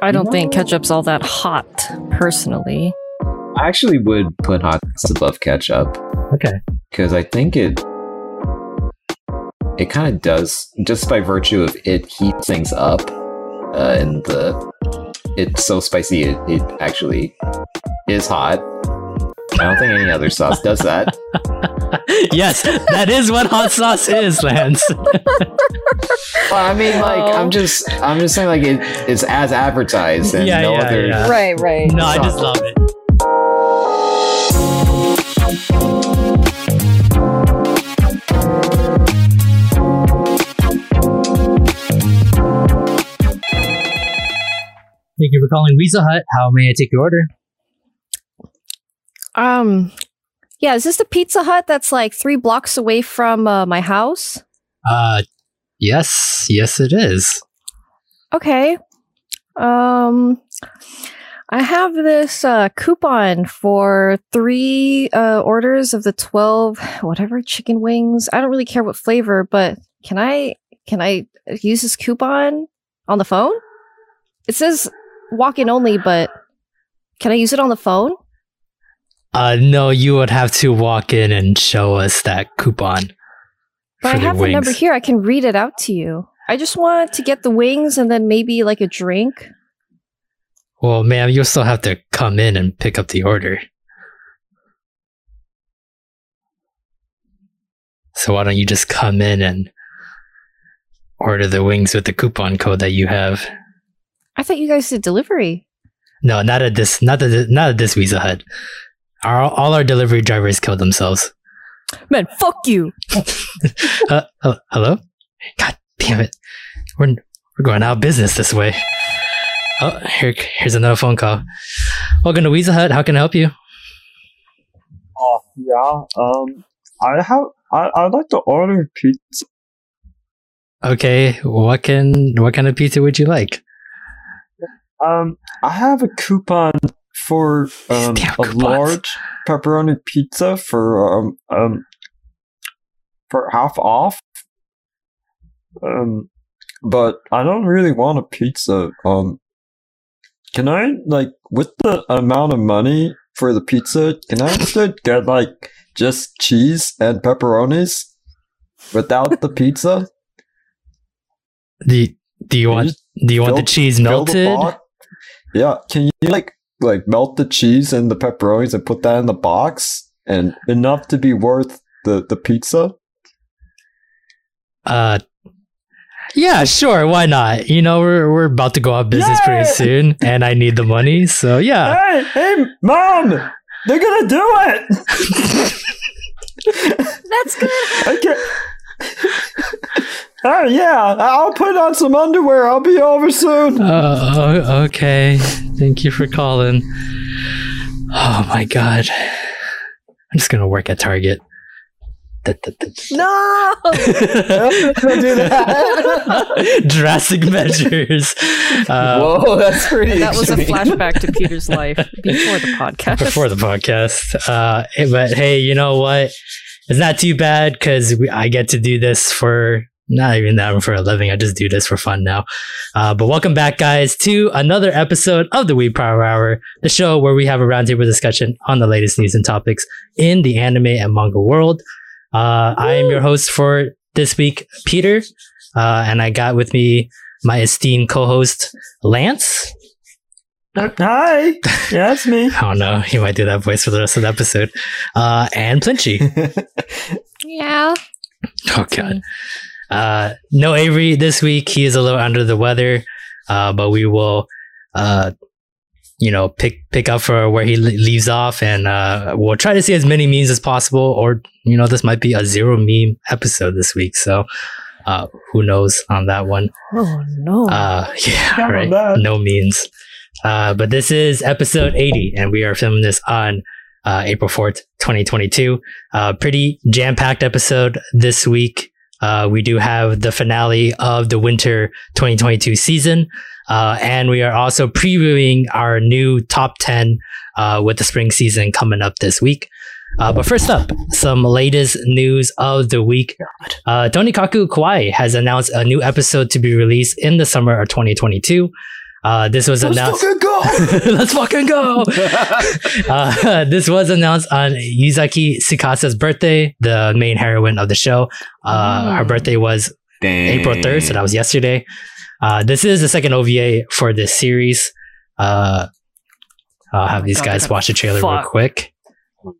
I don't think ketchup's all that hot, personally. I actually would put hot sauce above ketchup Okay. because I think it it kind of does just by virtue of it heats things up, uh, and the it's so spicy it, it actually is hot. I don't think any other sauce does that. yes, that is what hot sauce is, Lance. Well, I mean, like. I'm just I'm just saying like it, it's as advertised and Yeah, no yeah, other. yeah. Right, right. no, I just love it. Thank you for calling Weasel Hut. How may I take your order? Um, yeah, is this the Pizza Hut that's like three blocks away from uh, my house? Uh, yes, yes, it is. Okay. Um, I have this uh, coupon for three uh, orders of the twelve whatever chicken wings. I don't really care what flavor, but can I can I use this coupon on the phone? It says walk in only, but can I use it on the phone? Uh, no, you would have to walk in and show us that coupon. But I have the number here. I can read it out to you. I just want to get the wings and then maybe like a drink. Well, ma'am, you'll still have to come in and pick up the order. So why don't you just come in and order the wings with the coupon code that you have? I thought you guys did delivery. No, not at this, not at not at this Visa Hut. Our, all our delivery drivers killed themselves. Man, fuck you. Uh, uh, hello? God damn it. We're, we're going out of business this way. Oh, here, here's another phone call. Welcome to Weasel Hut. How can I help you? Oh yeah. Um, I have. I I'd like to order pizza. Okay, what can what kind of pizza would you like? Um, I have a coupon for um a large pepperoni pizza for um um for half off. Um, but I don't really want a pizza. Um, can I like with the amount of money for the pizza? Can I instead get like just cheese and pepperonis without the pizza? Do you, do you want just do you want the cheese melted? Yeah, can you like like melt the cheese and the pepperonis and put that in the box and enough to be worth the the pizza? Uh yeah, sure, why not? You know, we're we're about to go out of business pretty soon and I need the money. So yeah. Hey, hey, mom, they're gonna do it. That's good. okay. Oh yeah, I'll put on some underwear. I'll be over soon. Uh, oh, okay. Thank you for calling. Oh my god. I'm just gonna work at Target. No. Don't do that. Drastic measures. Uh, Whoa, that's pretty. that was a flashback to Peter's life before the podcast. before the podcast. Uh, but hey, you know what? It's not too bad because I get to do this for not even that for a living. I just do this for fun now. Uh, but welcome back, guys, to another episode of the Weeb Power Hour, the show where we have a roundtable discussion on the latest news and topics in the anime and manga world. Uh, I am your host for this week, Peter, uh, and I got with me my esteemed co-host Lance. Hi, yeah, it's me. I don't know. He might do that voice for the rest of the episode. Uh, and Plinchy. Yeah. Oh god. Uh, no Avery this week. He is a little under the weather, uh, but we will, uh, you know, pick pick up for where he le- leaves off, and uh, we'll try to see as many memes as possible. Or you know, this might be a zero meme episode this week. So, uh, who knows on that one? Oh no. Uh, yeah, Count right. No means. Uh, but this is episode 80, and we are filming this on uh, April 4th, 2022. Uh, pretty jam packed episode this week. Uh, we do have the finale of the winter 2022 season. Uh, and we are also previewing our new top 10 uh, with the spring season coming up this week. Uh, but first up, some latest news of the week. Uh, Tonikaku Kawaii has announced a new episode to be released in the summer of 2022. Uh, this was announced. Let's fucking go! uh, this was announced on Yuzaki Tsukasa's birthday, the main heroine of the show. Uh, Her Mm. birthday was April 3rd, so that was yesterday. Uh, this is the second OVA for this series. Uh, I'll have my these God, guys watch the trailer real quick.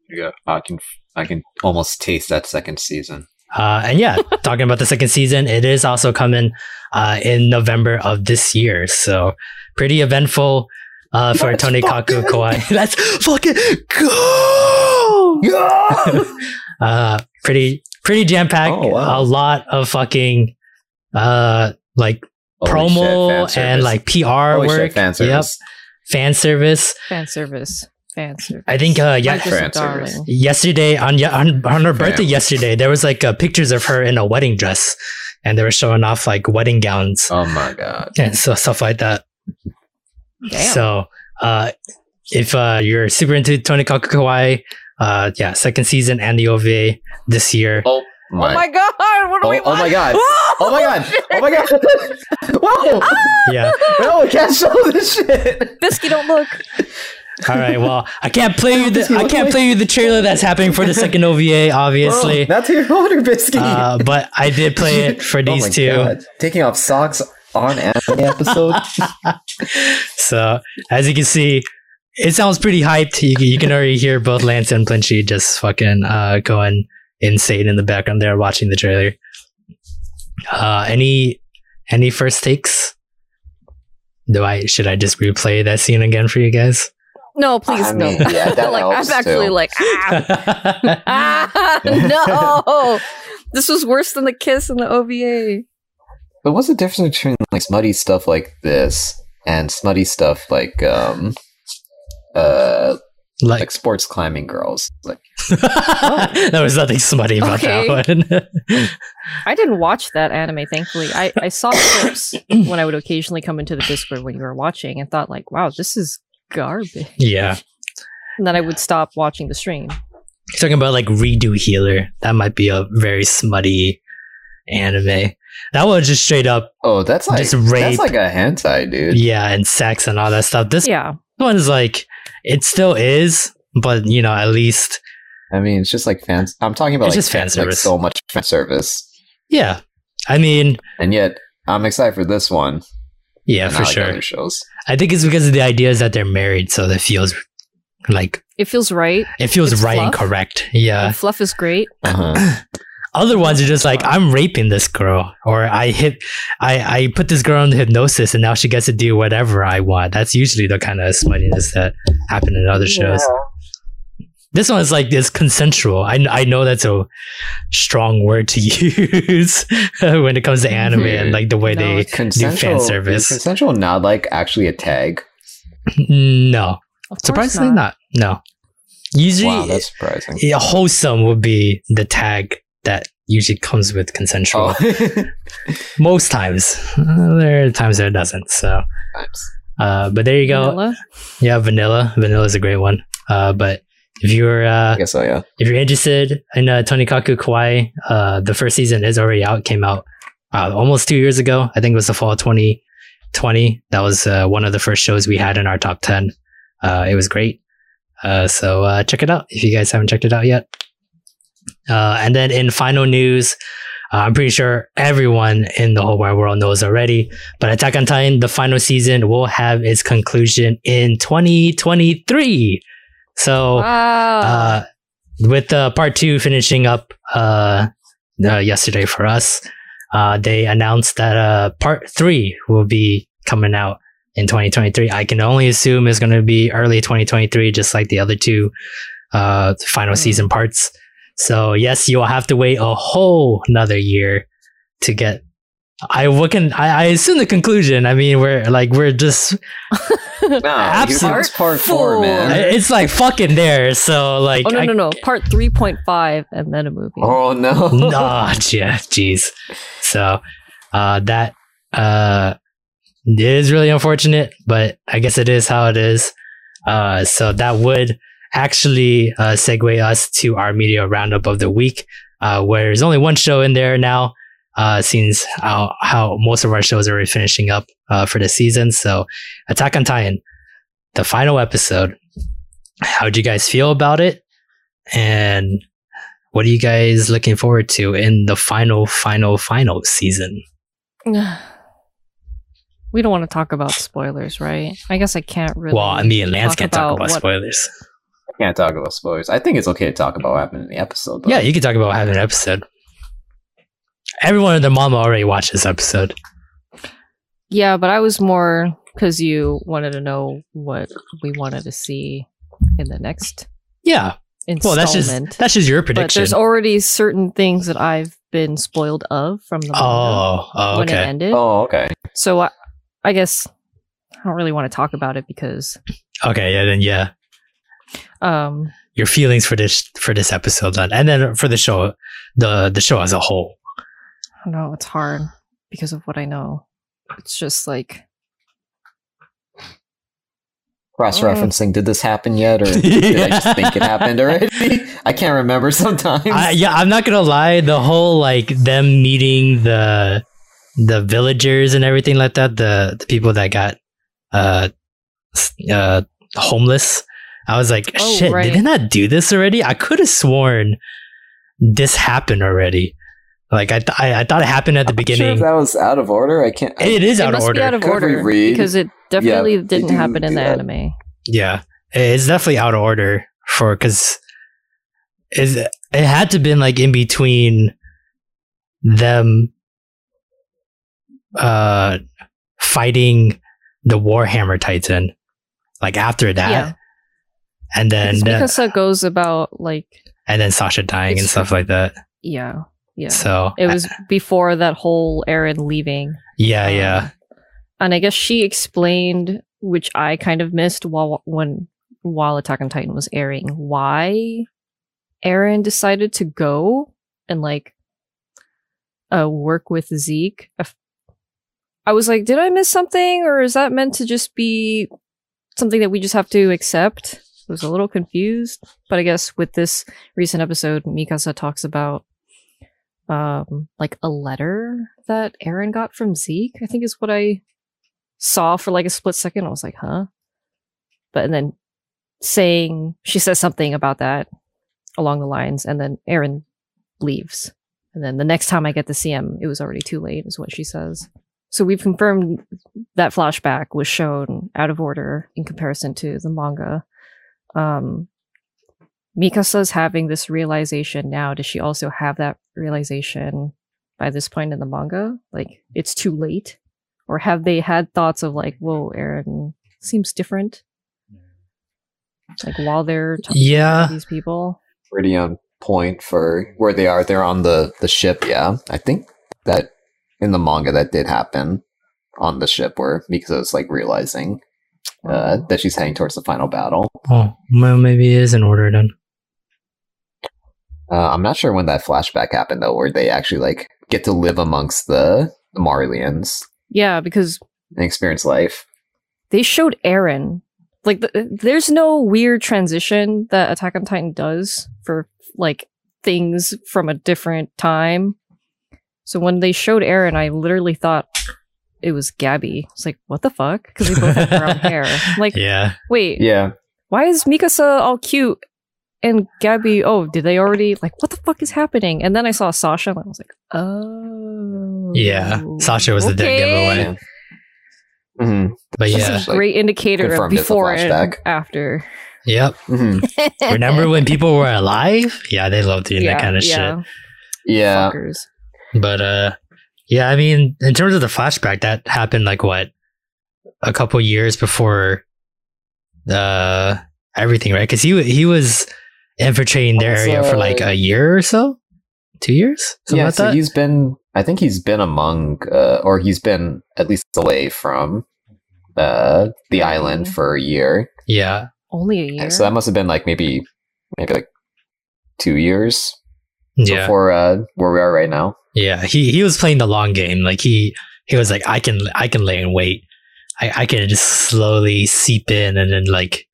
Yeah, I can I can almost taste that second season. Uh, and yeah, talking about the second season, it is also coming uh, in November of this year. So pretty eventful uh, for Let's Tonikaku fucking- Kawaii. Let's fucking go! Yeah. Uh, pretty pretty jam packed. Oh, wow. A lot of fucking uh, like promo and like PR Holy work. shit, fan Yep, service. fan service. Fan service. Fan service. I think uh, yeah, I'm just a fan service. darling. yesterday on on, on her birthday Fam. yesterday there was like uh, pictures of her in a wedding dress and they were showing off like wedding gowns Oh my god. and so stuff like that Damn. so uh if uh you're super into Tonikaku Kawaii uh yeah second season and the OVA this year Oh oh my. my god! What do Oh, we oh my god. Oh my god. Oh my god. Whoa. yeah No, we can't show this shit. Bisky, don't look. All right well I can't play you the I can't play you the trailer that's happening for the second OVA obviously Whoa, That's your order, Biscuit. uh but I did play it for Oh these my two God. Taking off socks on anime episode. so as you can see, it sounds pretty hyped. You, can- you can already hear both Lance and Plinchy just fucking uh, going insane in the background there watching the trailer. Uh, any any first takes? Do I should I just replay that scene again for you guys? No, please, I no. mean, yeah, that like helps, I'm actually too. like ah, ah no. This was worse than the kiss in the OVA. But what's the difference between like smutty stuff like this and smutty stuff like um uh like like sports climbing girls? Like there was nothing smutty about that one. I didn't watch that anime, thankfully. I, I saw clips when I would occasionally come into the Discord when you were watching and thought like, wow, this is garbage. yeah, And then I would stop watching the stream. You're talking about like redo healer. That might be a very smutty anime. That one just straight up oh, that's like Just rape. that's like a hentai, dude. yeah, and sex and all that stuff. This Yeah. one is like it still is, but you know, at least I mean, it's just like fans. I'm talking about It's like, just fan like service. so much fan service, yeah. I mean, and yet I'm excited for this one. yeah, for not like sure. Other shows. I think it's because of the idea is that they're married, so that feels like It feels right. it feels It's right and correct. Yeah. And fluff is great. Uh-huh. Other ones are just like I'm raping this girl, or I hit, I I put this girl under hypnosis, and now she gets to do whatever I want. That's usually the kind of smuttiness that happen in other shows. This one is like this consensual. I I know that's a strong word to use when it comes to anime and like the way No, they it's Consensual. Fan service. Consensual not like actually a tag? no. Surprisingly not. no. Usually Wow, that's surprising. yeah, wholesome would be the tag that usually comes with consensual. Oh, most times. Uh, there are times that it doesn't so. Uh but there you go. Vanilla. yeah vanilla. Vanilla is a great one. Uh but if you're uh I guess so. Yeah. if you're interested in uh, Tonikaku Kawaii, uh, the first season is already out. Came out uh, almost two years ago. I think it was the fall of 2020. That was uh, one of the first shows we had in our top 10. Uh, it was great. Uh, so uh, check it out if you guys haven't checked it out yet. Uh, and then in final news, uh, I'm pretty sure everyone in the whole wide world knows already, but Attack on Titan, the final season, will have its conclusion in 2023. So Wow. uh, with uh, part two finishing up uh, uh, yesterday for us, uh, they announced that uh, part three will be coming out in 2023. I can only assume it's going to be early 2023, just like the other two uh, final Hmm. season parts. So yes, you will have to wait a whole another year to get. I what can I, I assume the conclusion. I mean, we're like we're just No, Absolute here's part fool. four, man. it's like fucking there. So like oh no I- no no! Part three point five and then a movie. Oh no. nah, yeah, jeez. So, uh, that, uh, it is really unfortunate, but I guess it is how it is. Uh, so that would actually, uh, segue us to our media roundup of the week, uh, where there's only one show in there now. Uh, since how, how most of our shows are finishing up uh, for the season. So, Attack on Titan, the final episode. How'd you guys feel about it? And what are you guys looking forward to in the final, final, final season? we don't want to talk about spoilers, right? I guess I can't really. well, I mean, Lance talk can't talk about about what- spoilers. I can't talk about spoilers. I think it's okay to talk about what happened in the episode. Though. Yeah, you can talk about having an episode. Everyone and their mama already watched this episode. Yeah, but I was more because you wanted to know what we wanted to see in the next Yeah. Well, that's just that's just your but prediction. there's already certain things that I've been spoiled of from the manga oh, oh, when it okay. ended. Oh, okay. So I, I guess I don't really want to talk about it because Okay, yeah, then yeah. um Your feelings for this for this episode then. And then for the show the the show as a whole. I don't know it's hard because of what I know. It's just like Cross referencing. Did this happen yet, or did I just think it happened already? I can't remember sometimes. I, yeah, I'm not gonna lie. The whole like them meeting the the villagers and everything like that, the the people that got uh uh homeless. I was like, Oh, shit, right. did they not do this already? I could have sworn this happened already. Like I, th- I, I thought it happened at the I'm not sure beginning. if that was out of order. I can't. I, it is it out of order. be out of Could order read? because it definitely they didn't happen in the that. anime. Yeah, it's definitely out of order for because is it had to been like in between them uh fighting the Warhammer Titan, like after that, Yeah. and then Because Mikasa goes about like and then Sasha dying and stuff like that. yeah yeah. So It was before that whole Eren leaving. yeah, Um, yeah, And I guess she explained, which I kind of missed while when while Attack on Titan was airing, why Eren decided to go and like uh work with Zeke. I was like, did I miss something, or is that meant to just be something that we just have to accept? I was a little confused, but I guess with this recent episode, Mikasa talks about um like a letter that Eren got from Zeke. I think is what I saw for like a split second. I was like, huh? But and then saying she says something about that along the lines, and then Eren leaves. And then the next time I get to see him, it was already too late, is what she says. So we've confirmed that flashback was shown out of order in comparison to the manga. Um, Mikasa's having this realization now. Does she also have that realization by this point in the manga? Like it's too late? Or have they had thoughts of like, whoa, Eren seems different? Like while they're talking Yeah. to these people? pretty on point for where they are. They're on the the ship. Yeah, I think that in the manga that did happen on the ship where Mikasa's like realizing uh, that she's heading towards the final battle. Oh, well, maybe it is in order then. Uh, I'm not sure when that flashback happened though, where they actually like get to live amongst the, the Marleyans Yeah, because and experience life. they showed Eren. Like, th- there's no weird transition that Attack on Titan does for like things from a different time. So when they showed Eren, I literally thought it was Gabby. It's like, what the fuck? Because they both have brown hair. I'm like, Yeah, wait, Yeah, why is Mikasa all cute and Gabby? Oh, did they already like what the fuck is happening? And then I saw Sasha, and I was like, oh, Yeah, Sasha was the dead giveaway. yeah. Mhm, but This yeah, is a great indicator of confirmed it's a before and after. yep. mhm. Remember when people were alive? Yeah, they loved doing that kind of yeah, Yeah, Fuckers. But uh, yeah, I mean, in terms of the flashback, that happened like what a couple years before uh everything, right? Because he he was infiltrating their It's, area for like a year or so, two years, something yeah. like So that. he's been. I think he's been among, uh, or he's been at least away from uh, the island for a year. Yeah, Only a year. So that must have been like maybe, maybe like two years yeah. before uh, where we are right now. Yeah, he he was playing the long game. Like he he was like, I can I can lay in wait. I I can just slowly seep in and then like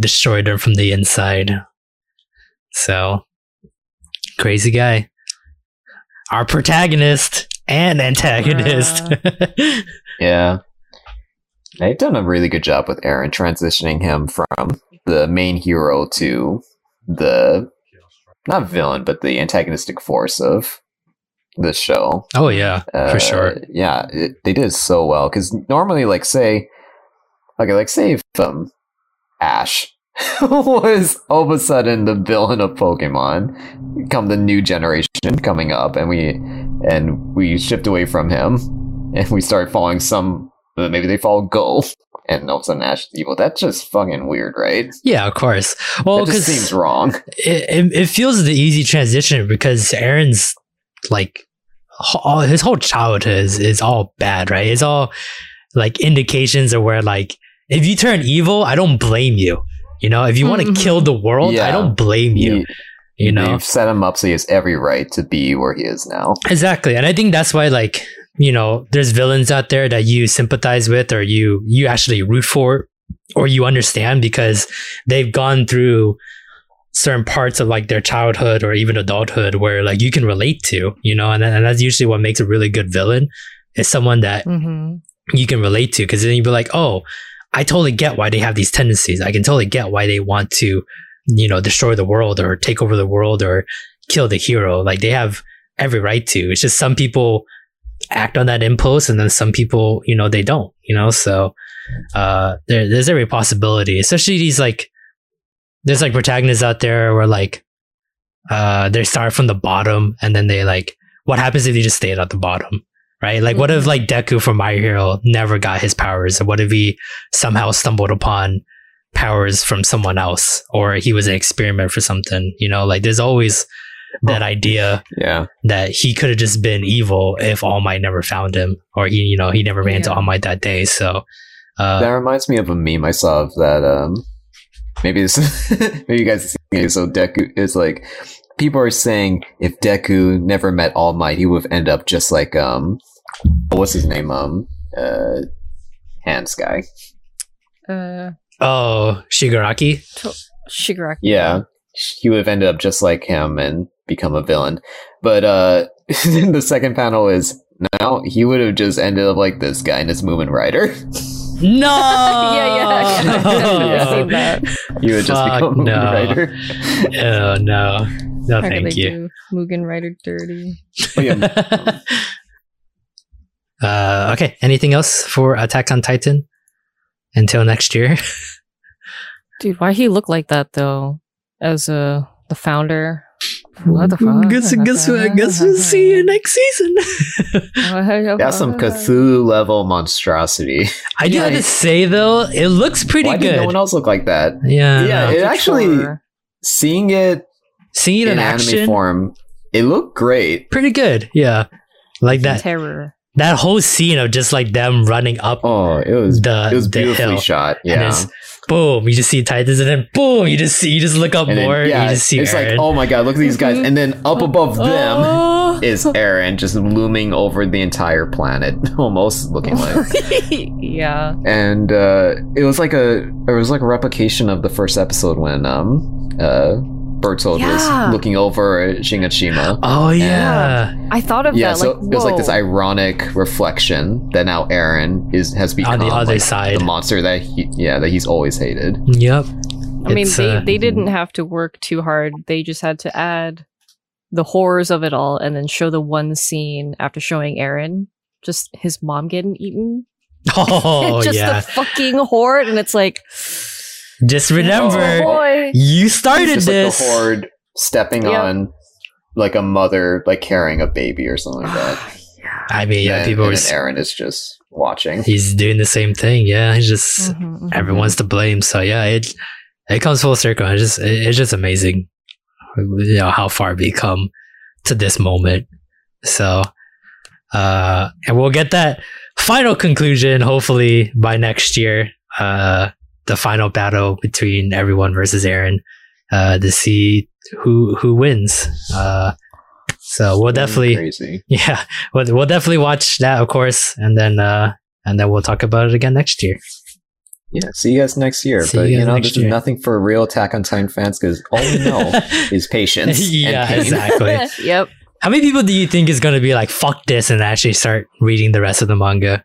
destroy them from the inside. So crazy guy. our protagonist and antagonist. Yeah. They've done a really good job with Eren transitioning him from the main hero to the not villain, but the antagonistic force of the show. oh yeah, Uh, for sure. Yeah, it, they did so well because normally, like, say, okay, like, say if um, Ash was all of a sudden the villain of Pokemon, come the new generation coming up, and we and we shift away from him, and we start following some. Maybe they follow Go, and all of a sudden Ash is evil. That's just fucking weird, right? Yeah, of course. Well, because seems wrong. it, it, it feels the easy transition because Eren's like all, his whole childhood is, is all bad, right? It's all like indications of where like if you turn evil, I don't blame you. You know, if you want to Mhm. kill the world, I don't blame you. You- You know, They've set him up so he has every right to be where he is now. Exactly. And I think that's why like, you know, there's villains out there that you sympathize with or you you actually root for or you understand because they've gone through certain parts of like their childhood or even adulthood where like you can relate to, you know, and, and that's usually what makes a really good villain is someone that Mm-hmm. you can relate to because then you'd be like, oh, I totally get why they have these tendencies. I can totally get why they want to, you know, destroy the world or take over the world or kill the hero. Like they have every right to. It's just some people act on that impulse and then some people, you know, they don't, you know, so uh there, there's every possibility, especially these like there's like protagonists out there where like uh they start from the bottom and then they like what happens if they just stayed at the bottom? Right? Like, what if like Deku from My Hero never got his powers? Or what if he somehow stumbled upon powers from someone else, or he was an experiment for something? You know, like there's always that idea Yeah. that he could have just been evil if All Might never found him, or he, you know, he never ran Yeah. All Might that day. So, uh, that reminds me of a meme I saw of that. Um, maybe this, maybe you guys it. So Deku is like, people are saying if Deku never met All Might, he would have ended up just like um, what's his name? Um, uh, Hands guy. Uh, oh, Shigaraki. Shigaraki. Yeah, he would have ended up just like him and become a villain. But uh, the second panel is now he would have just ended up like this guy in this Mumen Rider. No. yeah, yeah. I've seen that. He would just Fuck become a no. Mumen Rider. Oh no. No, How could thank they you. do Mumen Rider dirty? Oh, yeah. Uh, okay. Anything else for Attack on Titan until next year? Dude, why he look like that though? As uh, the founder. What the fuck? Guess, guess, guess we'll see you next season. That's some Cthulhu level monstrosity. I do have to say though, it looks pretty Why good. did no one else look like that? yeah, Yeah, it actually seeing it seeing it in in anime action, form, it looked great. pretty good. Yeah, like that terror. That whole scene of just like them running up Oh, it was the it was the beautifully hill. shot. And Yeah, it's boom, you just see Titans, and then boom, you just see you just look up And then, more, yeah, you just see it's like oh my god, look at these guys, and then up above them Oh. is Eren just looming over the entire planet, almost looking like. yeah. and uh, it was like a it was like a replication of the first episode when um uh Bertolt Yeah. was looking over Shiganshina. oh yeah, I thought of Yeah, that. so like, it was like this ironic reflection that now Eren is has become on the other like, side. the monster that he yeah that he's always hated. Yep. I mean, they, uh, they didn't have to work too hard. They just had to add the horrors of it all and then show the one scene after showing Eren, just his mom getting eaten. Oh just yeah. the fucking horde. And it's like, Just remember, oh boy. you started It's just this. like the horde stepping Yep. on like a mother like carrying a baby or something like that. I mean, yeah, and, people and were. then Eren is just watching. He's doing the same thing. Yeah, he's just Mhm, mhm. everyone's to blame. So yeah, it it comes full circle. It's just it- it's just amazing, you know how far we come to this moment. So, uh, and we'll get that final conclusion hopefully by next year. Uh, the final battle between everyone versus Eren, uh, to see who who wins. Uh, so we'll definitely crazy. yeah, we'll, we'll definitely watch that, of course, and then uh, and then we'll talk about it again next year. Yeah, see you guys next year. See but you you know, next this year. is nothing for a real Attack on Titan fans because all we know is patience. yeah, pain. exactly. yep. How many people do you think is going to be like, fuck this and actually start reading the rest of the manga?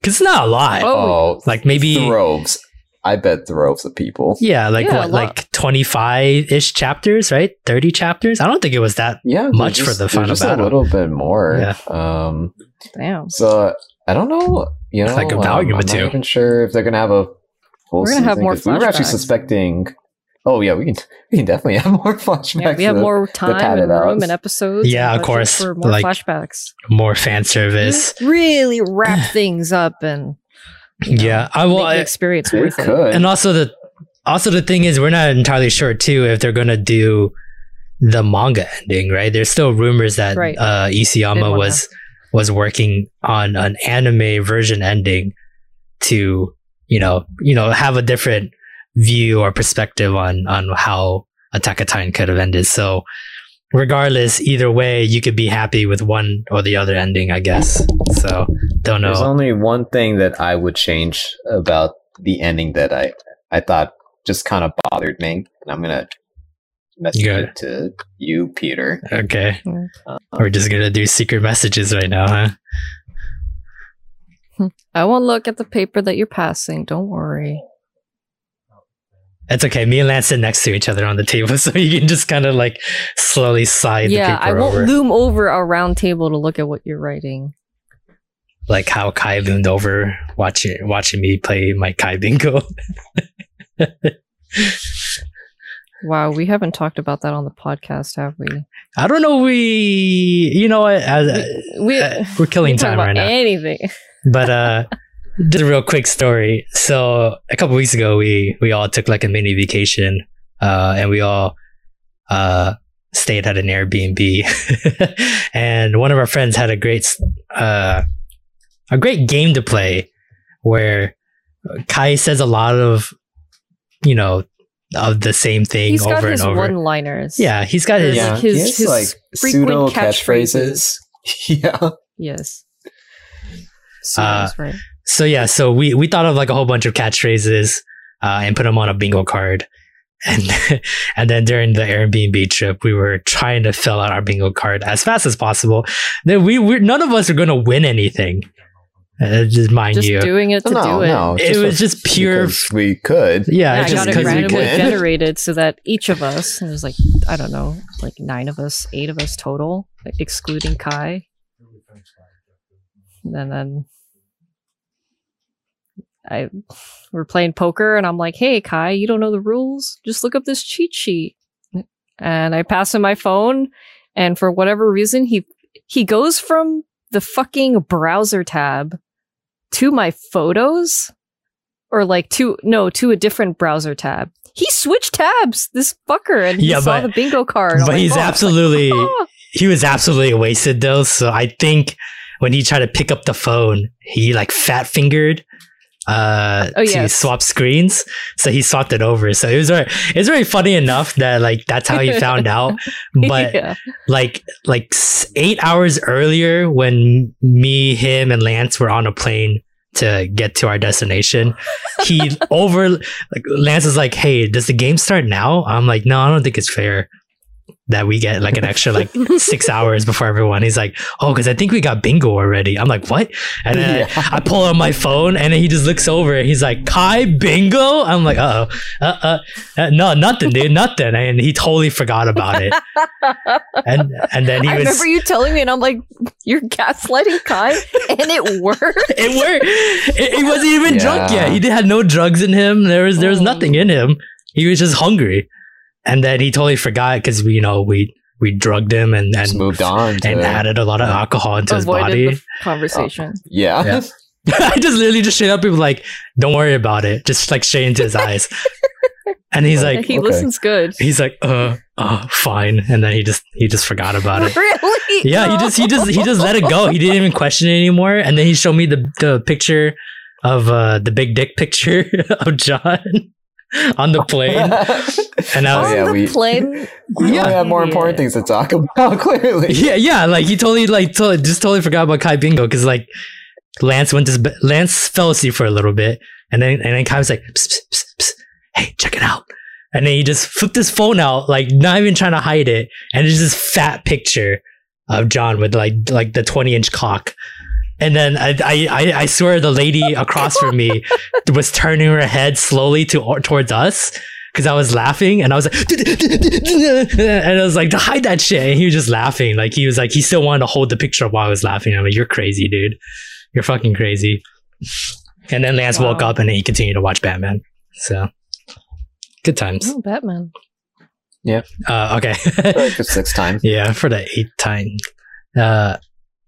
Because it's not a lot. Oh. Oh, Like maybe, droves. I bet droves of the people. yeah, like Yeah, what, like 25 ish chapters, right? 30 chapters? I don't think it was that. Yeah, they're Much for the they're final just battle. a little bit more. Yeah. Um. Damn. So I don't know. You know, Like a um, volume or I'm two. not even sure if they're gonna have a full We're gonna have more. more 'cause We were actually suspecting. Oh yeah, we can we can definitely have more flashbacks. Yeah, we have to- more time pad and room and episodes. Yeah, and of course, For more like- flashbacks. More fan service. Really wrap things up and you know, Yeah, I make will. the I, experience They worth it. could. and also the also the thing is we're not entirely sure too if they're gonna do the manga ending right there's still rumors that Right. uh Isayama was was working on an anime version ending to you know you know have a different view or perspective on on how Attack on Titan could have ended so regardless either way you could be happy with one or the other ending I guess so don't know There's only one thing that I would change about the ending that I I thought just kind of bothered me, and I'm gonna message Good. it to you, Peter. okay Uh, we're just gonna do secret messages right now huh I won't look at the paper that you're passing. Don't worry. It's okay. Me and Lance sit next to each other on the table, so you can just kind of like slowly slide yeah, the I won't over, loom over a round table to look at what you're writing. like how Kai loomed over watching watching me play my Kai bingo. Wow, we haven't talked about that on the podcast, have we? I don't know. We, you know what? As, We uh, we're killing we time right now. anything. But uh, just a real quick story. So a couple weeks ago, we we all took like a mini vacation, uh, and we all uh stayed at an Airbnb, and one of our friends had a great uh a great game to play where Kai says a lot of you know of the same thing He's got over his and over. one-liners. yeah, he's got his Yeah. yeah, his- his like pseudo catchphrases. catchphrases. yeah, Yes. Uh, Pseudos, right. So yeah, so we we thought of like a whole bunch of catchphrases uh, and put them on a bingo card, and and then during the Airbnb trip, we were trying to fill out our bingo card as fast as possible. Then we we none of us are going to win anything. Uh, just mind Just you, doing it to no, do it. no, It was just pure- because we could. yeah, Yeah, it's I just got it randomly generated so that each of us, and there's like, I don't know, like nine of us, eight of us total, like, excluding Kai. And then I we're playing poker and I'm like, hey Kai, you don't know the rules? Just look up this cheat sheet. And I pass him my phone, and for whatever reason, he he goes from the fucking browser tab to my photos or like to no to a different browser tab. He switched tabs, this fucker, and he Yeah, saw but- the bingo card. But like, he's oh, like, absolutely oh. he was absolutely wasted though. So I think when he tried to pick up the phone, he like fat fingered uh Oh, to swap screens. So he swapped it over. So it was very it's very funny enough that like that's how he found out. But yeah. like like eight hours earlier when me, him, and Lance were on a plane to get to our destination, he over like Lance is like, "Hey, does the game start now?" I'm like, "No, I don't think it's fair." That we get like an extra like six hours before everyone. He's like, oh, because I think we got bingo already. I'm like, what? And then Yeah. I, I pull out my phone, and then he just looks over. He's like, Kai bingo. I'm like, uh oh, uh, uh, no, nothing, dude, nothing. And he totally forgot about it. And and then he I was. remember you telling me, and I'm like, "You're gaslighting Kai," and it worked. it worked. It, he wasn't even drunk yet. He did, had no drugs in him. There was there was Oh. nothing in him. He was just hungry, and then he totally forgot because we you know we we drugged him and Just moved on. To, and added a lot of alcohol into his body. the conversation. yeah. Yeah. I just literally just straight up people like, "Don't worry about it." Just like straight into his eyes, and he's like, he okay. listens good. he's like, "Uh, uh, fine," and then he just he just forgot about it. Really? Yeah, he just he just he just let it go. He didn't even question it anymore. And then he showed me the the picture of uh the big dick picture of John on the plane. And I On was, yeah, the we- plane. we Yeah. have more important things to talk about. Clearly, yeah, yeah, like he totally like to- just totally forgot about Kai Bingo because like Lance went to his be- Lance fell asleep for a little bit, and then and then Kai was like, psst, psst, psst, psst, "Hey, check it out." And then he just flipped his phone out, like not even trying to hide it, and it's this fat picture of John with like like the 20 inch cock. And then I, I, I- I swear the lady across from me was turning her head slowly to towards us because I was laughing and I was like, and I was like, to hide that shit. And he was just laughing. Like he was like, he still wanted to hold the picture up while I was laughing. I'm like, you're crazy, dude. You're fucking crazy. And then Lance woke up and he continued to watch Batman. So good times. Oh, Batman. Uh, okay. like the sixth time. yeah, for the eighth time. Uh,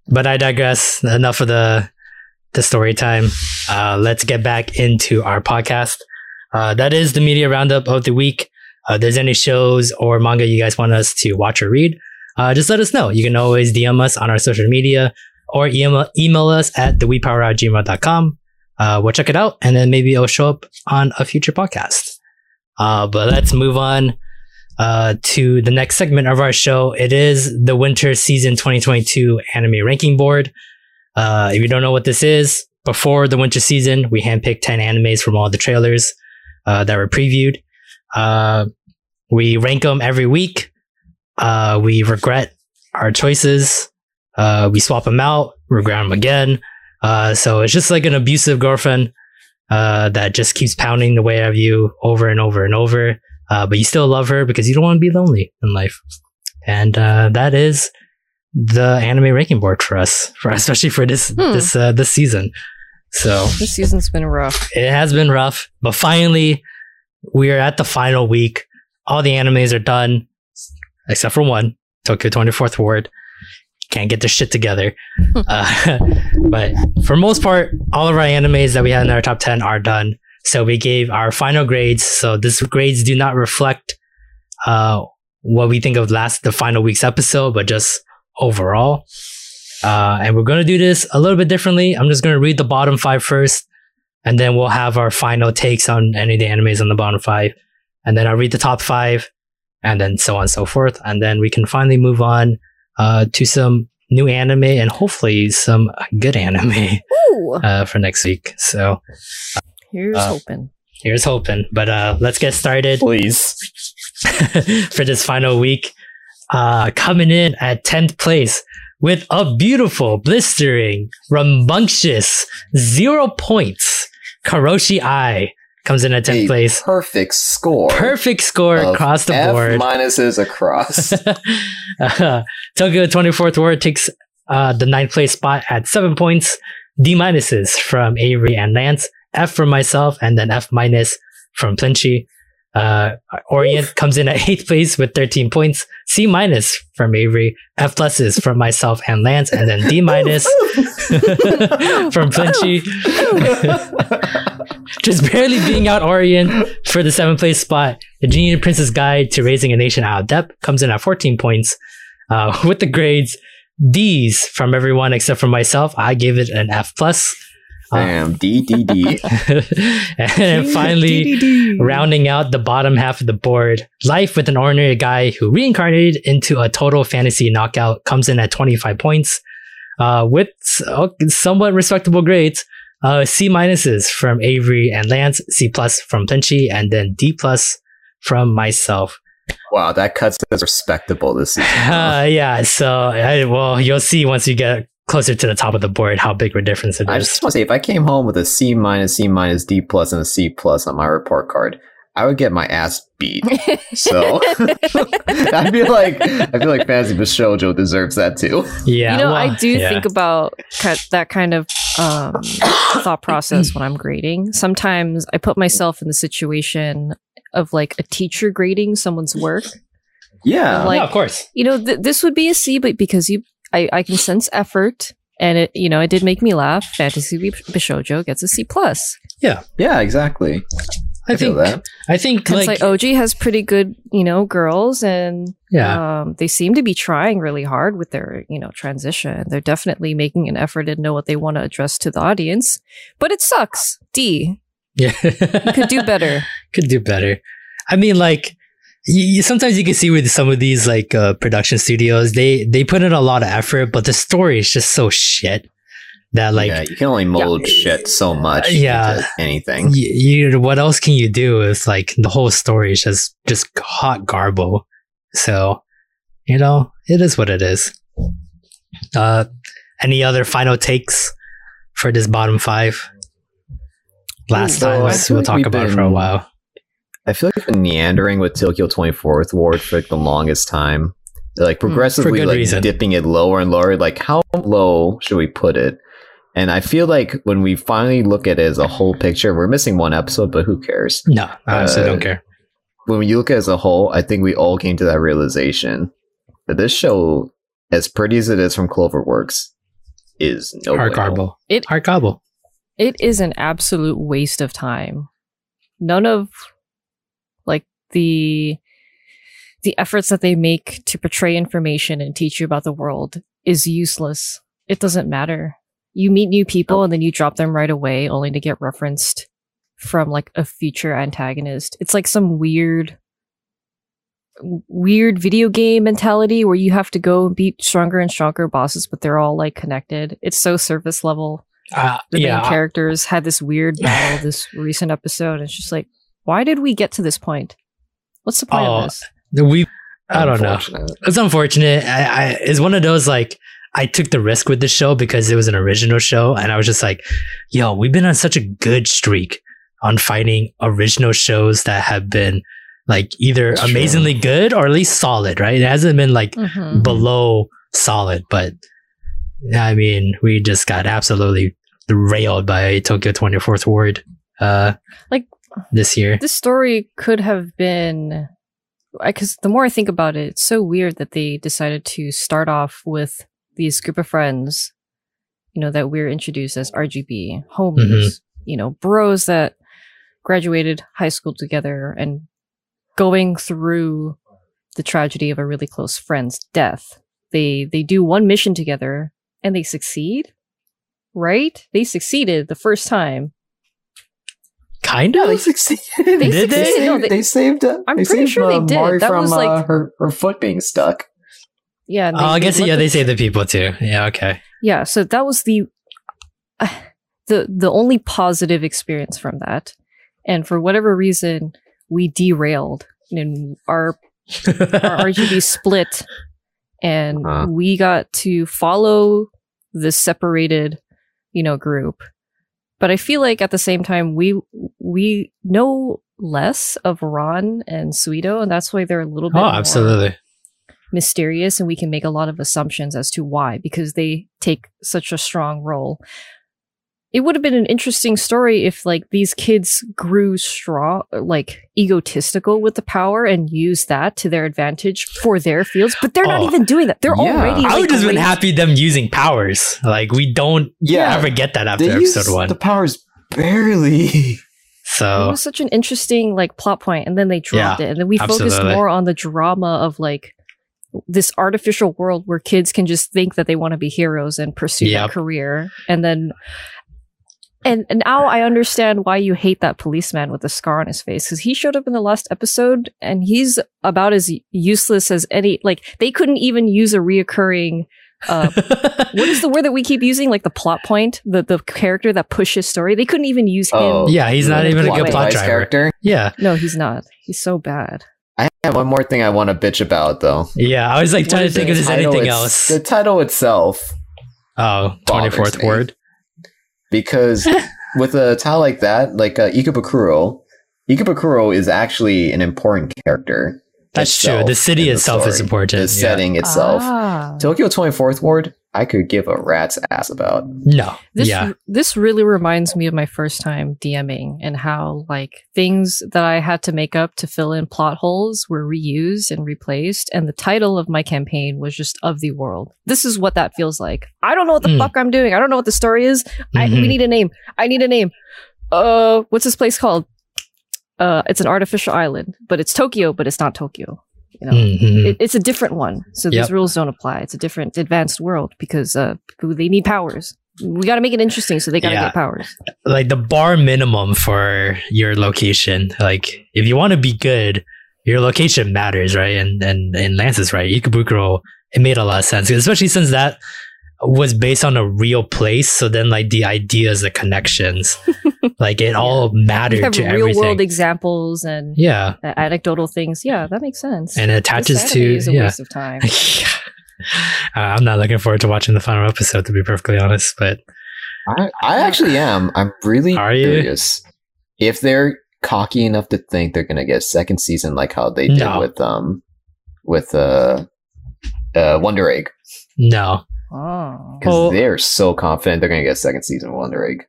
but I digress. Enough of the the story time. Uh, let's get back into our podcast. Uh, that is the media roundup of the week. Uh, there's any shows or manga you guys want us to watch or read, uh, just let us know. You can always DM us on our social media or email, email us at thewepower@gmail.com. Uh, we'll check it out and then maybe it'll show up on a future podcast. Uh, but let's move on uh, to the next segment of our show. It is the winter season 2022 anime ranking board. Uh, if you don't know what this is, before the winter season, we handpicked 10 animes from all the trailers uh, that were previewed. Uh, we rank them every week. Uh, we regret our choices. Uh, we swap them out, regret them again. Uh, so it's just like an abusive girlfriend uh, that just keeps pounding the way of you over and over and over uh, but you still love her because you don't want to be lonely in life. And uh, that is the anime ranking board for us, for especially for this Hmm. this uh, this season. So This season's been rough. it has been rough, but finally we are at the final week. All the animes are done, except for one, Tokyo 24th Ward. Can't get their shit together. uh, but for most part, all of our animes that we had in our top 10 are done. So we gave our final grades. So these grades do not reflect uh, what we think of last the final week's episode, but just overall. Uh, and we're going to do this a little bit differently. I'm just going to read the bottom five first, and then we'll have our final takes on any of the animes on the bottom five. And then I'll read the top five, and then so on and so forth. And then we can finally move on uh, to some new anime and hopefully some good anime uh, for next week. So here's uh, hoping. here's hoping. But uh, let's get started. Please. for this final week. Uh, coming in at 10th place with a beautiful, blistering, rambunctious zero points. Koroshi Ai comes in at 10th A place. Perfect score. Perfect score across the F board. minuses across. uh, Tokyo 24th Ward takes uh, the ninth place spot at seven points. D minuses from Avery and Lance. F for myself, and then F minus from Plinchy. Uh, Orient comes in at eighth place with 13 points. C minus from Avery. F pluses from myself and Lance, and then D minus from Plinchy. Just barely being out Orient for the seventh place spot. The Genius Prince's Guide to Raising a Nation Out of Debt comes in at 14 points. Uh, with the grades D's from everyone except for myself, I gave it an F plus. Damn, D D D. and then finally, rounding out the bottom half of the board, Life with an Ordinary Guy who reincarnated into a total fantasy knockout comes in at 25 points, uh, with uh, somewhat respectable grades. Uh, C minuses from Avery and Lance, C plus from Plinchy, and then D plus from myself. Wow, that cuts as respectable this season. Uh, yeah, so I, well, you'll see once you get closer to the top of the board how big of a difference it I is. just want to say, if I came home with a C minus, C minus, D plus, and a C plus on my report card, I would get my ass beat. So I feel like I feel like Fantasy Bishoujo deserves that too. yeah, you know, well, I do yeah. think about that kind of um, thought process when I'm grading. Sometimes I put myself in the situation of like a teacher grading someone's work. Yeah, Like- yeah, of course. You know, th- this would be a C, but because you, I, I can sense effort, and it, you know, it did make me laugh. Fantasy Bishojo gets a C plus. yeah, yeah exactly. I, I feel think that. I think It's like, like OG has pretty good, you know, girls, and yeah, um, they seem to be trying really hard with their, you know, transition. They're definitely making an effort and know what they want to address to the audience. But it sucks. D yeah, could do better. could do better. I mean, like you, you- sometimes you can see with some of these like uh, production studios, they they put in a lot of effort, but the story is just so shit that like yeah, you can only mold shit so much. Yeah. into anything. y- you what else can you do if like the whole story is just just hot garble so you know it is what it is Uh, any other final takes for this bottom five? Last So time I was, feel we'll talk we've about it for a while. I feel like I've been meandering with Tokyo 24th Ward for like the longest time. Like progressively good like reason. dipping it lower and lower. Like how low should we put it? And I feel like when we finally look at it as a whole picture, we're missing one episode, but who cares? No, I honestly Uh, don't care. When you look at it as a whole, I think we all came to that realization that this show, as pretty as it is from Cloverworks, is no Hard bueno. It- Hard garble. It is an absolute waste of time. None of like the the efforts that they make to portray information and teach you about the world is useless. It doesn't matter. You meet new people and then you drop them right away only to get referenced from like a future antagonist. It's like some weird weird video game mentality where you have to go and beat stronger and stronger bosses but they're all like connected. It's so surface level Uh, the yeah, main characters had this weird battle this recent episode. It's just like, why did we get to this point? What's the point Oh, of this? we. I don't know. It's unfortunate. I, I it's one of those like I took the risk with this show because it was an original show, and I was just like, "Yo, we've been on such a good streak on finding original shows that have been like either That's true. amazingly good or at least solid, right? It hasn't been like Mhm. below solid, but I mean, we just got absolutely railed by Tokyo 24th Ward uh Like- this year. This story could have been, I because the more I think about it, it's so weird that they decided to start off with these group of friends, you know, that we're introduced as RGB homies, Mm-hmm. you know, bros that graduated high school together and going through the tragedy of a really close friend's death. They they do one mission together and they succeed, right? They succeeded the first time. Kind Yeah, they succeeded. They Did they? saved, No, they- they saved. Uh, I'm they pretty saved, sure they uh, did. Mari That from was, uh, like- her her foot being stuck. Yeah. and Oh, I guess let yeah, they saved the people too. Yeah, okay. Yeah, so that was the the the only positive experience from that. And for whatever reason, we derailed and our our RGB split and Huh. we got to follow the separated, you know, group. But I feel like at the same time we we know less of Ron and Suido, and that's why they're a little bit oh, absolutely. mysterious and we can make a lot of assumptions as to why because they take such a strong role. It would have been an interesting story if like these kids grew strong like egotistical with the power and used that to their advantage for their fields, but they're not Oh. even doing that. They're Yeah. already I like, would just been happy them using powers. Like we don't Yeah, ever get that after they episode one. the powers barely. So. It was such an interesting like plot point, and then they dropped Yeah, it, and then we focused more on the drama of like this artificial world where kids can just think that they want to be heroes and pursue Yep. that career, and then. And, and now I understand why you hate that policeman with the scar on his face because he showed up in the last episode and he's about as useless as any. Like they couldn't even use a reoccurring. Uh, what is the word that we keep using? Like the plot point, the the character that pushes story. They couldn't even use him. Oh, Yeah, he's not even a good plot driver. character. yeah. No, he's not. He's so bad. I have one more thing I want to bitch about though. Yeah. I was like trying to think it? if there's anything else. The title itself, Oh, bothers 24th me. word. Because with a title like that, like uh, Ikebukuro, Ikebukuro is actually an important character. That's true. The city in itself is important. The yeah. setting itself. Ah. Tokyo 24th Ward, I could give a rat's ass about. No. This yeah. this really reminds me of my first time DMing and how like things that I had to make up to fill in plot holes were reused and replaced and the title of my campaign was just of the world. This is what that feels like. I don't know what the Mm. fuck I'm doing. I don't know what the story is. I, Mhm. we need a name. I need a name. Uh what's this place called? Uh it's an artificial island, but it's Tokyo, but it's not Tokyo. You know. Mhm. It, it's a different one, so Yep. these rules don't apply. It's a different advanced world because uh, they need powers. We got to make it interesting, so they got to Yeah. get powers. like the bar minimum for your location. Like if you want to be good, your location matters, right? And and and Lance is right. Ikebukuro, it made a lot of sense, especially since that was based on a real place. So then like the ideas, the connections, like it all mattered You have to real everything. world examples and yeah, uh, anecdotal things. Yeah, that makes sense. and it attaches anime to is a yeah. waste of time. Uh, I'm not looking forward to watching the final episode, to be perfectly honest. But I, I actually am. I'm really Are you? curious if they're cocky enough to think they're gonna get a second season like how they did No. with um with uh, uh Wonder Egg no, Oh. because Well- they're so confident they're gonna get a second season of Wonder Egg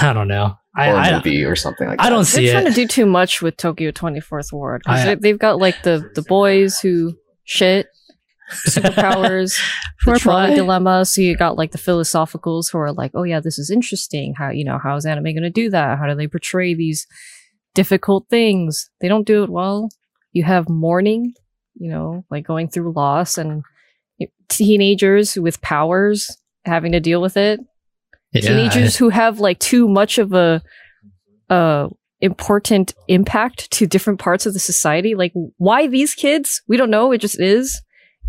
I don't know. I, or a I, movie or something like I that. don't They're see trying to do too much with Tokyo 24th Ward. 'cause I- they, they've got like the, the boys who shit, superpowers, the For trolley what? dilemma. So you got like the philosophicals who are like, oh yeah, this is interesting. How, you know, how is anime going to do that? How do they portray these difficult things? They don't do it well. You have mourning, you know, like going through loss and teenagers with powers having to deal with it. Yeah, teenagers who have like too much of a uh important impact to different parts of the society. Like why these kids? We don't know. It just is.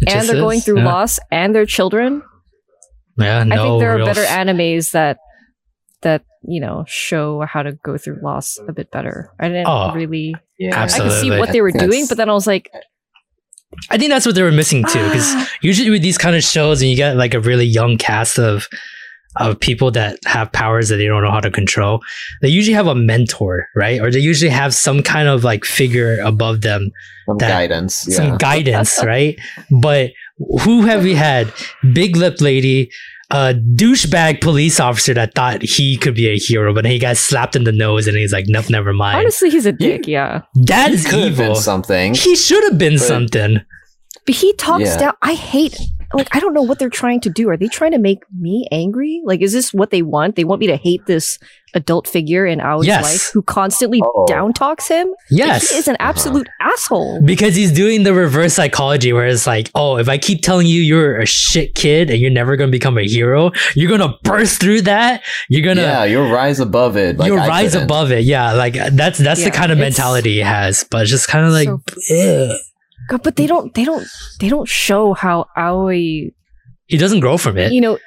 It and just they're going is, through yeah. loss and their children. Yeah, no i think there are better f- animes that that you know show how to go through loss a bit better. I didn't Oh, really yeah, i could see what they were doing but then i was like I think that's what they were missing too, because ah, usually with these kind of shows, and you get like a really young cast of of people that have powers that they don't know how to control, they usually have a mentor, right? Or they usually have some kind of like figure above them, some that- guidance. Yeah. some guidance, right? But who have we had? Big lip lady, a douchebag police officer that thought he could be a hero, but then he got slapped in the nose, and he's like, nope, never mind. honestly he's a dick yeah that He is could have been evil. something. He should have been But- something. But he talks Yeah. down. I hate. Like I don't know what they're trying to do. Are they trying to make me angry? Like, is this what they want? They want me to hate this adult figure in Aoi's Yes. life who constantly Oh. down talks him. Like, Yes. he is an absolute asshole. Because he's doing the reverse psychology where it's like, oh, if I keep telling you you're a shit kid and you're never going to become a hero, you're going to burst through that. You're going to, yeah, you'll rise above it. Like you'll I rise couldn't. above it. Yeah. Like that's, that's the kind of mentality he has, but it's just kind of like, So- God, but they don't. They don't. They don't show how Aoi. he doesn't grow from it. You know,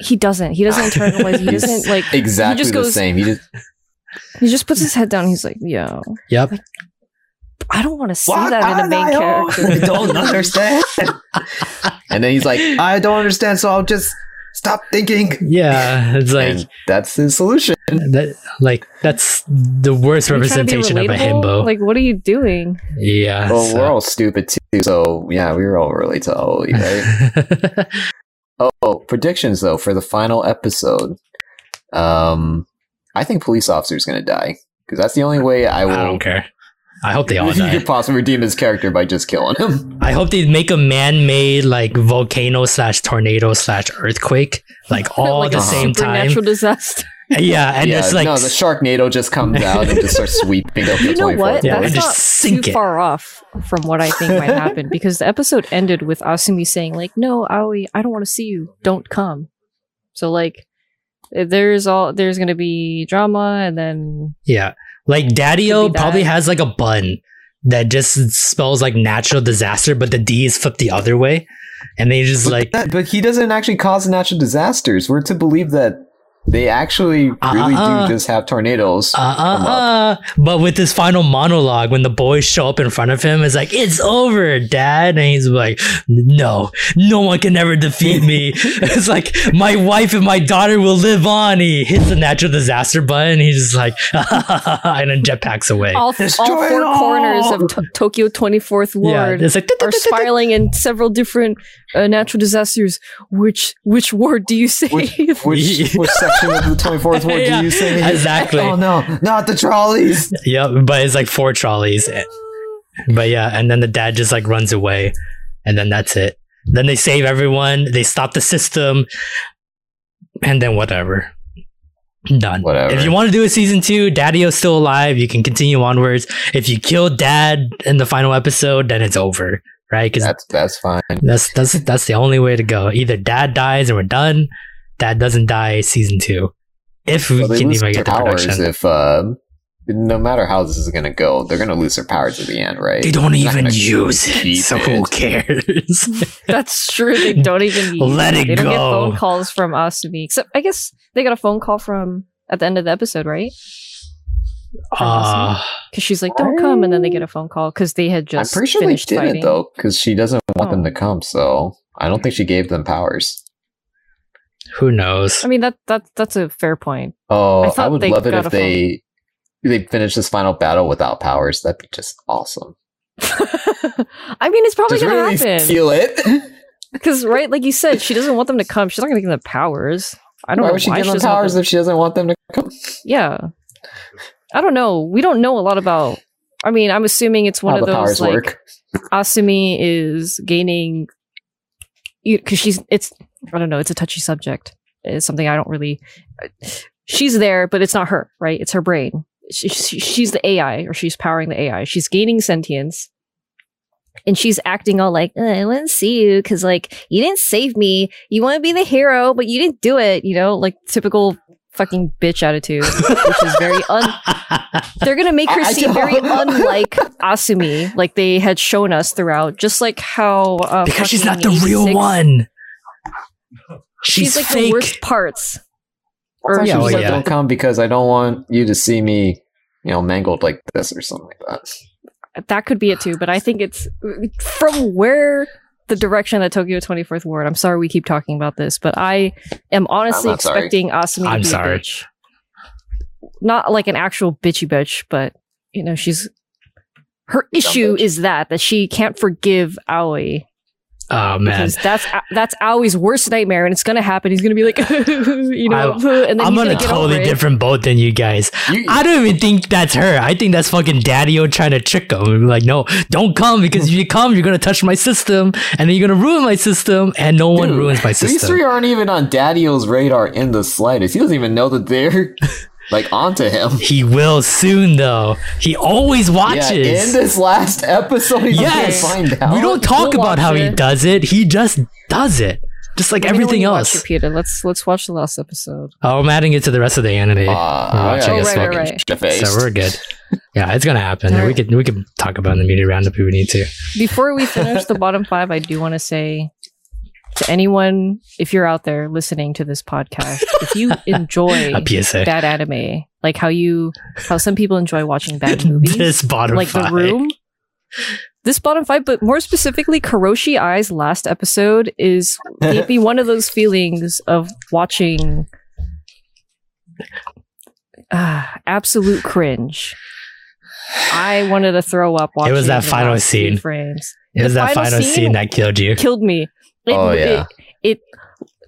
he doesn't. He doesn't internalize. He doesn't like. Exactly he just the goes- same. He just He just puts his head down. He's like, "Yo, Yep. I don't want to see that in a main I character." don't understand. and then he's like, I don't understand, so I'll just stop thinking. Yeah. It's like, and that's his solution. that, like, that's the worst Are you trying to be representation of a himbo. Like, what are you doing? yeah. Well, so- we're all stupid too, so yeah, we were all really to Oli, right? Oh, predictions though for the final episode. Um, I think police officer is gonna die because that's the only way I will. I don't care. I hope they all die. you could possibly redeem his character by just killing him. I hope they make a man-made like volcano slash tornado slash earthquake, like all like at the a same time. supernatural disaster. Yeah, and yeah, it's like no, the Sharknado just comes out and just starts sweeping up You the know what? Yeah, That's just not sink too it. far off from what I think might happen because the episode ended with Asumi saying like, "No, Aoi, I don't want to see you. Don't come." So like, eh, there's all there's gonna be drama, and then yeah, like Daddy-O Could be probably has like a bun that just spells like natural disaster, but the D is flipped the other way, and they just But, like that- but he doesn't actually cause natural disasters. We're to believe that they actually really Uh-uh. do just have tornadoes. uh uh come uh. But with this final monologue, when the boys show up in front of him, it's like it's over, Dad, and he's like, "No, no one can ever defeat me." it's like my wife and my daughter will live on. He hits the natural disaster button. He's just like, and then jetpacks away. all, all four all! corners of to- Tokyo 24th yeah, ward it's like are spiraling in several different uh, natural disasters. Which which ward do you save? Which, which, which section of the 24th ward Yeah, do you say? exactly. Oh no, not the trolleys. Yep, but it's like four trolleys. But yeah, and then the dad just like runs away, and then that's it. Then they save everyone. They stop the system, and then whatever. Done. Whatever. If you want to do a season two, Daddy-O's still alive. You can continue onwards. If you kill Dad in the final episode, then it's over, right? Because That's that's fine. that's that's that's the only way to go. Either Dad dies and we're done. Dad doesn't die. Season two, if we Well, they can lose even their get the powers production. if uh, no matter how this is gonna go, they're gonna lose their powers at the end, right? They don't They're even use it, so it. who cares? That's true. They don't even use Let it They don't get phone calls from Asumi. Except I guess they got a phone call from at the end of the episode, right? Uh, because she's like, "Don't come," and then they get a phone call because they had I'm just pretty sure they finished didn't fighting. though, because she doesn't want them Oh. to come. So I don't think she gave them powers. Who knows? I mean that that that's a fair point. Oh, I I, thought would they love it got if a phone. they they finish this final battle without powers. That'd be just awesome. I mean, it's probably Just gonna really happen feel it. because, right? Like you said, she doesn't want them to come. She's not gonna give them the powers. I don't why know would she why give she them doesn't powers them- if she doesn't want them to come? Yeah, I don't know. We don't know a lot about. I mean, I'm assuming it's one How of the those powers like work? Asumi is gaining because she's it's I don't know it's a touchy subject. It's something I don't really she's there but it's not her right? It's her brain. She, she- she's the AI or she's powering the AI she's gaining sentience and she's acting all like "Uh, I want to see you because like you didn't save me. You want to be the hero but you didn't do it you know like typical fucking bitch attitude which is very un they're gonna make her I- seem very unlike Asumi, like they had shown us throughout. Just like how uh, because she's not the real one. She's, She's, like fake. the worst parts. Or Or she Yeah, was well, like, yeah. "Don't come because I don't want you to see me, you know, mangled like this or something like that." that could be it too. But I think it's from where the direction that Tokyo 24th Ward. I'm sorry we keep talking about this, but I am honestly I'm sorry. expecting Asumi to I'm be sorry. a bitch. Not like an actual bitchy bitch, but you know she's her issue is that that she can't forgive Aoi oh man, because that's that's Aoi's worst nightmare, and it's gonna happen. He's gonna be like, you know, and then I'm he's on gonna a totally different boat than you guys. You, I don't even think that's her. I think that's fucking Daddy-O trying to trick him. And be like, no, don't come because if you come, you're gonna touch my system, and then you're gonna ruin my system, and no one ruins my system. These three aren't even on Daddy-O's radar in the slightest. He doesn't even know that they're like onto him. He will soon, though. He always watches. Yeah, in this last episode, he's Yes. find out. we don't talk We'll about how watch he does it. He just does it, just like Let me everything you watch else. it, Peter. Let's let's watch the last episode. Oh, I'm adding it to the rest of the anime. Uh, We're I watching gotta so- right, right. shit-faced. so we're good. Yeah, it's gonna happen. All We right. could we could talk about in the media roundup if we need to. Before we finish the bottom five, I do want to say to anyone, if you're out there listening to this podcast, if you enjoy A PSA. bad anime, like how you how some people enjoy watching bad movies, this bottom like five. The Room. This bottom five, but more specifically, Koroshi Ai's last episode is gave me one of those feelings of watching uh, absolute cringe. I wanted to throw up watching was that final scene. frames. It was the that final final scene scene that killed you. Killed me. It, Oh, yeah. It, it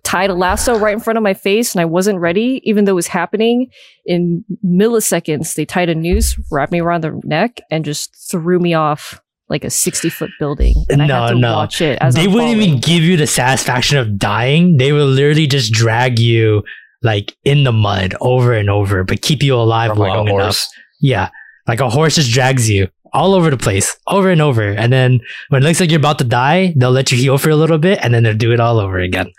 tied a lasso right in front of my face, and I wasn't ready, even though it was happening in milliseconds. They tied a noose, wrapped me around the neck, and just threw me off like a sixty foot building. And I No, had to no. watch it as they I'm wouldn't falling. even give you the satisfaction of dying. They will literally just drag you like in the mud over and over, but keep you alive From, like, a long enough. horse. Yeah. Like a horse just drags you all over the place, over and over. And then when it looks like you're about to die, they'll let you heal for a little bit and then they'll do it all over again.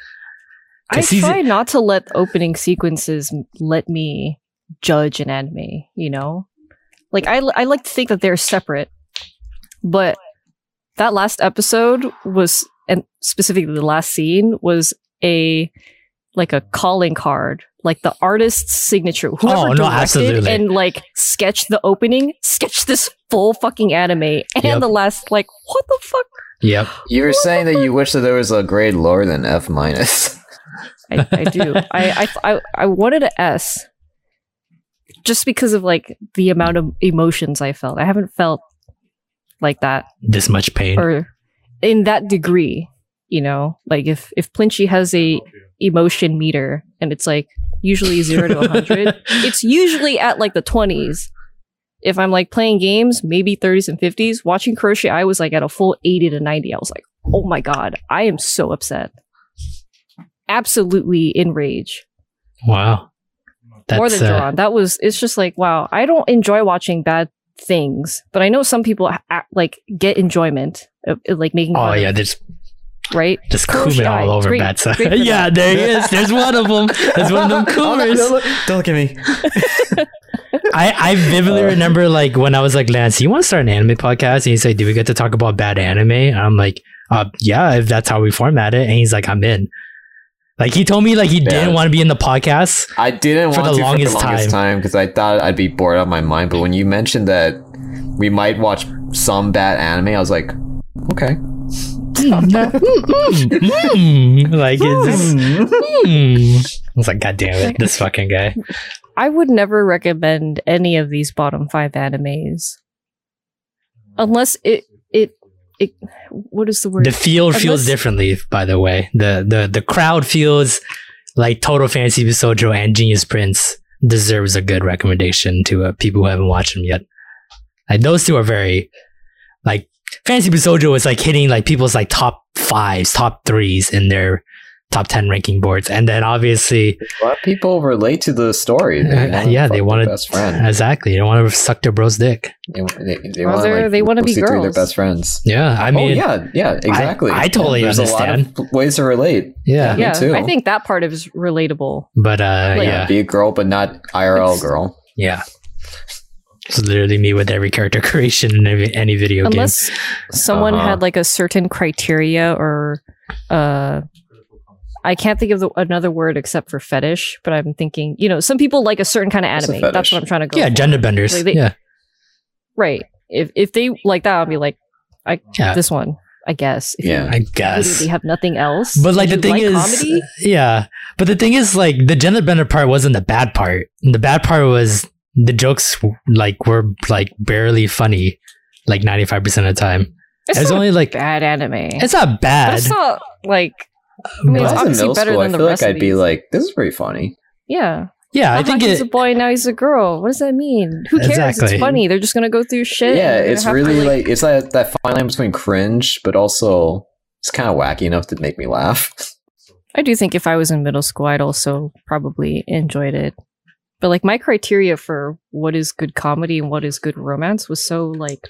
I he's- try not to let opening sequences let me judge an anime. You know, like I I like to think that they're separate, but that last episode was, and specifically the last scene was a like a calling card, like the artist's signature. Oh, whoever Oh, no, directed absolutely. and like sketch the opening, sketch this full fucking anime, and Yep. the last like what the fuck. Yep. You were saying that you wish that there was a grade lower than F minus. I, I do. I, I I I wanted a S, just because of like the amount of emotions I felt. I haven't felt like that This much pain. or in that degree. You know, like if if Plinchy has a emotion meter and it's like usually zero to hundred, it's usually at like the twenties. If I'm like playing games, maybe 30s and 50s. Watching Crochet, I was like at a full 80 to 90. I was like, oh my god, I am so upset. Absolutely enraged wow. more than uh, drawn. That was it's just like wow. I don't enjoy watching bad things, but I know some people ha- like get enjoyment of, of, like making. Oh yeah, there's right. just Koroshi Kumin Ai, all over great- bad stuff. great yeah, there he is. There's one of them. There's one of them Coomers. don't look at me. I, I vividly Uh. remember like when I was like, Lance, you want to start an anime podcast? And he's like, Do we get to talk about bad anime? And I'm like, uh, yeah, if that's how we format it. And he's like, I'm in. Like he told me like he Yeah. didn't want to be in the podcast. I didn't For want the to longest for the longest time because I thought I'd be bored out of my mind. But when you mentioned that we might watch some bad anime, I was like, okay. Mm, like it's just. I was like, God damn it, this fucking guy. I would never recommend any of these bottom five animes unless it it it. What is the word? The field feels Unless- differently, by the way. The the the crowd feels like Total Fantasy Sojo and Genius Prince deserves a good recommendation to uh, people who haven't watched them yet. Like those two are very Fantasy Sojo was like hitting like people's like top fives, top threes in their top ten ranking boards, and then obviously A lot of people relate to the story. Uh, yeah, they their want to best friend. exactly. They want to suck their bro's dick. They, they, they Or want they're- like, they wanna be pussy through their best friends. Yeah, I mean, oh yeah, yeah, exactly. I totally There's understand. a lot of ways to relate. yeah, me yeah, too. I think that part is relatable. but uh, Like- yeah, Be a girl, but not IRL It's- girl. yeah. It's literally me with every character creation in every, any video game. Unless someone Uh-huh. had like a certain criteria or uh I can't think of the, another word except for fetish, but I'm thinking, you know, some people like a certain kind of anime. That's what I'm trying to go. Yeah, for. gender benders. Like, they- yeah, Right. If if they like that, I'll be like, I Yeah. this one, I guess. If Yeah. you I guess. literally have nothing else. But like the thing like is, comedy, yeah. But the thing is, like the gender bender part wasn't the bad part. The bad part was the jokes like were like barely funny, like ninety five percent of the time. it's, It's not only like bad anime. it's not But bad. it's not like I When mean, it's I was in obviously middle better school, I than the feel rest like of I'd be these. like, "This is pretty funny." yeah. yeah, I Haha, think he's it. a boy now he's a girl. What does that mean? Who cares? Exactly. It's funny. They're just gonna go through shit. yeah, it's gonna have to, really like, it's that that fine line between cringe, but also it's kind of wacky enough to make me laugh. I do think if I was in middle school, I'd also probably enjoyed it. But like my criteria for what is good comedy and what is good romance was so like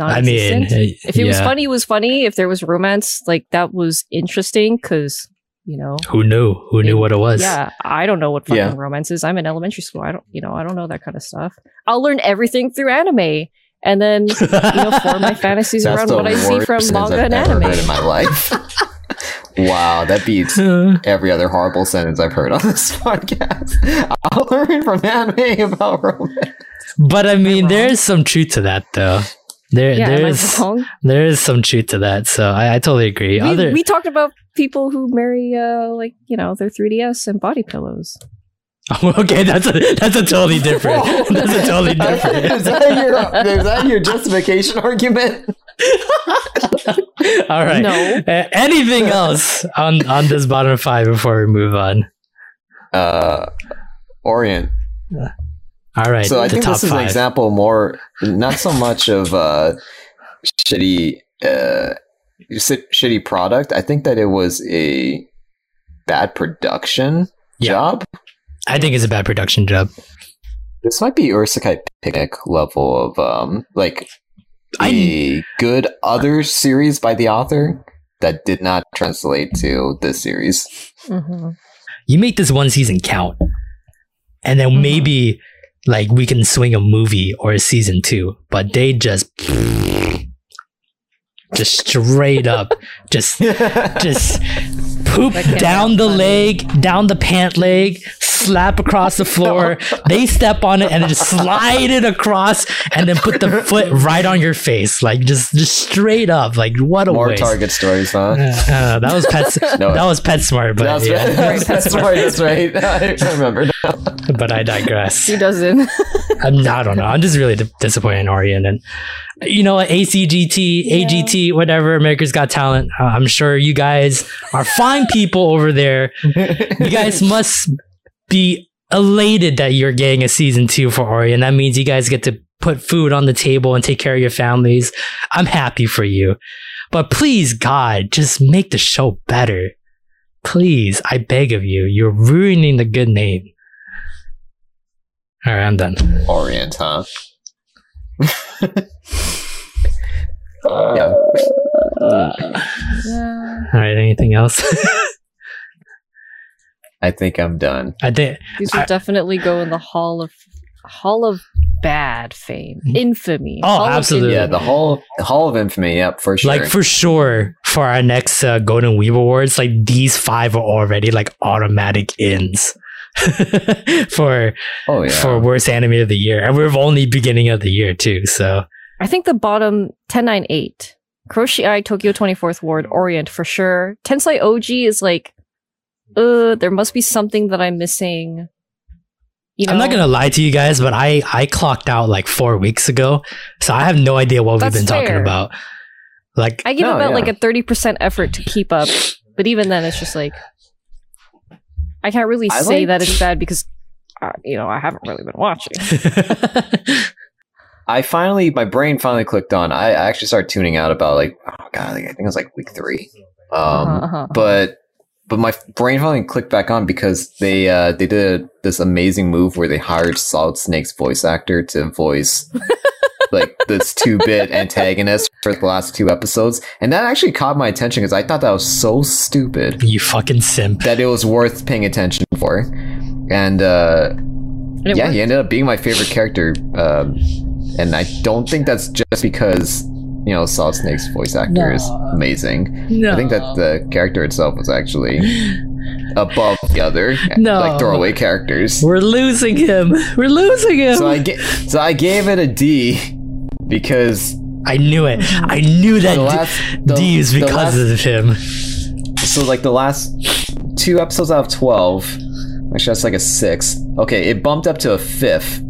I mean, if it was funny, it was funny. If there was romance, like that was interesting because you know. who knew? Who knew what it was? Yeah, I don't know what fucking Yeah. romance is. I'm in elementary school. I don't, you know, I don't know that kind of stuff. I'll learn everything through anime, and then you know, form my fantasies around what I see from manga I've and anime. in my life. wow, that beats every other horrible sentence I've heard on this podcast. I'll learn from anime about romance. but I mean, there's some truth to that, though. There, yeah, there is there is some truth to that. So I, I totally agree. We, Other, we talked about people who marry, uh, like you know, their 3ds and body pillows. okay, that's a that's a totally different. that's a totally different. is, that your, is that your justification argument? All right. No. Uh, anything else on on this bottom five before we move on? Uh, Orient. All right. so I think top this is an example more, not so much of uh, shitty, uh, shitty product. I think that it was a bad production Yeah. job. I think it's a bad production job. This might be Urasekai Picnic level of um, like I- a good other series by the author that did not translate to this series. Mm-hmm. You make this one season count, and then Mhm. maybe like we can swing a movie or a season two. But they just just straight up just just poop down the funny. leg, down the pant leg, slap across the floor. they step on it and then just slide it across, and then put the foot right on your face, like just just straight up. Like what a More waste. Target stories, huh? Uh, uh, that was pet. No. that was pet smart, but That's yeah. right. That's right. That's right. I remember. now. but I digress. Who doesn't? I'm, I don't know. I'm just really d- disappointed in Orient and you know ACGT, Yeah. AGT, whatever. America's Got Talent. Uh, I'm sure you guys are fine people over there. You guys must be elated that you're getting a season two for Ori, and That means you guys get to put food on the table and take care of your families. I'm happy for you. But please, God, just make the show better. Please, I beg of you. You're ruining the good name. All right, I'm done. Orient, huh? yeah. yeah. All right, anything else? I think I'm done. I did. These would I- definitely go in the Hall of Hall of Bad Fame, infamy. Oh, Hall of absolutely. Yeah, Infamy. the Hall Hall of Infamy. Yep, for sure. like for sure, for our next uh, Golden Weave Awards, like these five are already like automatic ins for Oh yeah. for worst anime of the year, and we're only beginning of the year too. So I think the bottom 1098. Koroshi Ai, Tokyo 24th Ward, Orient for sure. Tensai Ouji is like, uh, there must be something that I'm missing. You know, I'm not gonna lie to you guys, but I I clocked out like four weeks ago, so I have no idea what That's we've been talking about. Like I give No, about yeah. like a 30% effort to keep up, but even then, it's just like, I can't really I say like- that it's bad because, uh, you know, I haven't really been watching. I finally, my brain finally clicked on. I actually started tuning out about like, oh god, like, I think it was like week three. Um, Uh-huh, uh-huh. but but my brain finally clicked back on because they uh they did this amazing move where they hired Solid Snake's voice actor to voice like this two bit antagonist for the last two episodes, and that actually caught my attention because I thought that was so stupid you fucking simp. that it was worth paying attention for, and uh yeah, worked. he ended up being my favorite character. Um, and I don't think that's just because you know Solid Snake's voice actor is amazing. No, I think that the character itself was actually above the other No. like throwaway characters. we're losing him. We're losing him. So I ga- so I gave it a D because I knew it. I knew that the D- last the, D is because last- of him. so like the last two episodes out of twelve. Actually, that's like a six. Okay, it bumped up to a fifth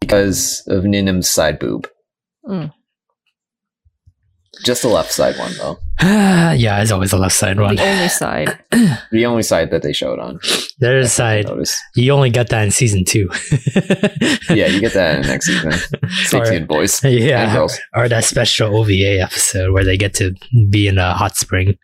because of Ninym's side boob. Mm. Just the left side one though. yeah, it's always the left side one. the only side. The only side that they showed on. There's a I side. You only got that in season two. Yeah, you get that in the next season. Stay Or- tuned, boys. And Yeah, girls. or that special OVA episode where they get to be in a hot spring.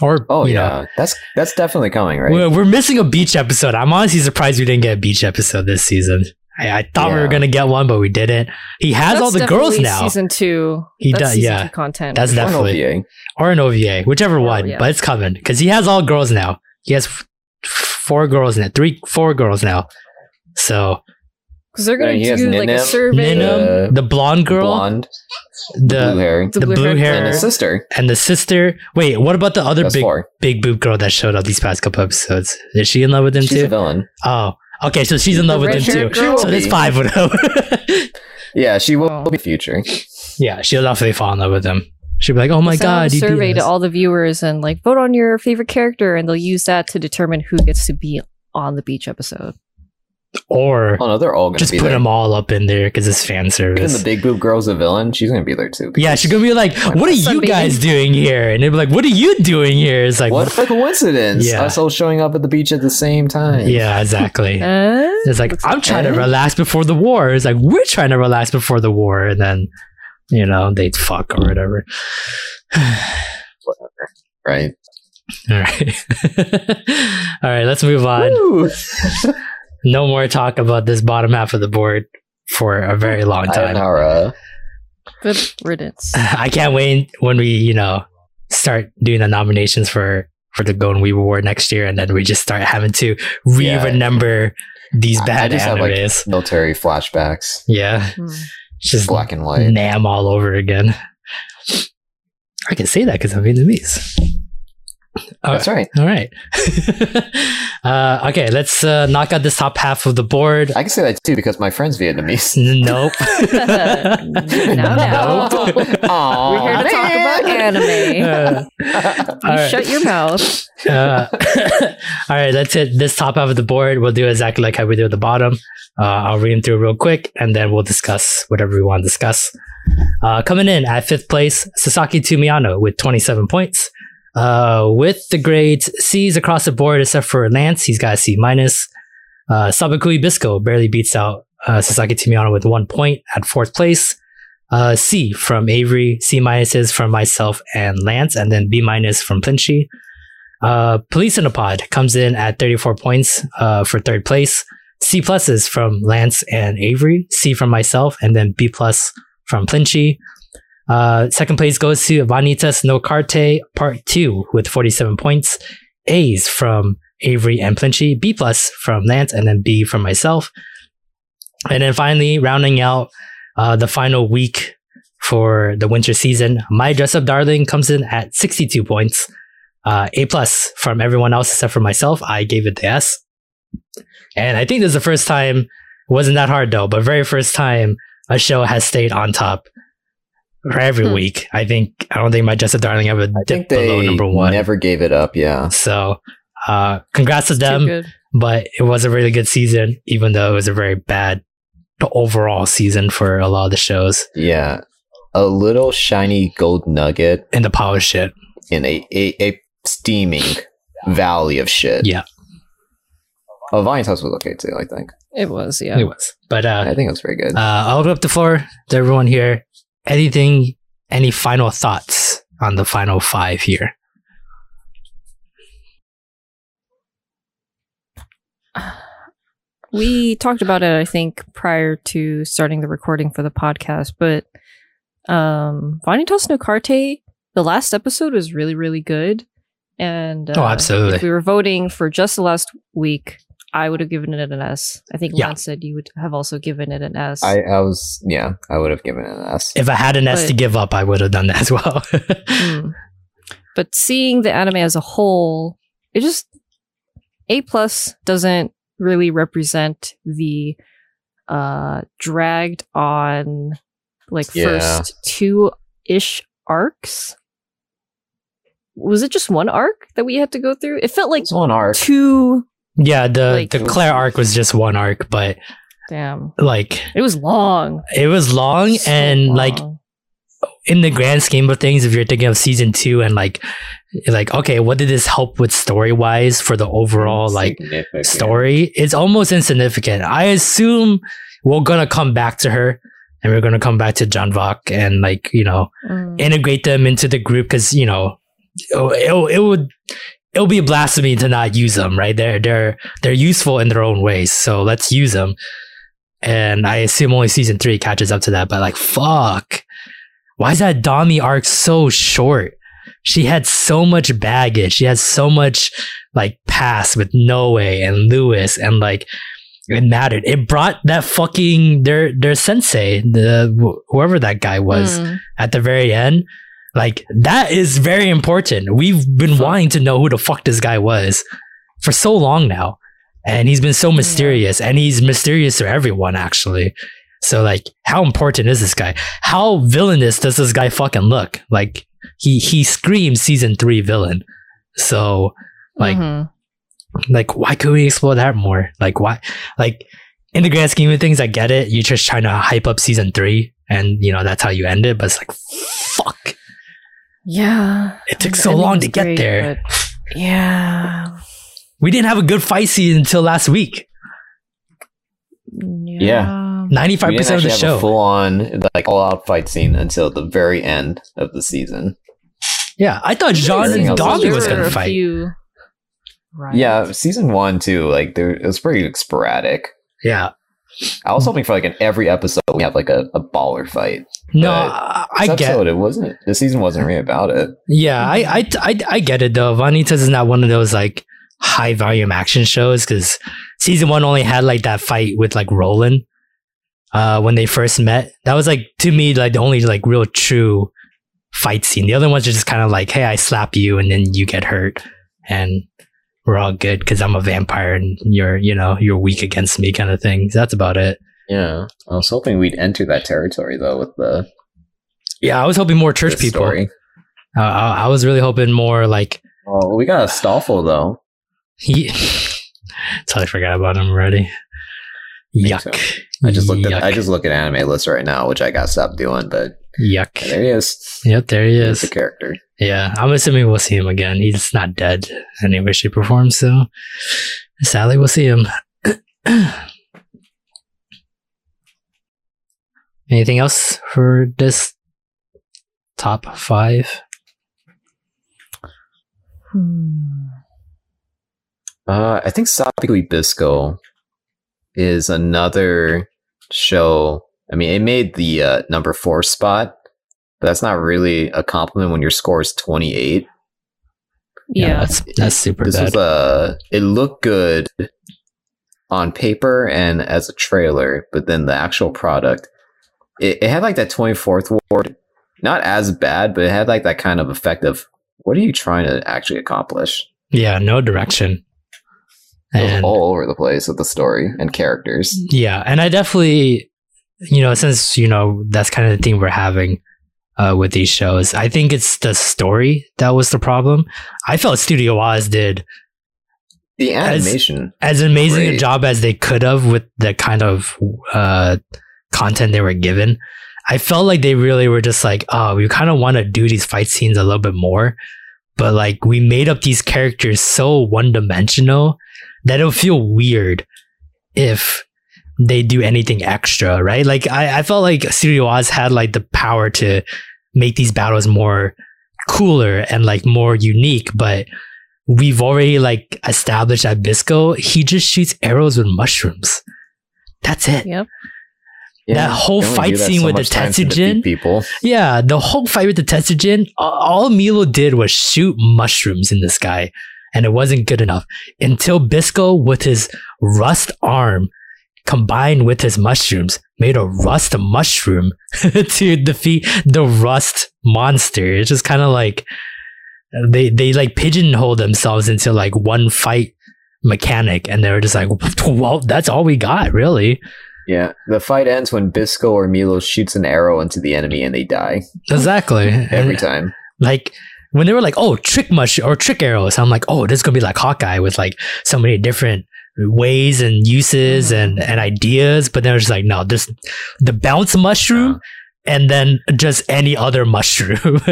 Or Oh you know, yeah, that's that's definitely coming, right? we're, we're missing a beach episode. I'm honestly surprised we didn't get a beach episode this season. I, I thought we were gonna get one, but we didn't. He has That's all the girls now, Season two. He That's does- season yeah. two content. That's Or an definitely OVA. or an OVA, whichever Or- one. yeah. But it's coming because he has all girls now. He has f- four girls now, three, four girls now. So because they're gonna Yeah, he has do like a Ninym. survey. Ninym, Uh, the blonde girl, blonde, the blue hair, the blue hair- and the sister. and the sister. Wait, what about the other That's big four. big boob girl that showed up these past couple episodes? Is she in love with him She's a too? villain. Oh, okay, so she's in love with him too. girl? So there's five with him. Yeah, she will be future. yeah, she'll definitely fall in love with him. She'll be like, "Oh my Send god, a you survey to us." all the viewers and like vote on your favorite character, and they'll use that to determine who gets to be on the beach episode. Or Oh no, they're all gonna just be put there. them all up in there because it's fan Even service. the big boob girl's a villain. She's gonna be there too. yeah, she's gonna be like, "What are you Sunbathing. guys doing here?" And they'll be like, "What are you doing here?" It's like, what a coincidence! Yeah. Us all showing up at the beach at the same time. yeah, exactly. Uh, It's like I'm trying to Eh? relax before the war. It's like we're trying to relax before the war, and then you know they fuck or whatever. right. All right, all right. Let's move on. Woo! No more talk about this bottom half of the board for a very long time. Sayonara. good riddance. I can't wait when we you know start doing the nominations for for the Golden Weave Award next year, and then we just start having to Yeah. re-remember these I- I bad just have, like. Military flashbacks, yeah, it's just black and white. Nam all over again. I can say that because I'm Vietnamese. Oh, That's right. All right. uh, okay, let's uh, knock out this top half of the board. I can say that too because my friend's Vietnamese. Nope. No, no. Aw, We're here to talk about anime. Uh, You all right. shut your mouth. Uh, all right, that's it. This top half of the board, we'll do exactly like how we do at the bottom. Uh, I'll read them through real quick, and then we'll discuss whatever we want to discuss. Uh, coming in at fifth place, Sasaki to Miyano with 27 points. Uh, with the grades C's across the board, except for Lance, he's got a C minus. Uh, Sabikui Bisco barely beats out uh, Sasaki to Miyano with one point at fourth place. Uh, C from Avery, C minuses from myself and Lance, and then B minus from Plinchy. Uh, Police in a Pod comes in at 34 points uh, for third place. C pluses from Lance and Avery. C from myself, and then B plus from Plinchy. Uh, second place goes to Vanitas no Carte Part 2 with 47 points. A's from Avery and Plinchy. B plus from Lance, and then B from myself. And then finally, rounding out uh, the final week for the winter season. My dress up darling comes in at 62 points. Uh, a plus from everyone else except for myself. I gave it the S. And I think this is the first time, wasn't that hard though, but very first time a show has stayed on top for every Hmm. week. I think, I don't think my dress up darling ever I think dipped below number one. never gave it up. Yeah. So, uh, congrats to them but it was a really good season, even though it was a very bad overall season for a lot of the shows Yeah. A little shiny gold nugget in the power shit. in a, a, a steaming valley of shit. Yeah. Oh, Valiant's House was okay too, I think. It was, yeah. It was. But uh, I think it was very good. uh, I'll open up the floor to everyone here. Anything, any final thoughts on the final five here? We talked about it, I think, prior to starting the recording for the podcast, but um Vanitas no Carte, the last episode was really, really good. And Oh, uh, absolutely. If we were voting for just the last week, I would have given it an S. I think Yeah. Lance said you would have also given it an S. I, I was, yeah, I would have given it an S. If I had an S to give up, I would have done that as well. Hmm. But seeing the anime as a whole, it just A plus doesn't really represent the uh dragged on like Yeah. first two ish arcs. Was it just one arc that we had to go through? It felt like It's one arc. two yeah, the Like- the Claire arc was just one arc, but damn. like It was long. it was long So and like in the grand scheme of things, if you're thinking of season two and like, like okay, what did this help with story wise for the overall like story? It's almost insignificant. I assume we're gonna come back to her, and we're gonna come back to John Vok and like you know Mm. integrate them into the group because you know it, it would it'll be a blasphemy to not use them right? They're they're they're useful in their own ways so let's use them. And i assume only season three catches up to that but like fuck. Why is that Dami arc so short? She had so much baggage. She had so much like past with Noe and Lewis and like it mattered. It brought that fucking their their sensei the whoever that guy was Mm. at the very end. Like that is very important. We've been wanting to know who the fuck this guy was for so long now. And he's been so mysterious and he's mysterious to everyone actually. So like how important is this guy? How villainous does this guy fucking look? Like he he screams season 3 villain. So like Mhm. like why could we explore that more like why like in the grand scheme of things i get it you're just trying to hype up season three and you know that's how you end it but it's like fuck yeah. it took so long was to get great, there Yeah. we didn't have a good fight scene until last week Yeah. 95% We didn't of the actually have a show full on, like, all out fight scene until the very end of the season. yeah i thought john and else was Dami was there gonna fight few riots. Yeah, season one, too, like, there, it was pretty sporadic. yeah I was hoping for, like, in every episode, we have, like, a, a baller fight. no i I get it wasn't, the season wasn't really about it. Yeah, I, I, I, I get it though. Vanitas is not one of those like high volume action shows because season one only had like that fight with like Roland uh, when they first met. That was like to me like the only like real true fight scene. The other ones are just kind of like, hey, I slap you and then you get hurt and we're all good because I'm a vampire and you're you know you're weak against me kind of thing. That's about it. Yeah. I was hoping we'd enter that territory, though, with the Yeah, I was hoping more church people. Uh, I, I was really hoping more like Oh, we got Astolfo, though. He totally forgot about him already. Yuck. I just looked Yuck. at I just look at anime lists right now, which I got stopped doing, but Yuck. there he is. Yep, there he He's is. the character. Yeah, I'm assuming we'll see him again. He's not dead anyway, she way, shape, or form, so sadly we'll see him. Anything else for this top five? Hmm. Uh, I think Sabikui Bisco is another show. I mean, it made the uh, number four spot, but that's not really a compliment when your score is 28. Yeah. that's that's super this bad. was a, it looked good on paper and as a trailer, but then the actual product, it, it had like that 24th ward. Not as bad, but it had like that kind of effect of what are you trying to actually accomplish? Yeah, no direction. And all over the place with the story and characters. yeah, and I definitely, you know, since you know that's kind of the theme we're having uh, with these shows, I think it's the story that was the problem. I felt Studio Oz did The animation, as amazing a job as they could have with the kind of uh, content they were given. I felt like they really were just like, oh, we kind of want to do these fight scenes a little bit more, but like we made up these characters so one dimensional that it'll feel weird if they do anything extra, right? Like I, I felt like Studio Oz had like the power to make these battles more cooler and like more unique, but we've already like established that Bisco, he just shoots arrows with mushrooms. That's it. Yep. that whole fight that scene so with the much times to defeat Tetsujin. people. Yeah, the whole fight with the Tetsujin, all Milo did was shoot mushrooms in the sky, and it wasn't good enough until Bisco, with his rust arm, combined with his mushrooms, made a rust mushroom to defeat the rust monster. It's just kind of like they they like pigeonhole themselves into like one fight mechanic, and they were just like, well, that's all we got, really. Yeah, the fight ends when Bisco or Milo shoots an arrow into the enemy and they die Exactly. every And- time. like when they were like, oh, trick mush or trick arrows, I'm like, oh, this is gonna be like Hawkeye with like so many different ways and uses mm-hmm. and and ideas. But then it was just like, no, this the bounce mushroom and then just any other mushroom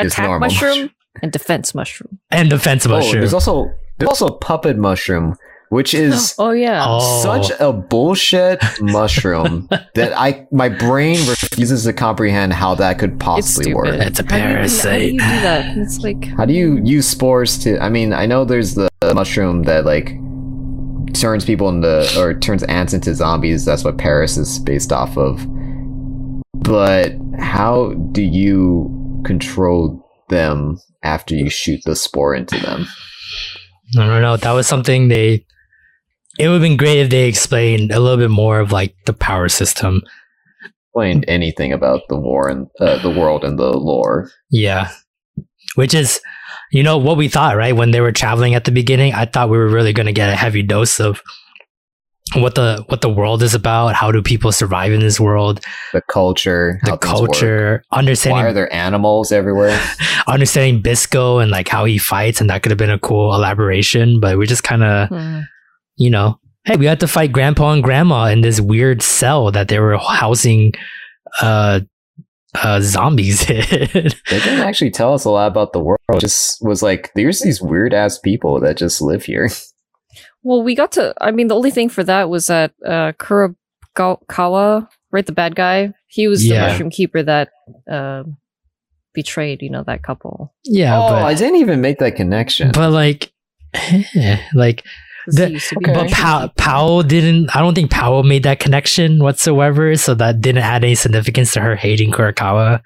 Attack normal mushroom and defense mushroom. and defense Oh, mushroom. there's also there's also puppet mushroom, which is Oh yeah. Oh. such a bullshit mushroom that I my brain refuses to comprehend how that could possibly stupid. work. It's a How do you- How do you do that? It's like How do you use spores to? I mean, I know there's the mushroom that like turns people into or turns ants into zombies. That's what Paris is based off of. But how do you control them after you shoot the spore into them? I don't know. That was something they. It would have been great if they explained a little bit more of like the power system. Explained anything about the war and uh, the world and the lore. Yeah. Which is, you know, what we thought, right? When they were traveling at the beginning, I thought we were really going to get a heavy dose of what the what the world is about, how do people survive in this world, The culture, the how things work. culture, Why are understanding there animals everywhere? understanding Bisco and like how he fights and that could have been a cool elaboration, but we just kind of, hmm. you know, hey, we had to fight grandpa and grandma in this weird cell that they were housing uh uh zombies in. They didn't actually tell us a lot about the world. It just was like there's these weird ass people that just live here. Well, we got to. I mean, the only thing for that was that uh, Kurokawa, right, the bad guy. He was the mushroom keeper that uh, betrayed, you know, that couple. yeah, oh, but I didn't even make that connection. but like like 'Cause The- he used to be okay. But mushroom Pawoo didn't. I don't think Pawoo made that connection whatsoever. So that didn't add any significance to her hating Kurokawa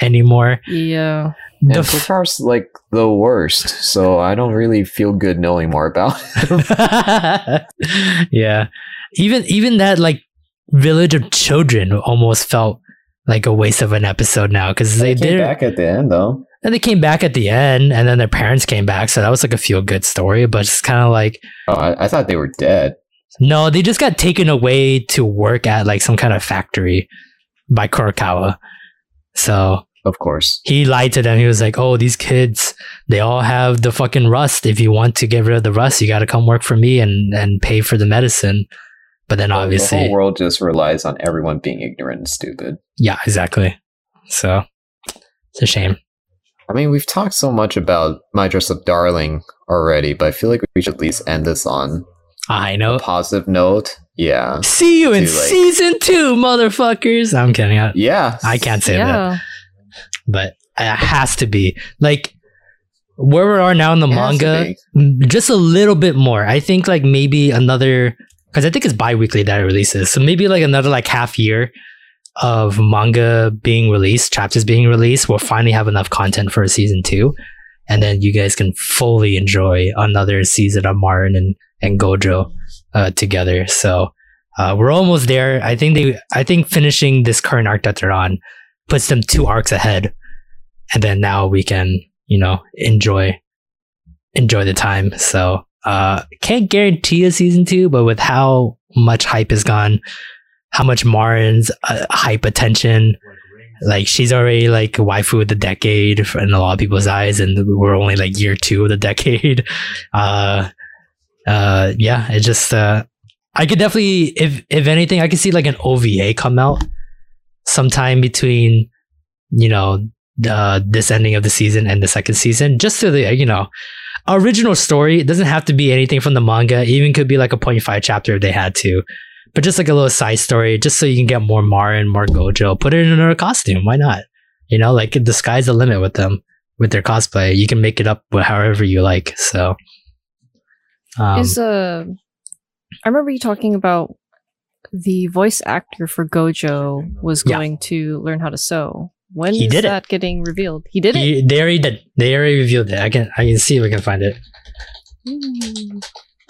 anymore. Yeah. The and f- Fukar's like the worst, so I don't really feel good knowing more about him. yeah, even even that like village of children almost felt like a waste of an episode now because they, came did back at the end though. And they came back at the end and then their parents came back so that was like a feel good story but it's kind of like Oh, I, I thought they were dead. No, they just got taken away to work at like some kind of factory by Kurokawa. So Of course. he lied to them. He was like, "Oh, these kids, they all have the fucking rust. If you want to get rid of the rust, you got to come work for me and and pay for the medicine." But then oh, the obviously, the whole world just relies on everyone being ignorant and stupid. yeah, exactly. So it's a shame. I mean, we've talked so much about My Dress Up Darling already, but I feel like we should at least end this on I a know. positive note. Yeah. See you in like- season two, motherfuckers. I'm kidding. I, Yeah. I can't say that. but it has to be like where we are now in the It manga just a little bit more i think like maybe another because i think it's bi-weekly that it releases so maybe like another like half year of manga being released chapters being released we'll finally have enough content for a season two and then you guys can fully enjoy another season of Marin and, and gojo uh, together so Uh, we're almost there. I think they, I think finishing this current arc that they're on puts them two arcs ahead, and then now we can, you know, enjoy, enjoy the time. So, uh, can't guarantee a season two, but with how much hype has gone, how much Marin's uh, hype attention, like she's already like waifu of the decade in a lot of people's eyes, and we're only like year two of the decade. Uh, uh, yeah, it just uh, I could definitely, if if anything, I could see like an OVA come out sometime between, you know, uh, this ending of the season and the second season, just so the you know, original story. It doesn't have to be anything from the manga. It even could be like a 0.5 chapter if they had to, but just like a little side story, just so you can get more Marin, more Gojo. Put it in another costume. Why not? You know, like the sky's the limit with them with their cosplay. You can make it up however you like. So, um, Is uh, I remember you talking about the voice actor for Gojo was Yeah. going to learn how to sew. When He is did it. that getting revealed? He did it. they already did. They already revealed it. I can I can see if I can find it. Hmm.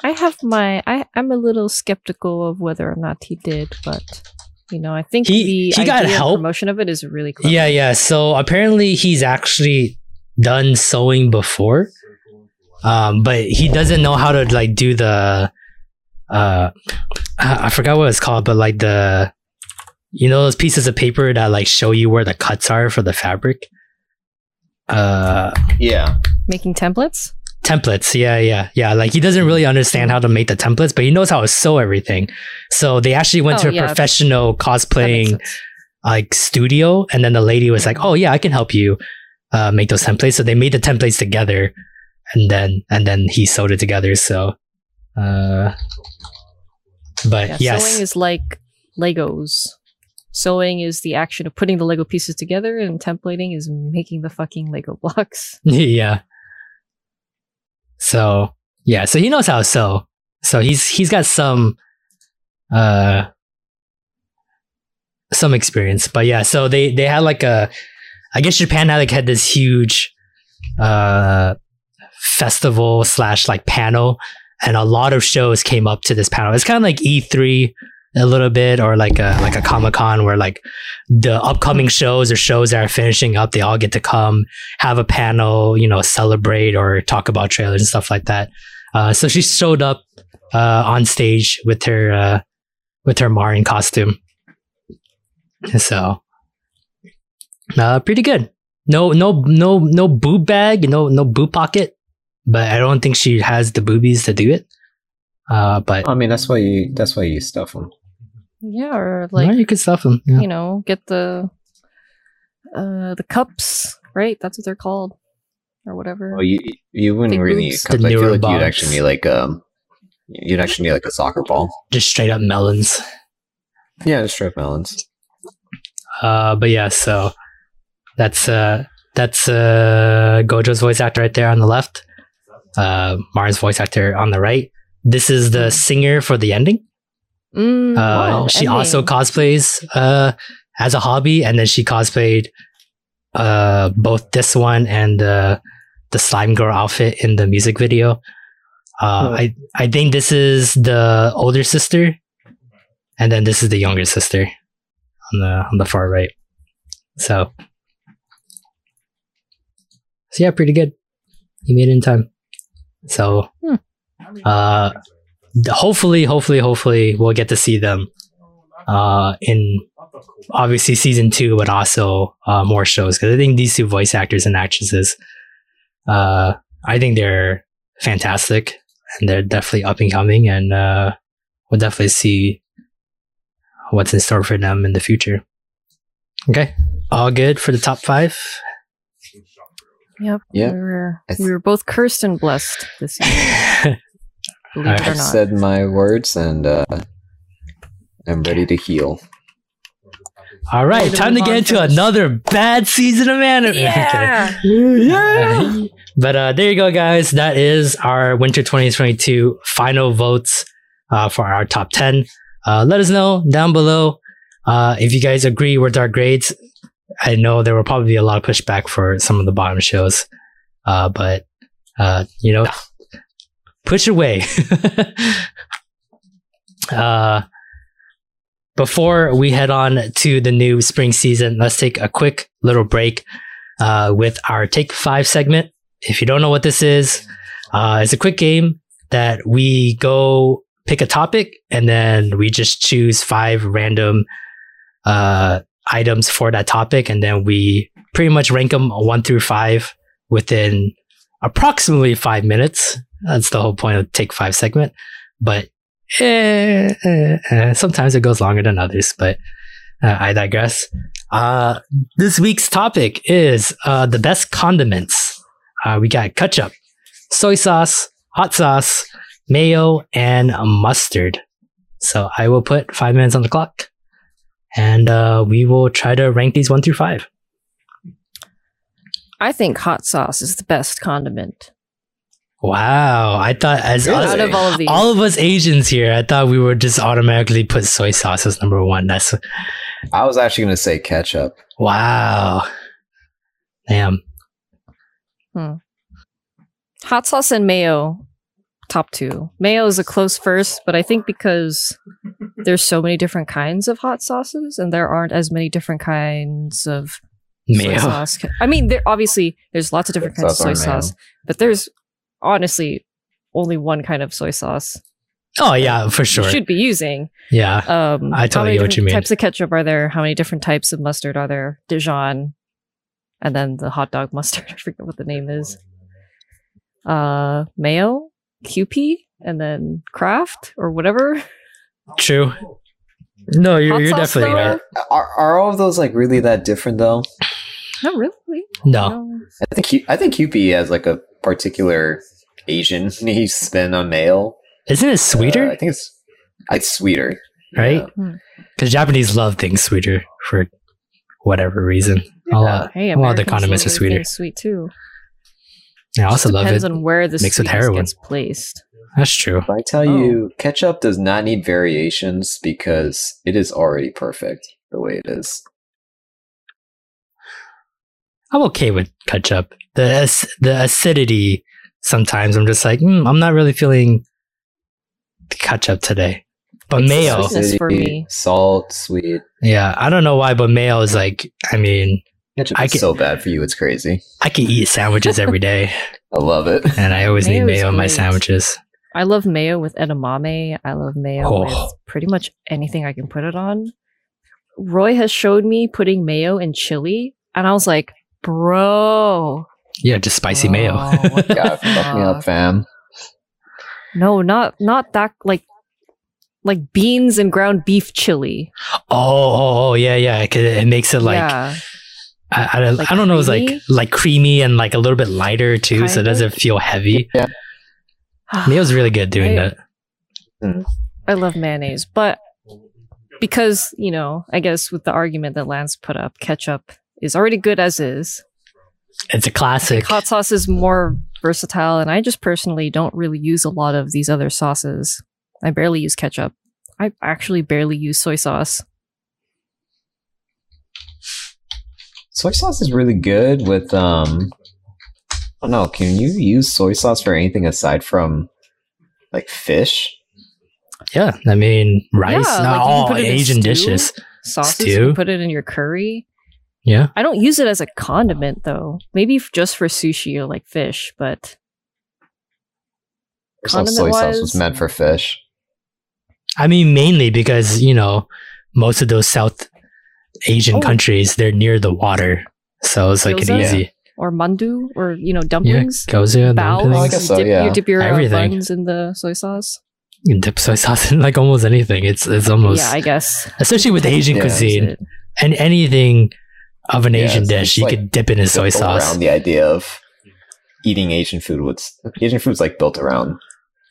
I have my. I I'm a little skeptical of whether or not he did, but you know, I think He- the he got idea and help. promotion of it is really clever. Yeah, yeah. So apparently he's actually done sewing before. Um, but he doesn't know how to like do the uh I I forgot what it's called, but like the you know those pieces of paper that like show you where the cuts are for the fabric. Uh Yeah. making templates. Templates. Yeah yeah yeah. Like he doesn't really understand how to make the templates but he knows how to sew everything. So they actually went Oh, to a yeah. professional cosplaying like studio and then the lady was like oh yeah i can help you uh, make those templates. So they made the templates together and then and then he sewed it together so uh but Yeah, yes. Sewing is like Legos. Sewing is the action of putting the Lego pieces together, and templating is making the fucking Lego blocks. yeah so yeah so he knows how sew. So he's he's got some uh some experience. But yeah so they they had like a i guess japan had like had this huge uh festival slash like panel. And a lot of shows came up to this panel. It's kind of like e3 a little bit or like a like a comic-con where like the upcoming shows or shows that are finishing up they all get to come have a panel, you know, celebrate or talk about trailers and stuff like that. Uh, so she showed up uh, on stage with her uh, with her Marin costume. So, uh, pretty good. No, no, no, no boob bag, no, no boob pocket. But I don't think she has the boobies to do it. Uh, but I mean, that's why you. That's why you stuff them. Yeah, or like, like you could stuff them. Yeah. you know, get the uh the cups, right? That's what they're called, or whatever. Well, you you wouldn't Big really need cups. The I feel like box. you'd actually need like um, you'd actually need like a soccer ball. Just straight up melons. Yeah, just straight melons. Uh, but yeah, so that's uh that's uh Gojo's voice actor right there on the left. Uh, Mars voice actor on the right. This is the singer for the ending. Mm, Uh, wow, she also cosplays uh as a hobby, and then she cosplayed uh both this one and the the slime girl outfit in the music video. Uh, Hmm. I I think this is the older sister, and then this is the younger sister on the on the far right. So, so yeah, pretty good. You made it in time. So, Hmm. uh, hopefully, hopefully, hopefully, we'll get to see them uh, in obviously season two, but also uh, more shows because I think these two voice actors and actresses, uh, I think they're fantastic and they're definitely up and coming, and uh, we'll definitely see what's in store for them in the future. Okay, all good for the top five. Yep. Yeah. We were th- we were both cursed and blessed this year. Believe it or I've said my words and uh, I'm ready to heal. all right, time to get on into another bad season of anime. Yeah. yeah. But uh, there you go, guys. That is our winter 2022 final votes uh, for our top 10. Uh, let us know down below uh, if you guys agree with our grades. I know there will probably be a lot of pushback for some of the bottom shows, uh, but uh, you know, push away. uh, before we head on to the new spring season, let's take a quick little break uh, with our Take Five segment. If you don't know what this is, uh, it's a quick game that we go pick a topic and then we just choose five random uh, items for that topic, and then we pretty much rank them one through five within approximately five minutes. That's the whole point of Take Five segment. But eh, eh, eh, sometimes it goes longer than others, but uh, I digress. Uh, this week's topic is uh, the best condiments. Uh, we got ketchup, soy sauce, hot sauce, mayo, and mustard. So I will put five minutes on the clock, and uh, we will try to rank these one through five. I think hot sauce is the best condiment Wow, I thought as Really? us, out of all of these. all of us Asians here, I thought we would just automatically put soy sauce as number one. That's I was actually going to say ketchup. wow. Damn. Hmm. hot sauce and mayo, top two. Mayo is a close first, but I think because there's so many different kinds of hot sauces, and there aren't as many different kinds of soy Mayo. sauce. I mean, there obviously there's lots of different kinds of soy Sauce mayo? sauce, but there's honestly only one kind of soy sauce Oh yeah, for sure. you should be using. Yeah. Um, I how totally what you different mean. Types of ketchup are there? How many different types of mustard are there? Dijon, and then the hot dog mustard. I forget what the name is. Uh, mayo, Kewpie, and then Kraft or whatever. True. No, you're, you're definitely though? right. Are, are all of those like really that different though? Not really. No. I think I think Kewpie has like a particular Asian spin on male. Isn't it Uh, sweeter? I think it's it's sweeter, right? yeah. Because Japanese love things sweeter for whatever reason. A lot, Hey, a lot of the condiments are love sweeter. everything Sweet too. I also love it. Depends on where the mixed with heroin. gets placed. That's true. If I tell you, ketchup does not need variations because it is already perfect the way it is. I'm okay with ketchup. The the acidity sometimes I'm just like, mm, I'm not really feeling ketchup today. But It's mayo, sweetness for me. salt, sweet. yeah, I don't know why, but mayo is like, I mean, Ketchup I is can- so bad for you, it's crazy. I can eat sandwiches every day, I love it. and I always Mayo need mayo in my sandwiches. I love mayo with edamame. I love mayo Oh. with pretty much anything I can put it on. Roy has showed me putting mayo in chili, and I was like, bro. Yeah, just spicy mayo. bro, what the God, fuck me up, fam. No, not not that like like beans and ground beef chili. Oh, oh, oh, yeah, yeah. 'cause It makes it like yeah. I, I, don't- Like I don't know. It's like like creamy and like a little bit lighter too, so it doesn't feel heavy. Yeah. Mayo's really good doing I- that. Mm. I love mayonnaise, but because, you know, I guess with the argument that Lance put up, ketchup is already good as is. It's a classic. Hot sauce is more versatile, and I just personally don't really use a lot of these other sauces. I barely use ketchup. I actually barely use soy sauce. Soy sauce is really good with um I don't know, can you use soy sauce for anything aside from like fish? Yeah, I mean rice, Yeah, not like all put it in Asian stew. dishes. Sauces, Stew? you can put it in your curry. Yeah, I don't use it as a condiment though. Maybe f- just for sushi or like fish, but So soy sauce was Condiment-wise- meant for fish. I mean mainly because you know most of those South Asian Oh. countries they're near the water, so it's like an easy. or mandu or you know Yeah, dumplings. gyoza, Baos, dumplings. I guess so, you dip, yeah. you dip your uh, Everything. buns in the soy sauce. You dip soy sauce in like almost anything. It's it's almost yeah, I guess. especially with Asian Yeah. cuisine and anything of an Yeah, Asian dish, you like could dip it in soy sauce. Around the idea of eating Asian food with Asian food's like built around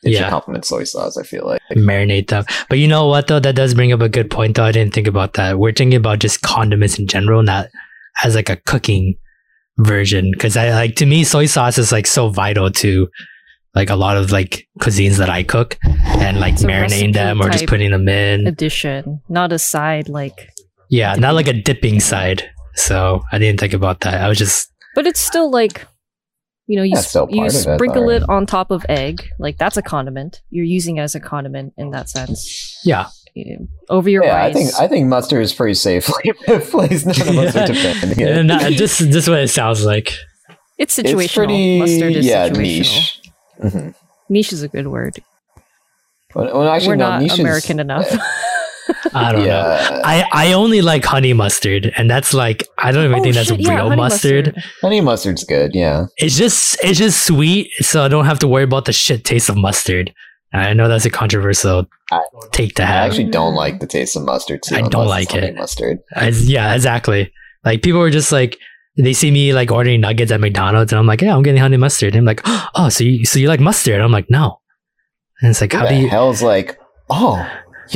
it Yeah. should complement soy sauce, I feel like. marinate them. But you know what though? That does bring up a good point though. I didn't think about that. We're thinking about just condiments in general, not as like a cooking version. Cause I like to me soy sauce is like so vital to like a lot of like cuisines that I cook and like It's marinating them or just putting them in. addition, not a side like Yeah, not like a dipping side. So I didn't think about that. I was just but it's still like you know, you, Yeah, s- still you part of it, sprinkle it on top of egg. Like that's a condiment. You're using it as a condiment in that sense. yeah. over your yeah, I think I think mustard is pretty safe. Place none of us are defending Yeah, it. no, just just what it sounds like. it's situational. It's pretty Mustard is yeah situational. niche. hmm Niche is a good word. Well, well, actually, We're no, not niche is- American enough. I don't know. I, I only like honey mustard, and that's like I don't even Oh, think that's shit, yeah, real honey mustard. honey mustard's good. Yeah, It's just it's just sweet, so I don't have to worry about the shit taste of mustard. I know that's a controversial I- take to have. I actually don't like the taste of mustard too. I don't like it. Mustard. As- yeah, exactly. Like people were just like they see me like ordering nuggets at McDonald's, and I'm like, yeah, I'm getting honey mustard. And I'm like, oh, so you so you like mustard? I'm like, no. And it's like, Who how the do you? hell's like? Oh,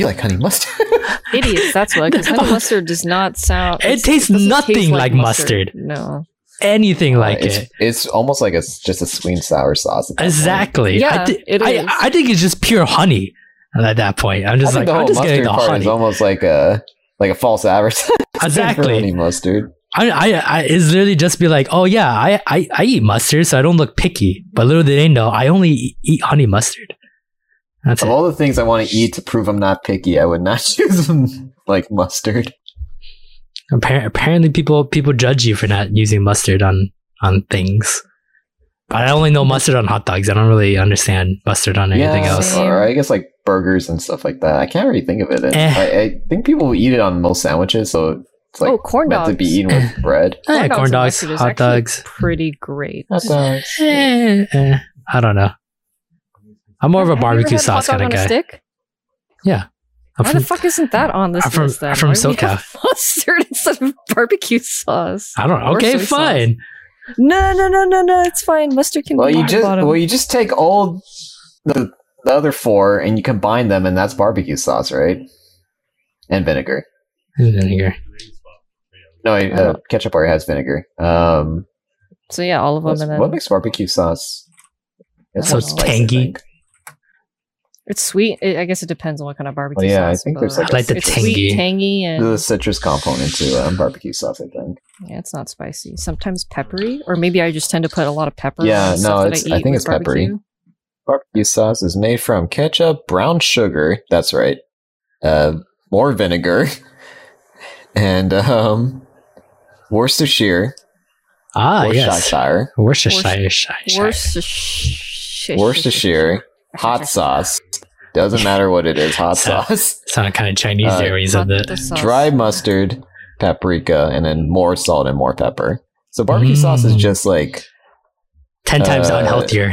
you like honey mustard? Idiots. That's why. Because honey mustard does not sound. It tastes doesn't nothing taste like mustard. No. Anything like it's, it? It's almost like it's just a sweet and sour sauce. at point. Exactly. Yeah, I, thi- it I. I think it's just pure honey at that point. I'm just think like, the I'm whole just getting mustard the part honey. is almost like a like a false advertisement Exactly. honey mustard. I, I, I, it's literally just be like, oh yeah, I, I, I eat mustard, so I don't look picky. But little did they know, I only eat, eat honey mustard. That's Of it. all the things I want to eat to prove I'm not picky, I would not choose like mustard. Appar- apparently, people people judge you for not using mustard on on things. But I only know mustard on hot dogs. I don't really understand mustard on anything yeah, else. Same. or I guess like burgers and stuff like that. I can't really think of it. Eh. I, I think people eat it on most sandwiches, so it's like oh, corn meant dogs. to be eaten with bread. Eh, corn and dogs, mustard is hot dogs. Pretty great. Hot dogs. Eh, eh, I don't know. I'm more of a Have barbecue sauce kind of guy. stick? I'm Why from- the fuck isn't that on this I'm from- list then? I'm from Why SoCal. Mustard instead of barbecue sauce. I don't know. Okay, soy sauce. fine. No, no, no, no, no. It's fine. Mustard can Well, be you on the just bottom. well you just take all the the other four and you combine them, and that's barbecue sauce, right? And vinegar. And Vinegar. No, wait, uh, ketchup already has vinegar. Um, so yeah, all of them, and then what makes barbecue sauce? It's So more spicy, I tangy? Think. it's sweet. It, I guess it depends on what kind of barbecue. Well, yeah, I sauce, think there's like I like the it's tangy. sweet, tangy, and There's a citrus component to um, barbecue sauce, I think. yeah, it's not spicy. Sometimes peppery, or maybe I just tend to put a lot of pepper. Yeah, on the stuff no, it's- I, I think with it's peppery. barbecue. Barbecue sauce is made from ketchup, brown sugar, that's right, uh, more vinegar, and um, Worcestershire, Ah, yes. Worcestershire, Worcestershire. Worcestershire. Worcestershire. Worcestershire, hot sauce. Doesn't matter what it is, hot So- sauce. Sounded kind of Chinese Uh, there when you said Hot that. the. Dry mustard, paprika, and then more salt and more pepper. So barbecue sauce is Mm. just like Ten times uh, unhealthier.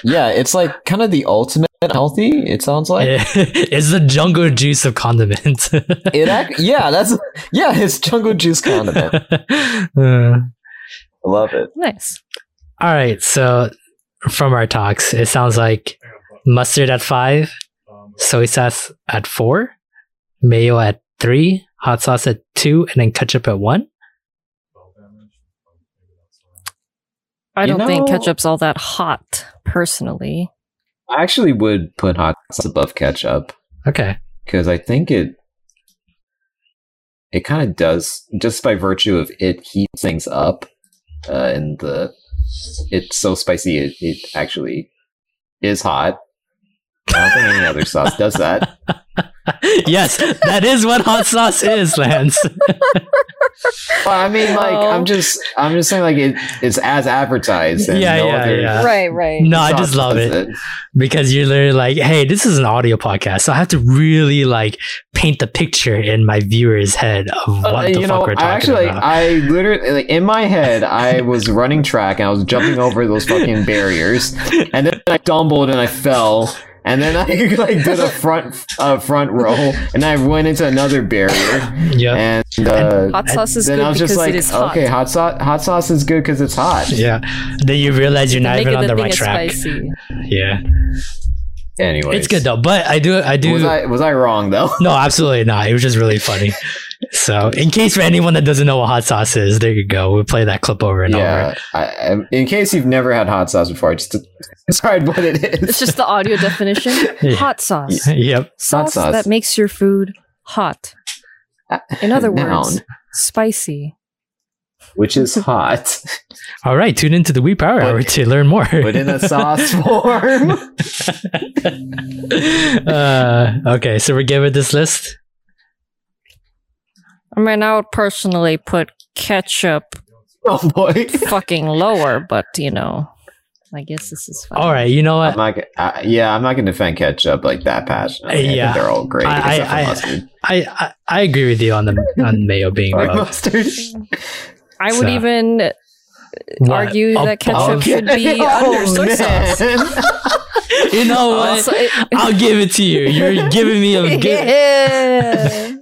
yeah, it's like kind of the ultimate healthy. It sounds like it's the jungle juice of condiments. it. Ac- yeah, that's yeah. It's jungle juice condiment. Uh, I love it. Nice. all right. So from our talks, it sounds like mustard at five, soy sauce at four, mayo at three, hot sauce at two, and then ketchup at one. I don't think know- ketchup's all that hot, personally. I actually would put hot sauce above ketchup Okay. because I think it it kind of does just by virtue of it heats things up, uh, and the it's so spicy it, it actually is hot. I don't think any other sauce does that. yes, that is what hot sauce is, Lance. Well, I mean, like Oh. I'm just I'm just saying like it it's as advertised. And Yeah, no yeah, other yeah. right, right. no, I just love does it. because you're literally like, hey, this is an audio podcast, so I have to really like paint the picture in my viewer's head of what Uh, the you fuck know, we're I talking actually, about. I literally, like, in my head, I was running track and I was jumping over those fucking barriers, and then I stumbled and I fell, and then I like did a front uh, front row, and I went into another barrier, yeah, and uh, Hot sauce is then good I was just because like, it is hot. okay, hot sauce, hot sauce is good because it's hot. yeah. Then you realize you're not even on the the right track. spicy. Yeah, Anyway, it's good though. But I do, I do. Was I was I wrong though? no, absolutely not. It was just really funny. So, in case for anyone that doesn't know what hot sauce is, there you go. We'll play that clip over and yeah. I, I, in case you've never had hot sauce before, it's just describe what it is. It's just the audio definition. Yeah. Hot sauce. yep. Sauce, sauce. that makes your food hot. In other Noun. words, spicy. which is hot, All right, tune into the Wii Power But- Hour to learn more. but in a sauce form. uh, okay, so we're good with this list. I mean, I would personally put ketchup oh boy. fucking lower, but you know, I guess this is fine. All right, you know I'm what? not. g- Uh, yeah, I'm not going to defend ketchup like that passionately. I think Yeah. they're all great. I- I- I- mustard. I, I I agree with you on the on mayo being Or above. mustard. I would So- even What? argue that ketchup Above? should be under soy sauce. You know what? Also, it- I'll give it to you. You're giving me a give. yeah.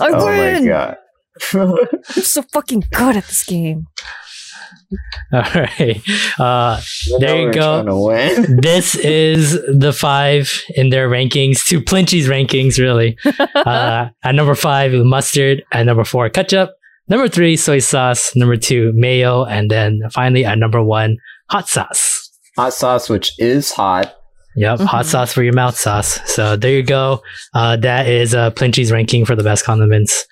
I oh win. my god. I'm so fucking good at this game. All right. Uh, There you go. trying to this is the five in their rankings to Plinchy's rankings, really. Uh, at number five, mustard. At number four, ketchup. Number three, soy sauce. Number two, mayo. And then finally, at number one, hot sauce. Hot sauce, which is hot. Yep, hot Mhm. sauce for your mouth sauce. So there you go. Uh, that is uh, Plinchy's ranking for the best condiments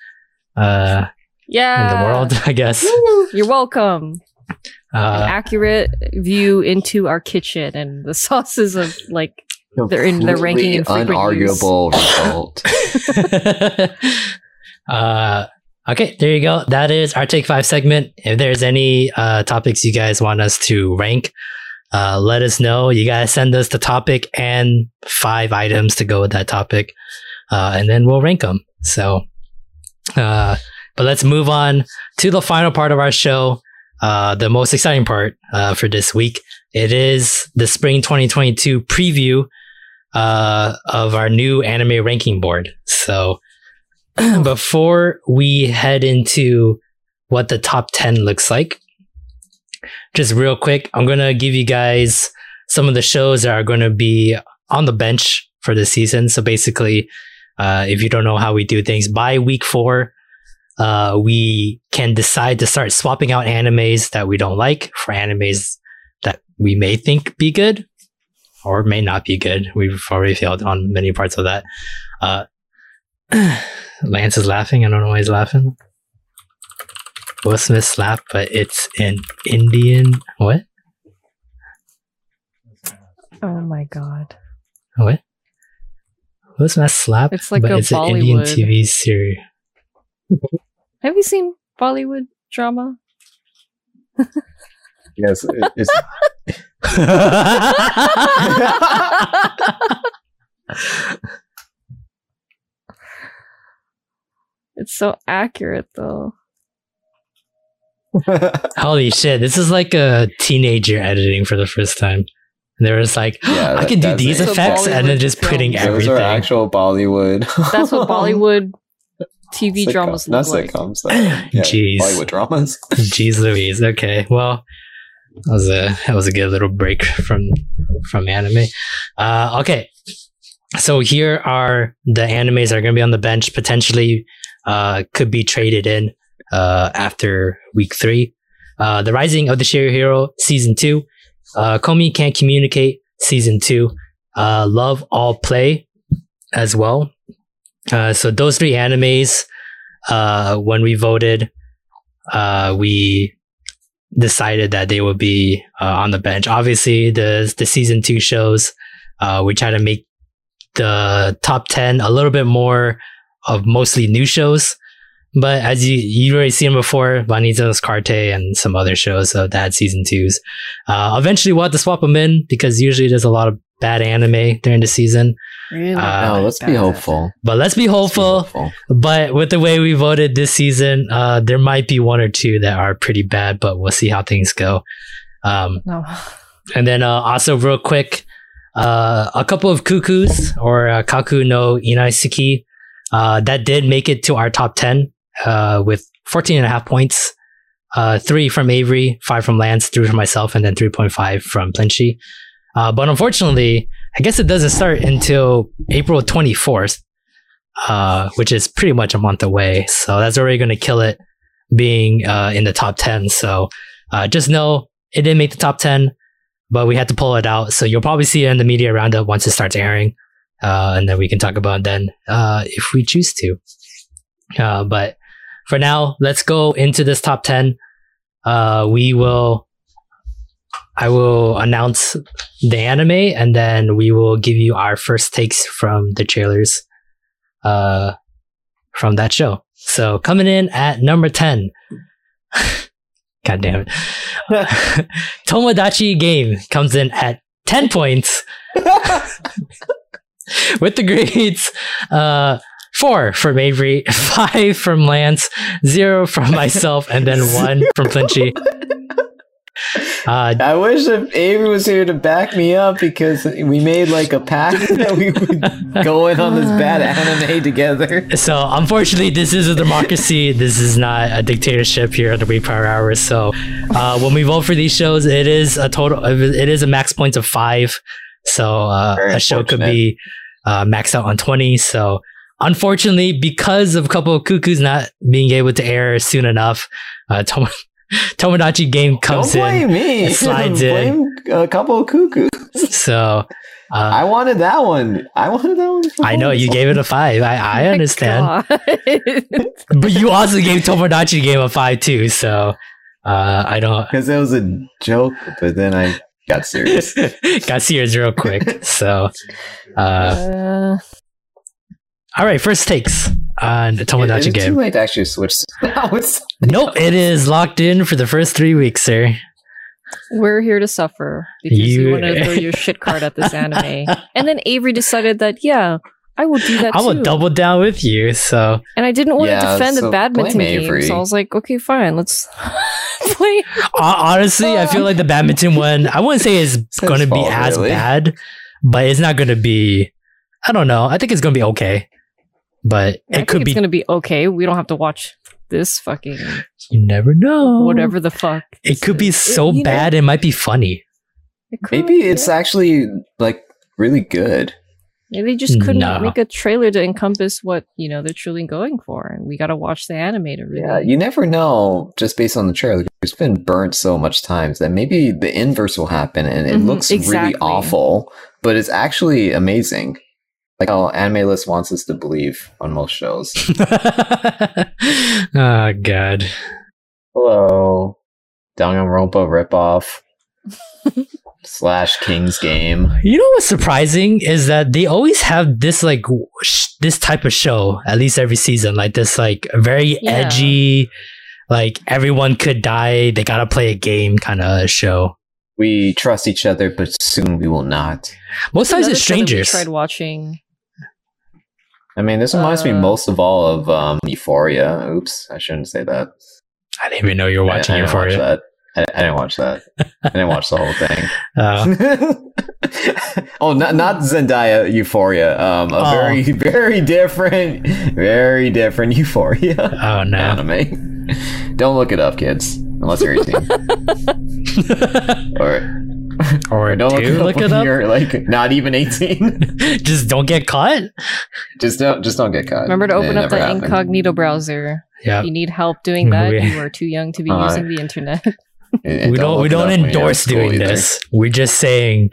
uh, Yeah. in the world, I guess. You're welcome. An Uh, accurate view into our kitchen and the sauces of like They're in- they're ranking in use. unarguable result. uh, okay, there you go. That is our Take Five segment. If there's any uh, topics you guys want us to rank, uh, let us know. You guys send us the topic and five items to go with that topic, uh, and then we'll rank them. So, uh, but let's move on to the final part of our show, uh, the most exciting part uh, for this week. It is the spring 2022 preview uh, of our new anime ranking board. So, before we head into what the top 10 looks like, just real quick, I'm going to give you guys some of the shows that are going to be on the bench for this season. So basically, uh, if you don't know how we do things, by week four, uh, we can decide to start swapping out animes that we don't like for animes that we may think be good or may not be good. We've already failed on many parts of that. Uh, Lance is laughing. I don't know why he's laughing. Will Smith slap, but it's an Indian. What? Oh my god. What? Will Smith slap? It's like but a it's an Indian Bollywood. TV series. Have you seen Bollywood drama? yes, it- it's It's so accurate though. Holy shit! This is like a teenager editing for the first time. And they were just like, Yeah, I can do these it. Effects, and then just putting those everything. are actual Bollywood. That's what Bollywood TV Sitcom- dramas not look like. sitcoms. Yeah, Jeez. Bollywood dramas. Jeez Louise. Okay. Well, that was a that was a good little break from from anime. Uh, okay. So here are the animes that are going to be on the bench. Potentially, uh, could be traded in uh, after week three. Uh, the Rising of the Shield Hero season two. Uh, Komi Can't Communicate season two. Uh, Love All Play as well. Uh, so those three animes. Uh, when we voted, uh, we decided that they would be uh, on the bench. Obviously, the the season two shows, uh, we try to make the top ten a little bit more of mostly new shows. But as you you already seen before, Vanitas Carte and some other shows of that season twos. Uh, eventually, we'll have to swap them in because usually there's a lot of bad anime during the season. Really? Uh, no, let's be hopeful. But let's be Let's be hopeful. hopeful. But with the way we voted this season, uh, there might be one or two that are pretty bad, but we'll see how things go. Um, No. and then uh, also real quick, uh, a couple of cuckoos or uh, Kakkou no Iinazuke uh, that did make it to our top 10 uh, with 14 and a half points. Uh, three from Avery, five from Lance, three from myself, and then 3.5 from Plinchy. Uh, but unfortunately, I guess it doesn't start until April 24th, uh, which is pretty much a month away. So that's already going to kill it being uh, in the top 10. So uh, just know it didn't make the top 10, but we had to pull it out. So you'll probably see it in the media roundup once it starts airing. Uh, and then we can talk about it then uh, if we choose to. But for now, let's go into this top 10. Uh, we will, I will announce the anime and then we will give you our first takes from the trailers, uh, from that show. So coming in at number 10. God damn it. Tomodachi game comes in at 10 points with the grades uh four from Avery, five from Lance, zero from myself, and then one from Plinchy. Uh, I wish if Avery was here to back me up because we made like a pact that we would go in on this bad anime together. so unfortunately, this is a democracy. This is not a dictatorship here at the Wee Power Hour. So uh, when we vote for these shows, it is a total. It is a max points of five. So uh, a show could be uh, maxed out on twenty. So unfortunately, because of a couple of cuckoos not being able to air soon enough, uh, Tom- Tomodachi game comes Don't in. blame me. it slides in. a couple of cuckoos. So uh, I wanted that one. I wanted that one. I know you gave it a five. I, I My understand. But you also gave Tomodachi game a five too. So uh, I don't. because it was a joke, but then I got serious. Got serious real quick. So, uh, Uh, all right, first takes on the Is Tomodachi it too game. late to actually switch? Now it's Nope, it is locked in for the first three weeks, sir. we're here to suffer because you, You- want to throw your shit card at this anime. And then Avery decided that, yeah, I will do that I too. will double down with you. So, and I didn't want to defend so the badminton blame game, Avery. so I was like, okay, fine, let's play. hon- honestly, I feel like the badminton one, I wouldn't say it's his going to be fault, as really. bad, but it's not going to be, I don't know. I think it's going to be okay. But I it think could it's be, gonna be okay. We don't have to watch this fucking you never know. whatever the fuck. It could be It- so know, bad, it might be funny. it could, maybe it's yeah. actually like really good. Maybe they just couldn't No. make a trailer to encompass what you know they're truly going for, and we got to watch the anime to really. Yeah, you never know just based on the trailer. It's been burnt so much times that maybe the inverse will happen and it Mhm, looks exactly. really awful, but it's actually amazing. Like how Anime List wants us to believe on most shows. oh god. Hello, Danganronpa ripoff slash King's Game. You know what's surprising is that they always have this like sh- this type of show at least every season, like this like very Yeah. edgy, like everyone could die, they gotta play a game kind of show. We trust each other, but soon we will not. Most times Another it's show that we strangers. tried watching. I mean, this reminds me Uh, most of all of um, Euphoria. Oops, I shouldn't say that. I didn't even know you were watching I, watch Euphoria. that. I, I didn't watch that. I didn't watch the whole thing. Uh, oh, not not Zendaya Euphoria. Um, a Oh. very very different, very different Euphoria oh no. anime. Don't look it up, kids, unless you're 18. or, or or don't look do it up look it up. you're like not even 18. Just don't get caught. just don't just don't get caught. Remember to It open up never the happened. incognito browser. Yeah. If you need help doing that, We- you are too young to be Uh, using the internet. And- and we don't we don't up when you're in endorse doing either. this. We're just saying,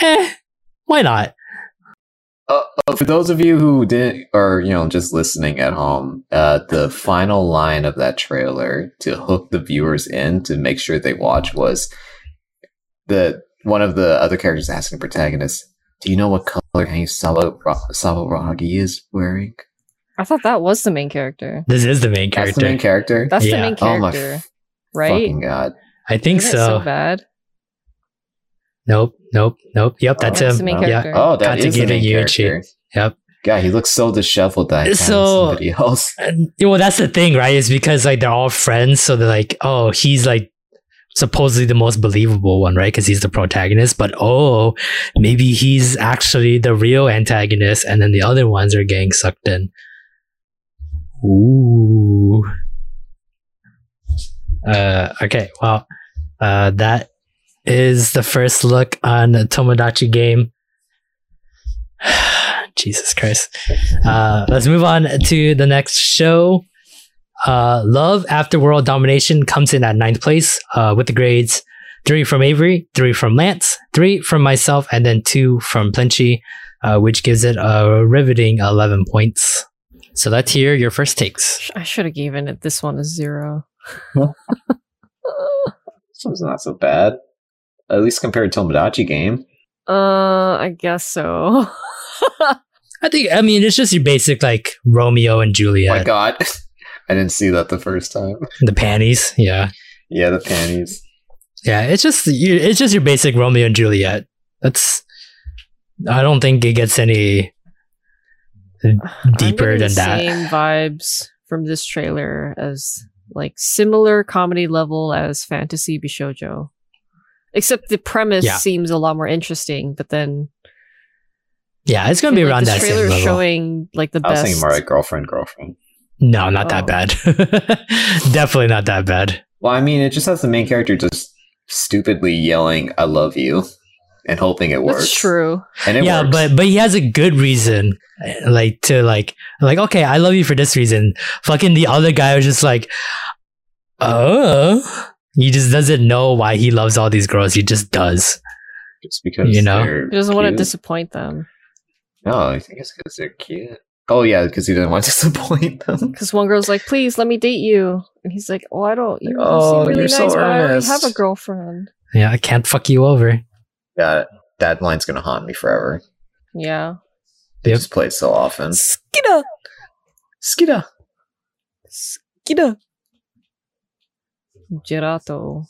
eh, why not? Uh, uh, for those of you who didn't, or you know, just listening at home, uh, the final line of that trailer to hook the viewers in to make sure they watch was the one of the other characters asking the protagonist, "Do you know what color Hank Sabo Sawaragi is wearing?" I thought that was the main character. This is the main That's character. the main character. That's Yeah. the main character. Oh my character, f- right? Fucking god! I think Isn't it so. so bad. Nope, nope, nope. Yep, that's oh, That's him. the main Oh, yeah. character. Oh, that is the Katsuhiro main Yuichi. character. Yep. God, he looks so disheveled that I So- somebody else. And, well, that's the thing, right? Is because like they're all friends, so they're like, oh, he's like supposedly the most believable one, right? Because he's the protagonist. But oh, maybe he's actually the real antagonist, and then the other ones are getting sucked in. Ooh. Uh, okay, well, uh, that is the first look on Tomodachi game. Jesus Christ. Uh, let's move on to the next show. Uh, Love After World Domination comes in at ninth place uh, with the grades three from Avery, three from Lance, three from myself, and then two from Plinchy, uh, which gives it a riveting 11 points. So let's hear your first takes. I should have given it this one a zero. This one's not so bad. At least compared to Tomodachi game. Uh, I guess so. I think I mean it's just your basic like Romeo and Juliet. Oh my god. I didn't see that the first time. the panties, yeah. Yeah, the panties. Yeah, it's just you- it's just your basic Romeo and Juliet. That's I don't think it gets any deeper I'm than the that. Same vibes from this trailer as like similar comedy level as Fantasy Bishoujo, except the premise Yeah. seems a lot more interesting. But then Yeah, it's gonna be like, around this that trailer same level. showing like the I was best. thinking more like girlfriend, girlfriend. No, not that Oh. bad. Definitely not that bad. Well, I mean, it just has the main character just stupidly yelling "I love you" and hoping it works. That's true. And it yeah, works. but but he has a good reason, like to like like okay, I love you for this reason. Fucking the other guy was just like, oh, he just doesn't know why he loves all these girls. He just does. just because you know? He doesn't want to disappoint them. No, I think it's because they're cute. Oh yeah, because he didn't want to disappoint them. Because one girl's like, "Please let me date you," and he's like, "Oh, I don't. You Oh, seem really you're so nice, but I already have a girlfriend." Yeah, I can't fuck you over. Yeah, that line's gonna haunt me forever. Yeah. They Yep. just play it so often. Skida, Skida. skida. Gelato.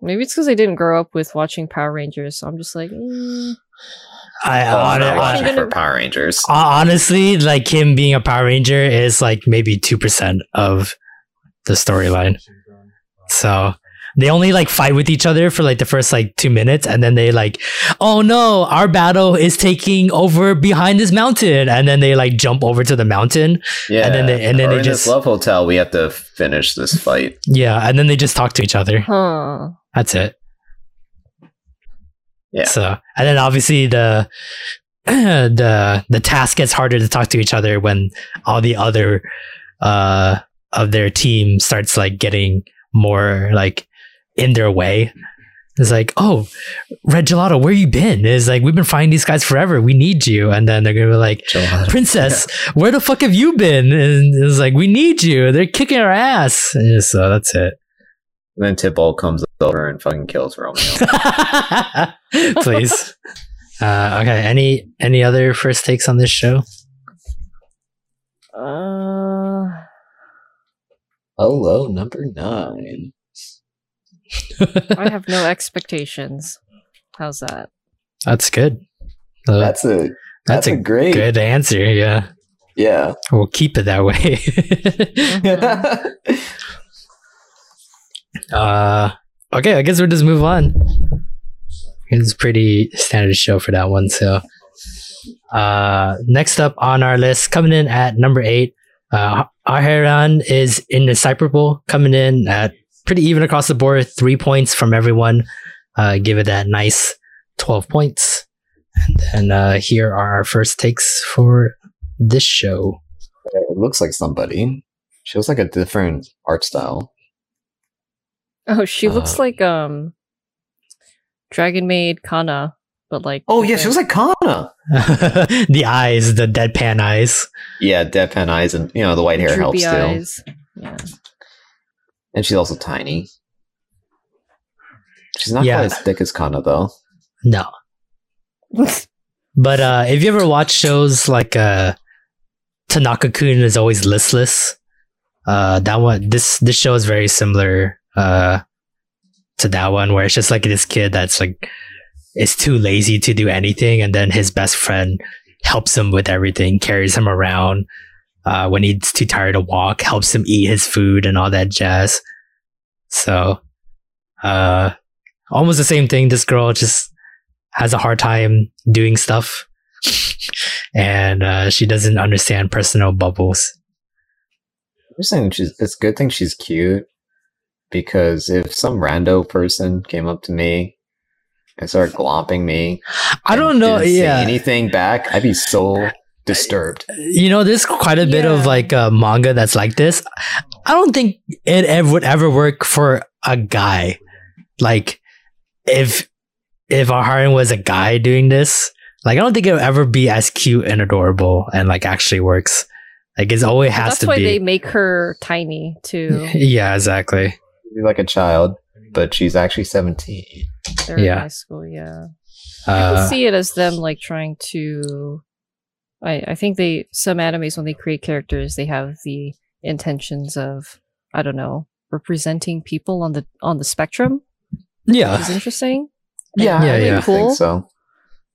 Maybe it's because I didn't grow up with watching Power Rangers, so I'm just like, mm, I, Oh, I'm hon- not watching gonna- for Power Rangers. honestly, like him being a Power Ranger is like maybe two percent of the storyline. So they only like fight with each other for like the first like two minutes, and then they like, oh no, our battle is taking over behind this mountain, and then they like jump over to the mountain. Yeah, And then they- and then or they just- love hotel. We have to finish this fight. Yeah, and then they just talk to each other. huh. That's it. Yeah. So, and then obviously the the the task gets harder to talk to each other when all the other uh of their team starts like getting more like in their way. It's like, oh, Red Gelato, where you been? It's like we've been finding these guys forever. We need you. And then they're gonna be like, Princess, where the fuck have you been? And it's like, we need you. They're kicking our ass. And so that's it. And then Tibble comes over and fucking kills Romeo. Please. Uh, okay. Any any other first takes on this show? Uh, Hello, number nine. I have no expectations. How's that? That's good. Uh, that's, That's a that's, a, great good answer. Yeah, yeah. we'll keep it that way. uh, okay. I guess we'll just move on. It's pretty standard show for that one. So, uh, next up on our list, coming in at number eight, uh, Aharen is indecipherable, coming in at pretty even across the board, three points from everyone. Uh, give it that nice 12 points. And then uh, here are our first takes for this show. It looks like somebody. She looks like a different art style. Oh, she looks Uh, like um, Dragon Maid Kana, but like. Oh yeah, she looks like Kana. the eyes, the deadpan eyes. Yeah, deadpan eyes and you know the white hair droopy helps too. Yeah. And she's also tiny. She's not Yeah. quite as thick as Kana though. No. But uh, if you ever watch shows like uh, Tanaka Kun is always listless, uh, that one this this show is very similar uh, to that one where it's just like this kid that's like is too lazy to do anything, and then his best friend helps him with everything, carries him around uh, when he's too tired to walk, helps him eat his food and all that jazz. So, uh, almost the same thing. This girl just has a hard time doing stuff. And uh, she doesn't understand personal bubbles. I'm saying she's it's a good thing she's cute because if some rando person came up to me and started glomping me, i don't know didn't say yeah anything back, I'd be so disturbed. you know there's quite a bit of like uh, manga that's like this i don't think it ever would ever work for a guy like if if Aharen was a guy doing this Like I don't think it would ever be as cute and adorable and like actually works. Like it's always has That's to why be. they make her tiny too. yeah, exactly. She's like a child, but she's actually 17. They're in Yeah. high school, yeah. I Uh, can see it as them like trying to. I I think they some animes when they create characters they have the intentions of I don't know representing people on the on the spectrum. Which yeah, is interesting. Yeah, Yeah, I yeah. think Cool. so.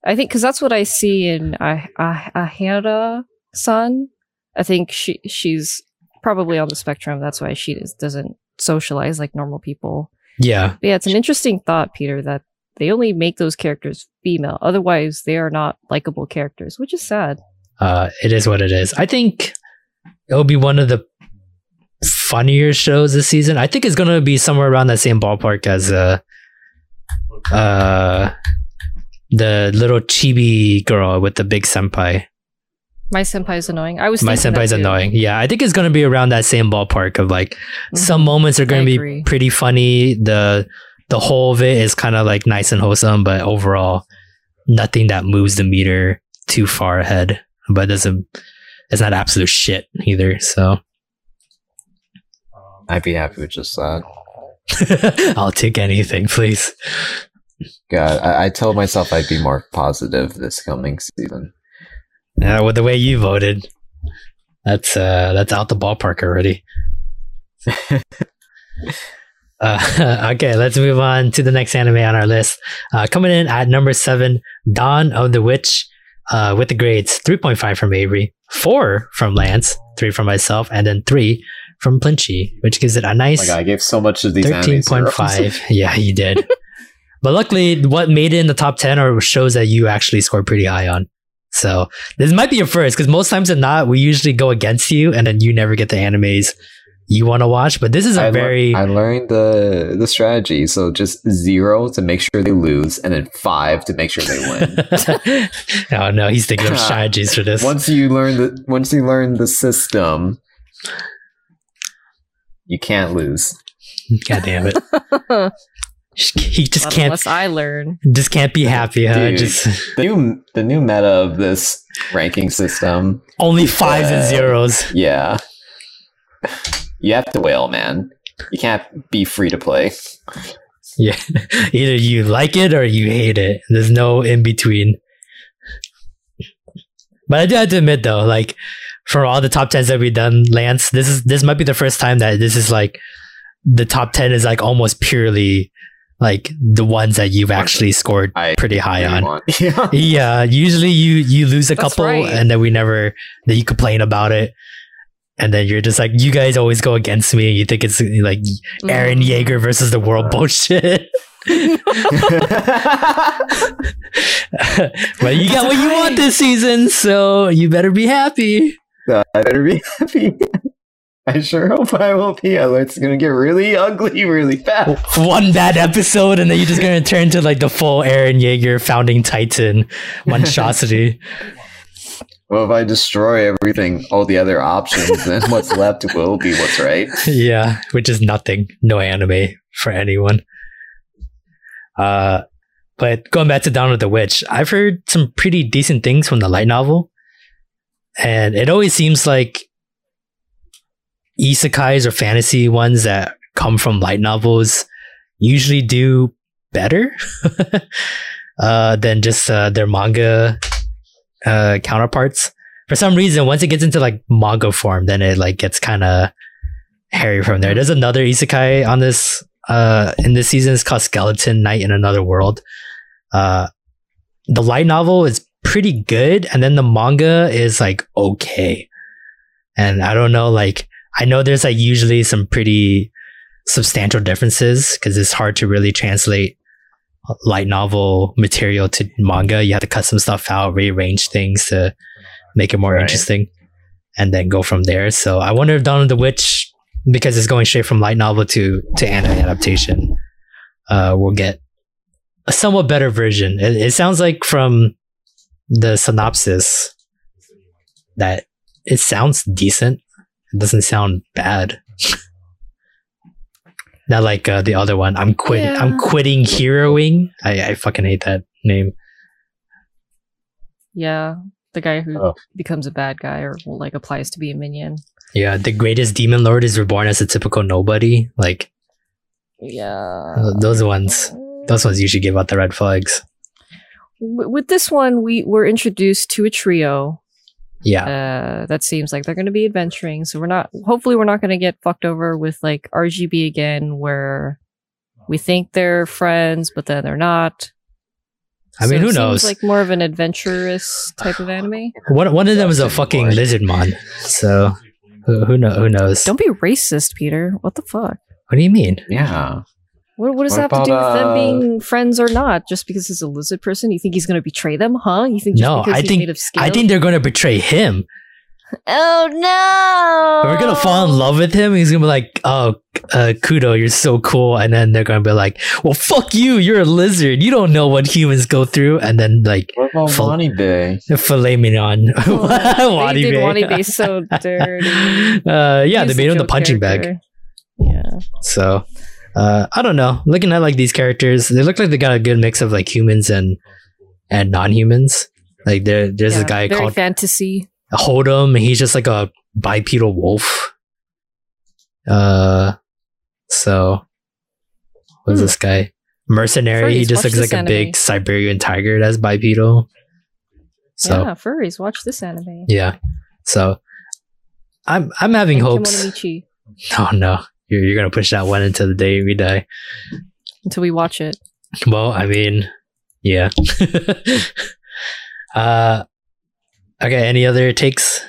I think because that's what I see in Ah- Ah- Ahara Sun. I think she she's probably on the spectrum. That's why she is, doesn't socialize like normal people. yeah. But yeah, it's an interesting thought, Peter, that they only make those characters female. Otherwise, they are not likable characters, which is sad. Uh, it is what it is. I think it'll be one of the funnier shows this season. I think it's gonna be somewhere around that same ballpark as uh, uh, the little chibi girl with the big senpai. My senpai is annoying. I was My thinking that senpai's too. annoying. Yeah, I think it's gonna be around that same ballpark of like some Mhm. moments are gonna be pretty funny. The the whole of it is kind of like nice and wholesome, but overall, nothing that moves the meter too far ahead. But doesn't it's not absolute shit either. So I'd be happy with just that. I'll take anything, please. God, I, I told myself I'd be more positive this coming season. Yeah, with the way you voted, that's uh that's out the ballpark already. Uh, okay, let's move on to the next anime on our list. Uh, coming in at number seven, Dawn of the Witch, uh, with the grades 3.5 from Avery, 4 from Lance, 3 from myself, and then 3 from Plinchy, which gives it a Oh nice God, I gave so much of these thirteen point five. Yeah, you did. but luckily, what made it in the top ten are shows that you actually scored pretty high on. So this might be your first because most times than not, we usually go against you, and then you never get the animes you want to watch. But this is a I very I learned the the strategy. So just zero to make sure they lose, and then five to make sure they win. oh no, he's thinking of strategies for this. once you learn the once you learn the system, you can't lose. God damn it! He just Not can't, unless I learn. just can't be happy. Huh? Dude. Just The new the new meta of this ranking system, only fives and Uh, zeros. yeah. You have to whale, man. You can't be free to play. Yeah, either you like it or you hate it. There's no in between. But I do have to admit though, like for all the top tens that we've done, Lance, this is this might be the first time that this is like the top ten is like almost purely like the ones that you've actually scored I pretty high really on. Yeah. Yeah, usually you you lose a That's couple right. and then we never then you complain about it. And then you're just like, you guys always go against me. And you think it's like Eren Mm. Yeager versus the world bullshit. but you got what you want this season, so you better be happy. I better be happy. I sure hope I won't be. It's gonna get really ugly really fast. One bad episode, and then you're just gonna turn to like the full Eren Yeager founding Titan monstrosity. Well, if I destroy everything, all the other options, then what's left will be what's right. yeah, which is nothing. No anime for anyone. Uh, but going back to Dawn of the Witch, I've heard some pretty decent things from the light novel, and it always seems like isekais or fantasy ones that come from light novels usually do better uh, than just uh, their manga uh, counterparts. For some reason, once it gets into like manga form, then it like gets kind of hairy from there. There's another isekai on this uh in this season. It's called Skeleton Knight in Another World. Uh, the light novel is pretty good, and then the manga is like okay. And I don't know, like I know there's like usually some pretty substantial differences because it's hard to really translate light novel material to manga. You have to cut some stuff out, rearrange things to make it more Right. interesting, and then go from there. So I wonder if Dawn of the Witch, because it's going straight from light novel to to anime adaptation, uh, will get a somewhat better version. It, it sounds like from the synopsis that it sounds decent. It doesn't sound bad. Not like uh, the other one. I'm quitting. I'm quitting heroing. I, I fucking hate that name. Yeah, the guy who Oh. becomes a bad guy or like applies to be a minion. Yeah, the greatest demon lord is reborn as a typical nobody. Like Yeah. those ones, those ones usually give out the red flags. With this one, we were introduced to a trio. Yeah, Uh, that seems like they're going to be adventuring. So we're not. Hopefully, we're not going to get fucked over with like RGB again, where we think they're friends, but then they're not. I mean, So it who seems knows? Like more of an adventurous type of anime. one one of them is a fucking more. lizardmon. So who who, know, who knows? Don't be racist, Peter. What the fuck? What do you mean? Yeah. What, what does What that have to do with about, them uh, being friends or not? Just because he's a lizard person, you think he's going to betray them, huh? You think just No, because I he's think- made of scale? I think they're going to betray him. Oh no! We're gonna fall in love with him. He's gonna be like, "Oh, uh, Kudo, you're so cool," and then they're gonna be like, "Well, fuck you. You're a lizard. You don't know what humans go through." And then like What about Full- Bonnie Bay? filet mignon. Oh, they did Wanibe. Wanibe so dirty. uh, yeah, He's they made him the joke punching bag. Yeah. So, uh, I don't know. Looking at like these characters, they look like they got a good mix of like humans and and non-humans. Like there, there's Yeah, a guy called fantasy. Hold'em. and He's just like a bipedal wolf. Uh, so what's Hmm. this guy? Mercenary. he just looks like this a big Siberian tiger that's bipedal. So yeah, furries. Watch this anime. yeah. So I'm I'm having And hopes. Kemonomichi Oh no, you're you're gonna push that one until the day we die. until we watch it. Well, I mean, yeah. uh, okay. Any other takes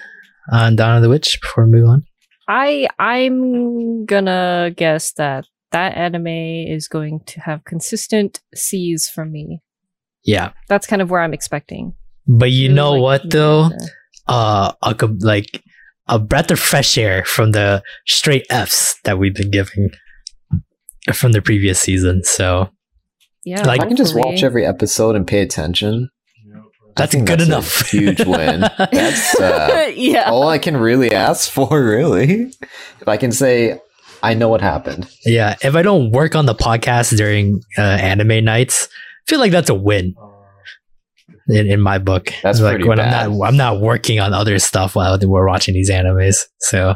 on Dawn of the Witch before we move on? I I'm gonna guess that that anime is going to have consistent C's from me. Yeah, That's kind of where I'm expecting. but you know like what though? Uh, like a breath of fresh air from the straight Fs that we've been giving from the previous season. So Yeah, Like- I can just watch every episode and pay attention. That's good that's a enough. huge win. That's uh, yeah. all I can really ask for, really. If I can say, I know what happened. Yeah, if I don't work on the podcast during uh, anime nights, I feel like that's a win. In, in my book, That's like when bad. I'm not I'm not working on other stuff while we're watching these animes. So,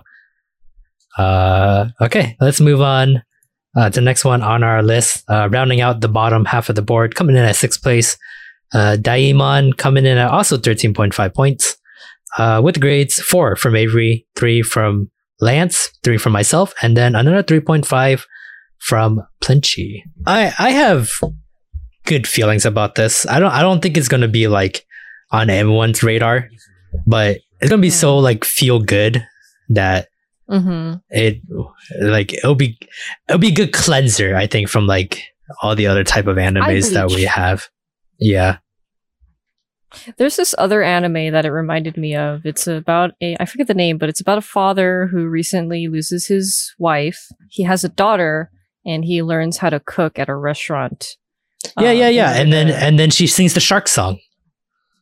uh, okay, let's move on uh, to the next one on our list. Uh, rounding out the bottom half of the board, coming in at sixth place, uh, Deaimon coming in at also thirteen point five points, uh, with grades four from Avery, three from Lance, three from myself, and then another three point five from Plinchy. I I have good feelings about this. I don't I don't think it's gonna be like on everyone's radar, but it's gonna be so like feel good that Mm-hmm. it like it'll be it'll be a good cleanser, I think, from like all the other type of animes that we have. Yeah. There's this other anime that it reminded me of. It's about a I forget the name, but it's about a father who recently loses his wife. He has a daughter and he learns how to cook at a restaurant. Yeah, Um, yeah, yeah. And then and then she sings the shark song.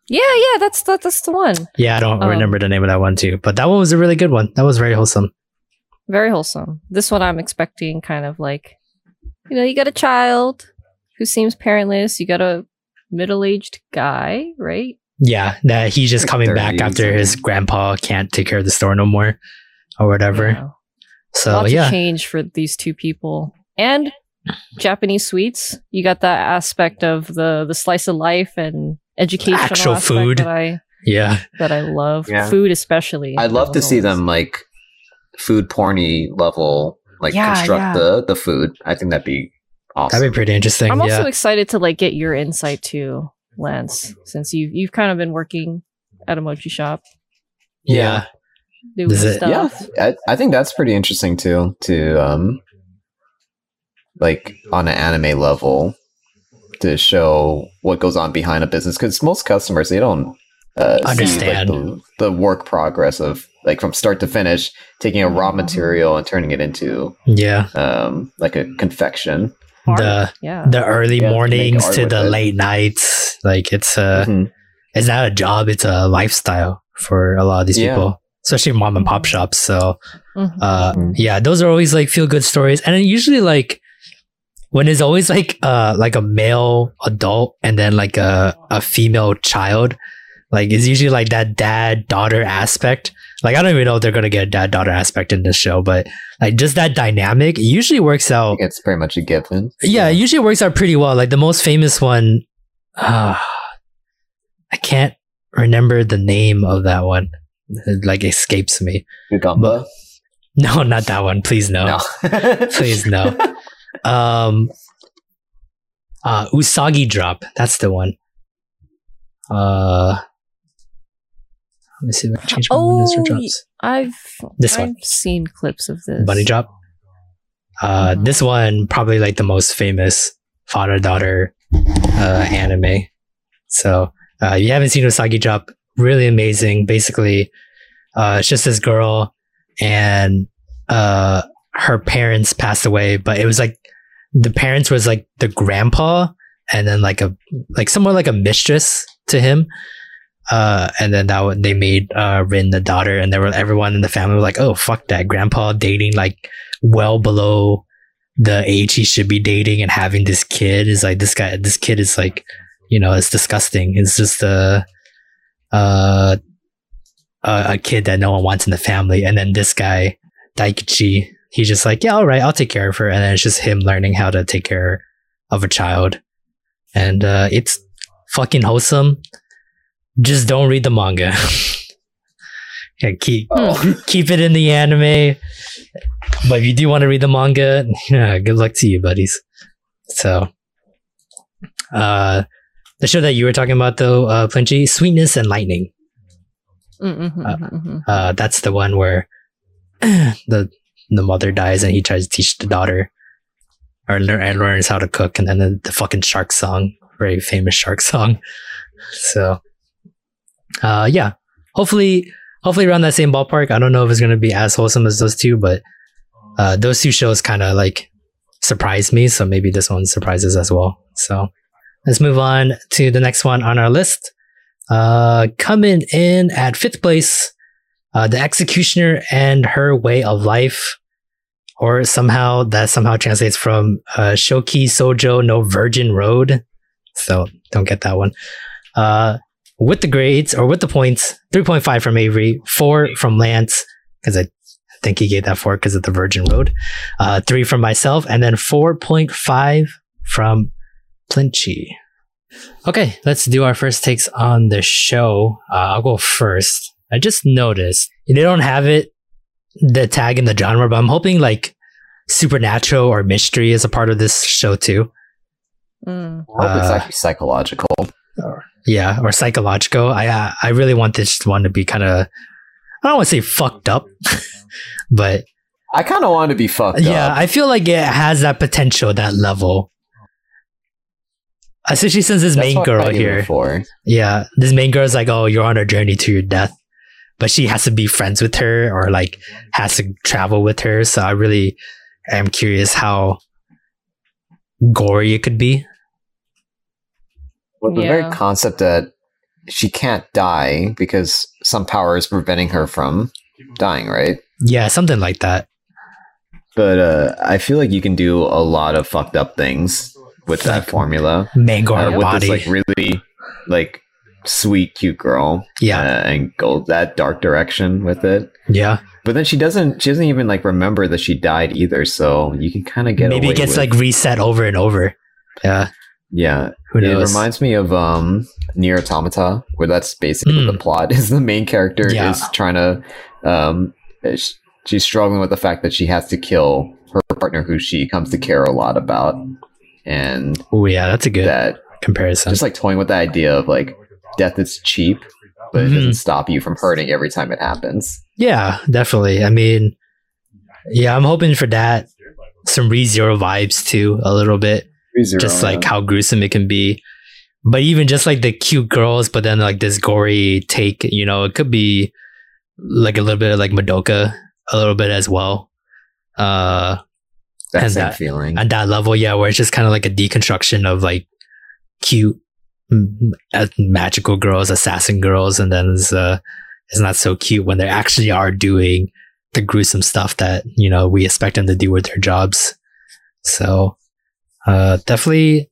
Yeah, yeah, that's that, that's the one. Yeah, I don't Um, remember the name of that one too. But that one was a really good one. That was very wholesome. Very wholesome. This one I'm expecting kind of like you know, you got a child who seems parentless, you got a middle-aged guy, right? Yeah, that he's just Like coming back after I his grandpa can't take care of the store no more or whatever. Yeah. So Lots yeah. change for these two people. And Japanese sweets. You got that aspect of the the slice of life and educational Actual food. that I Yeah. that I love. Yeah. Food especially. I'd love to That see them like food porny level, like Yeah, construct yeah. the the food. I think that'd be awesome. That'd be pretty interesting. I'm also excited to like get your insight too, Lance, since you've you've kind of been working at a mochi shop yeah. doing Is it- stuff. yeah, I, I think that's pretty interesting too. To um, like on an anime level, to show what goes on behind a business because most customers they don't uh, Understand. see like, the, the work progress of like from start to finish, taking a raw material and turning it into Yeah. um like a confection. Hard. The yeah. the early Yeah, mornings art to the it. late nights. Like it's uh Mhm. it's not a job, it's a lifestyle for a lot of these Yeah. people. Especially mom and pop shops. So Mhm. uh Mhm. yeah those are always like feel good stories and then usually like when it's always like uh like a male adult and then like a, a female child Like it's usually like that dad daughter aspect. Like I don't even know if they're gonna get a dad daughter aspect in this show, but like just that dynamic it usually works out. it's pretty much a given. Yeah, it usually works out pretty well. Like the most famous one, uh, I can't remember the name of that one. It like escapes me. Gugamba? No, not that one. Please no. No. Please no. Um, uh, Usagi drop. That's the one. Uh, let me see if I can change my windows for Oh, drops. I've This I've one. seen clips of this. Bunny drop. Uh, Mhm. this one probably like the most famous father daughter uh, anime. So uh, you haven't seen Usagi drop, really amazing. Basically, uh, it's just this girl and uh, her parents passed away, but it was like the parents was like the grandpa and then like a like somewhat like a mistress to him. Uh, and then that they made uh, Rin the daughter, and there were everyone in the family were like, "Oh fuck that, grandpa dating like well below the age he should be dating and having this kid is like this guy. This kid is like, you know, it's disgusting. It's just a uh, a, a kid that no one wants in the family. And then this guy, Daikichi, he's just like, yeah, all right, I'll take care of her. And then it's just him learning how to take care of a child, and uh, it's fucking wholesome. Just don't read the manga. yeah, keep Oh. keep it in the anime. But if you do want to read the manga, yeah, good luck to you, buddies. So, uh, the show that you were talking about, though, uh, Plinchy, Sweetness and Lightning. Mm-hmm, Uh, mm-hmm. Uh, that's the one where the the mother dies and he tries to teach the daughter or and learns how to cook, and then the, the fucking shark song, very famous shark song. So, uh, yeah, hopefully, hopefully around that same ballpark. I don't know if it's gonna be as wholesome as those two, but uh, those two shows kind of like surprised me, so maybe this one surprises as well. So, let's move on to the next one on our list. Uh, coming in at fifth place, uh, the executioner and her way of life, or somehow that somehow translates from uh, Shokei Shoujo no Virgin Road. So don't get that one. Uh, with the grades or with the points, three point five from Avery, four from Lance because I think he gave that four because of the Virgin Road. Uh, three from myself, and then four point five from Plinchy. Okay, let's do our first takes on the show. Uh, I'll go first. I just noticed they don't have it the tag in the genre, but I'm hoping like supernatural or mystery is a part of this show too. Mm. I hope it's Uh, actually psychological. Yeah, or psychological. I uh, I really want this one to be kind of I don't want to say fucked up, but I kind of want to be fucked yeah, up. I feel like it has that potential, that level. Especially since this That's main girl I here. For. Yeah, this main girl is like, oh, you're on a journey to your death, but she has to be friends with her or like has to travel with her. So I really am curious how gory it could be. With the Yeah. very concept that she can't die because some power is preventing her from dying, right? Yeah, something like that. But uh, I feel like you can do a lot of fucked up things with that formula. Mango Uh, her with body. this like really like sweet, cute girl, yeah, uh, and go that dark direction with it. yeah. But then she doesn't. She doesn't even like remember that she died either. So you can kind of get Maybe it gets with- like reset over and over. Yeah, yeah. who It reminds me of um Nier Automata, where that's basically Mm. the plot. Is the main character Yeah. is trying to um she's struggling with the fact that she has to kill her partner, who she comes to care a lot about, and oh yeah, that's a good that comparison. just like toying with the idea of like death is cheap, but Mhm. it doesn't stop you from hurting every time it happens. Yeah, definitely. I mean, yeah, I'm hoping for that. Some ReZero vibes too, a little bit. Just like how gruesome it can be. But even just like the cute girls, but then like this gory take, you know, it could be like a little bit of like Madoka, a little bit as well. Uh, that and that- feeling. at that level, yeah, where it's just kind of like a deconstruction of like cute magical girls, assassin girls, and then it's, uh, it's not so cute when they actually are doing the gruesome stuff that you know we expect them to do with their jobs. So, uh, definitely,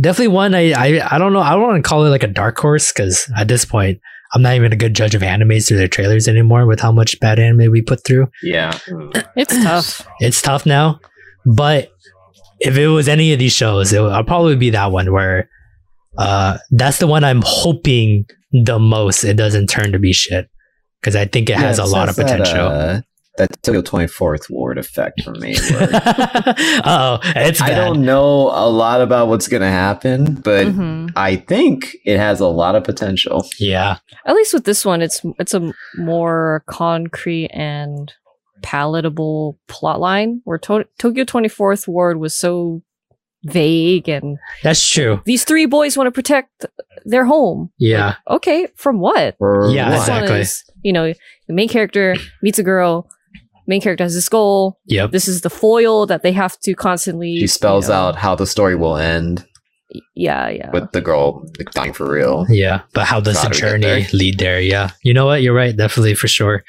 definitely one. I I, I don't know. I don't want to call it like a dark horse because at this point, I'm not even a good judge of animes through their trailers anymore with how much bad anime we put through. Yeah. It's tough. It's tough now, but if it was any of these shows, it would I'll probably be that one where uh, that's the one I'm hoping the most it doesn't turn to be shit because I think it has a lot of says that, potential. uh, that Tokyo 24th ward effect for me. oh, it's I don't know a lot about what's going to happen, but Mhm. I think it has a lot of potential. Yeah, At least with this one, it's it's a more concrete and palatable plot line. Where to- Tokyo Twenty Fourth Ward was so vague, and that's true. these three boys want to protect their home. Yeah, Okay, from what? Yeah, what? This exactly. is, you know, the main character meets a girl. Main character has this goal. yep. This is the foil that they have to constantly. She spells you know- out how the story will end Yeah, yeah. with the girl like, dying for real. Yeah, but how does the journey there. lead there? Yeah, you know what? You're right. Definitely for sure.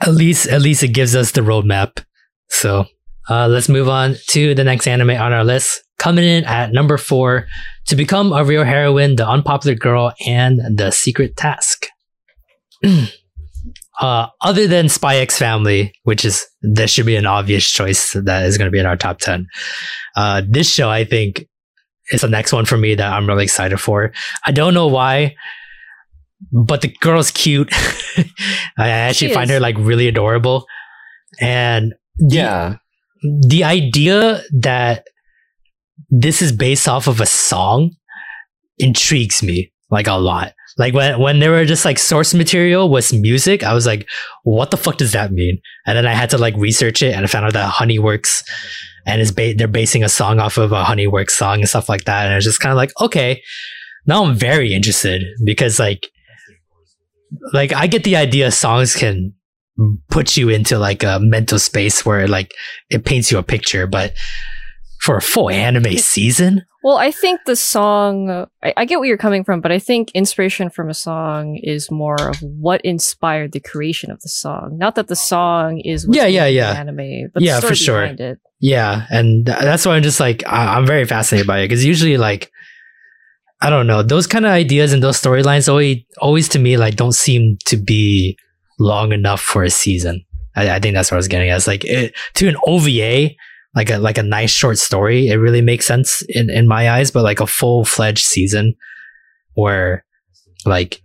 At least, at least it gives us the roadmap. So, uh, let's move on to the next anime on our list. Coming in at number four, to become a real heroine, the unpopular girl, and the secret task. uh, other than Spy X Family, which is this should be an obvious choice that is going to be in our top ten. Uh, this show, I think, is the next one for me that I'm really excited for. I don't know why, but the girl's cute. I actually find her like really adorable. And Yeah. the idea that this is based off of a song intrigues me like a lot. Like when when they were just like source material was music, I was like, what the fuck does that mean? And then I had to like research it and I found out that Honeyworks and is ba- they're basing a song off of a Honeyworks song and stuff like that. And it's just kind of like, okay, now I'm very interested because like like I get the idea songs can put you into like a mental space where like it paints you a picture, but for a full anime season, Well, I think the song, I, I get where you're coming from, but I think inspiration from a song is more of what inspired the creation of the song. Not that the song is Yeah, yeah, yeah. anime, but Yeah, for sure. it. yeah, and th- that's why I'm just like I- I'm very fascinated by it because usually like I don't know those kind of ideas and those storylines always always to me like don't seem to be long enough for a season. I, I think that's what I was getting at. It's like it, to an OVA, like a like a nice short story, it really makes sense in in my eyes. But like a full fledged season, where like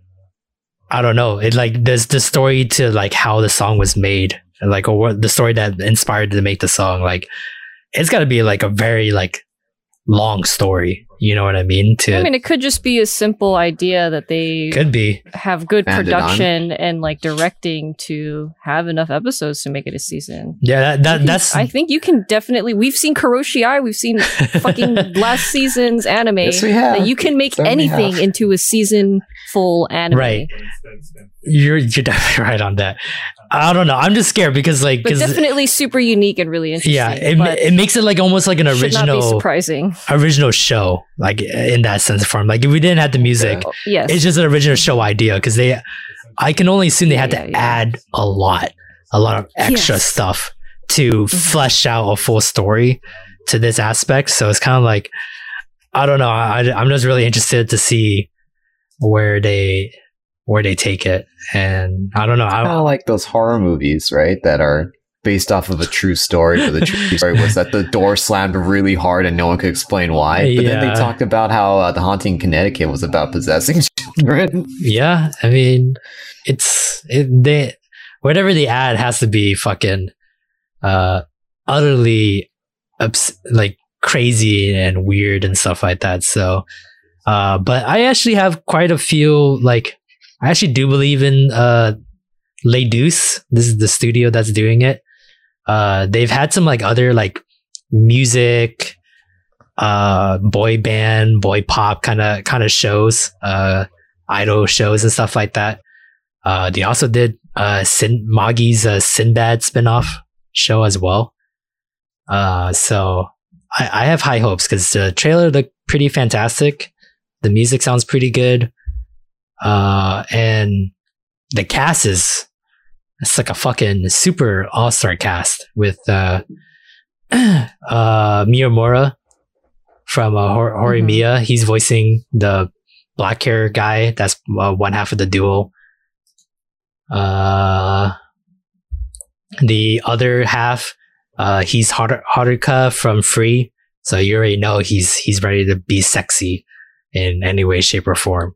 I don't know, it like there's the story to like how the song was made, and like or what the story that inspired to make the song. Like it's got to be like a very like long story. You know what I mean? To I mean, it could just be a simple idea that they could be. have good Added on. production and like directing to have enough episodes to make it a season. Yeah, that, that think- that's I think you can definitely. We've seen Koroshi Ai. We've seen fucking last season's anime. Yes, we have. that you can make Certainly anything have. into a season full anime. Right. You're you're definitely right on that. I don't know. I'm just scared because like But definitely super unique and really interesting. yeah, it, it makes it like almost like an should not be original surprising. original show, like in that sense of form. Like if we didn't have the music, yes. it's just an original show idea because they, I can only assume they had Yeah, to yeah. add a lot, a lot of extra Yes. Mm-hmm. stuff to flesh out a full story to this aspect. So it's kind of like, I don't know. I, I'm just really interested to see where they where they take it, and I don't know. kind I, of like those horror movies, right? That are based off of a true story. But the true story was that the door slammed really hard and no one could explain why. But then they talked about how uh, the haunting in Connecticut was about possessing children. yeah, I mean, it's it, they whatever they add has to be fucking uh utterly abs- like crazy and weird and stuff like that. So, uh, but I actually have quite a few like I actually do believe in uh Lay-duce. This is the studio that's doing it. Uh, they've had some like other like music, uh, boy band, boy pop kind of kind of shows, uh, idol shows and stuff like that. Uh, they also did uh Sin Maggie's uh, Sinbad spinoff show as well. Uh, so I, I have high hopes because the trailer looked pretty fantastic. The music sounds pretty good. Uh, and the cast is it's like a fucking super all star cast with uh, uh, Miyamura from uh, Hor- Mhm. Horimiya. He's voicing the black hair guy. That's uh, one half of the duo. Uh, the other half, uh, he's Har- Haruka from Free. So you already know he's he's ready to be sexy in any way, shape, or form.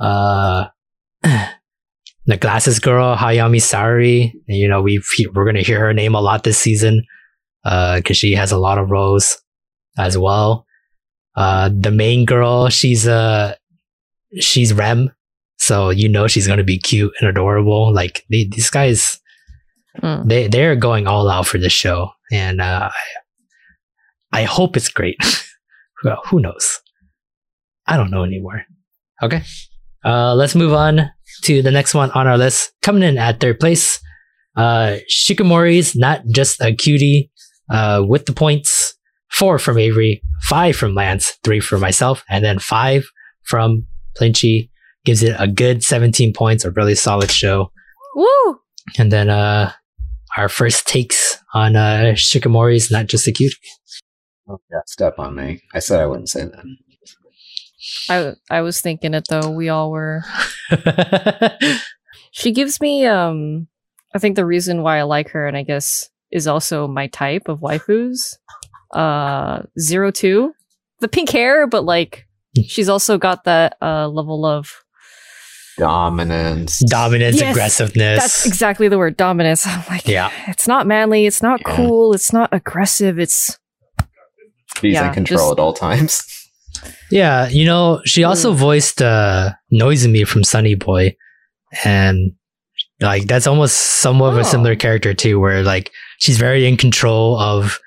Uh, the glasses girl Hayami Saori. You know we we're gonna hear her name a lot this season Uh because uh, she has a lot of roles as well. Uh, the main girl, she's uh she's Rem, so you know she's gonna be cute and adorable. Like they, these guys, Mm. they they're going all out for this show, and uh, I, I hope it's great. well, who knows? I don't know anymore. Okay, uh, let's move on to the next one on our list. Coming in at third place, uh, Shikimori's not just a cutie, uh, with the points. Four from Avery, five from Lance, three for myself, and then five from Plinchy. Gives it a good 17 points, a really solid show. Woo! And then uh our first takes on uh Shikimori's not just a cutie. Oh, yeah, step on me. I said I wouldn't say that. I I was thinking it though. We all were. She gives me um I think the reason why I like her and I guess is also my type of waifus. Uh zero two. The pink hair, but like she's also got that uh level of Dominance. Dominance, Yes, aggressiveness. that's exactly the word dominance. I'm like Yeah. it's not manly, it's not Yeah. cool, it's not aggressive, it's He's yeah, in control just- at all times. Yeah, you know, she also voiced uh Noizumi from Sunny Boy. And like that's almost somewhat of Oh. a similar character too, where like she's very in control of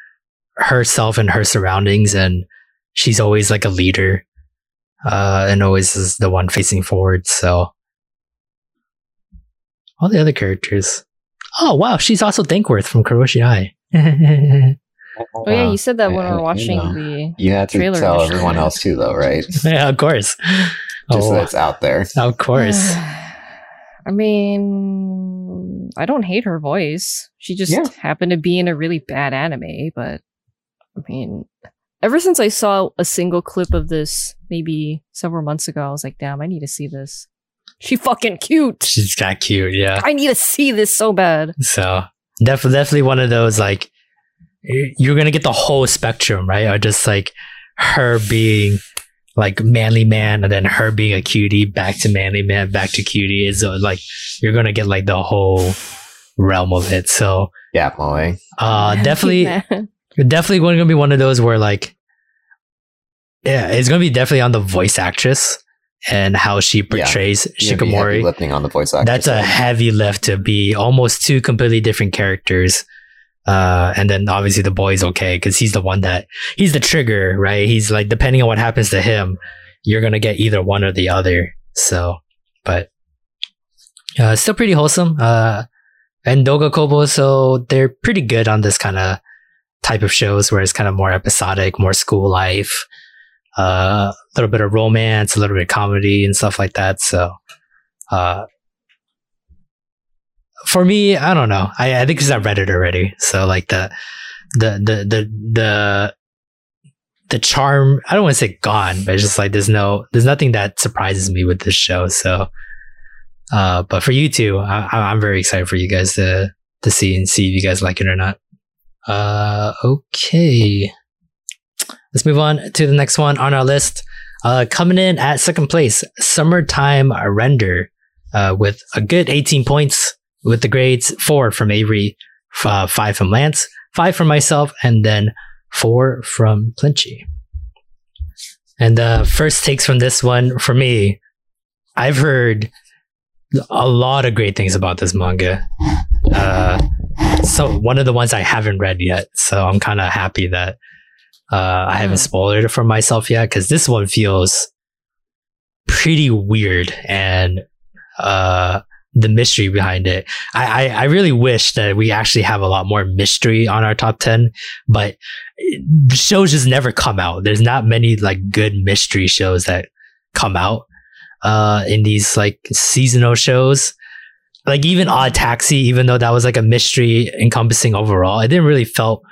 herself and her surroundings and she's always like a leader. Uh and always is the one facing forward. So all the other characters. Oh wow, she's also Thankworth from Koroshi Ai. Oh, oh yeah, you said that when we Yeah, were you watching know. the You have to Trailer tell initially. everyone else too, though, right? Yeah, of course. so Oh, it's out there. of course. I mean, I don't hate her voice. She just Yeah. happened to be in a really bad anime, but I mean, ever since I saw a single clip of this maybe several months ago, I was like, damn, I need to see this. She fucking cute. She's got cute, yeah. I need to see this so bad. So def- definitely one of those like y- you're gonna get the whole spectrum, right? Or just like her being like manly man, and then her being a cutie, back to manly man, back to cutie. Is uh, like you're gonna get like the whole realm of it. So Yeah, mowing. uh, definitely, definitely going to be one of those where like yeah, it's gonna be definitely on the voice actress and how she portrays You're heavy Shikimori. lifting on the voice actor. That's a heavy lift to be almost two completely different characters. Uh, and then obviously the boy's okay because he's the one that he's the trigger, right? He's like, depending on what happens to him, you're to get either one or the other. So, but, uh, still pretty wholesome. Uh, and Doga Kobo, so they're pretty good on this kind of type of shows where it's kind of more episodic, more school life, uh, a little bit of romance, a little bit of comedy and stuff like that. So, uh, for me, I don't know. I, I think because I read it already. So like the, the, the, the, the, the charm, I don't want to say gone, but it's just like there's no, there's nothing that surprises me with this show. So, uh, but for you two, I, I'm very excited for you guys to, to see and see if you guys like it or not. Uh, okay. Let's move on to the next one on our list. Uh, coming in at second place, Summertime Render, uh, with a good 18 points with the grades four from Avery, uh, five from Lance, five from myself, and then four from Plinchy. And the first takes from this one for me, I've heard a lot of great things about this manga. Uh, so one of the ones I haven't read yet, so I'm kind of happy that uh, I haven't Hmm. spoiled it for myself yet because this one feels pretty weird and uh, the mystery behind it. I, I, I really wish that we actually have a lot more mystery on our top 10, but shows just never come out. There's not many like good mystery shows that come out, uh, in these like seasonal shows. Like even Odd Taxi, even though that was like a mystery encompassing overall, it didn't really felt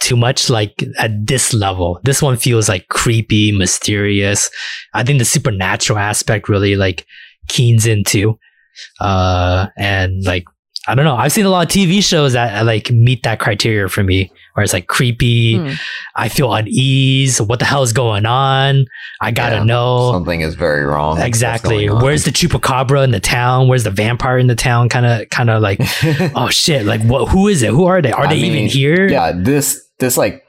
too much like at this level. This one feels like creepy, mysterious. I think the supernatural aspect really like keens into. Uh, and like, I don't know. I've seen a lot of TV shows that uh, like meet that criteria for me, where it's like creepy. Hmm. I feel unease. What the hell is going on? I gotta Yeah. know. Something is very wrong. Exactly. Where's the chupacabra in the town? Where's the vampire in the town? Kind of, kind of like, oh shit! Like, what? Who is it? Who are they? Are I they even here? Yeah, this this like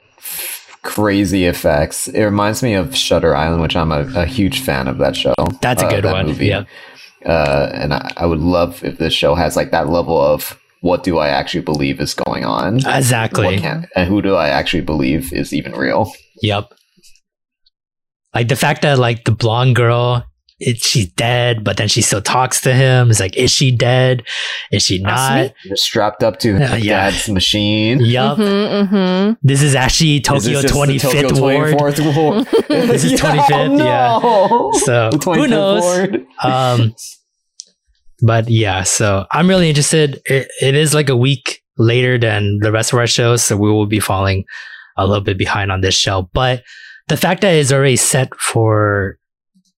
crazy effects. It reminds me of Shutter Island, which I'm a, a huge fan of that show. That's a uh, good that one. movie. Yeah. Uh, and I, I would love if this show has like that level of what do I actually believe is going on? Exactly. What can, and who do I actually believe is even real? Yep. Like the fact that like the blonde girl, it, she's dead, but then she still talks to him. It's like, is she dead? Is she not? You're strapped up to Yeah, yeah. dad's machine. Yup. Mm-hmm, mm-hmm. This is actually Tokyo Is this just the Twenty Tokyo Fifth Ward. 24th ward. This is 25th, yeah. So The who knows? ward. Um, but yeah, so I'm really interested. It, it is like a week later than the rest of our shows, so we will be falling a little bit behind on this show. But the fact that it's already set for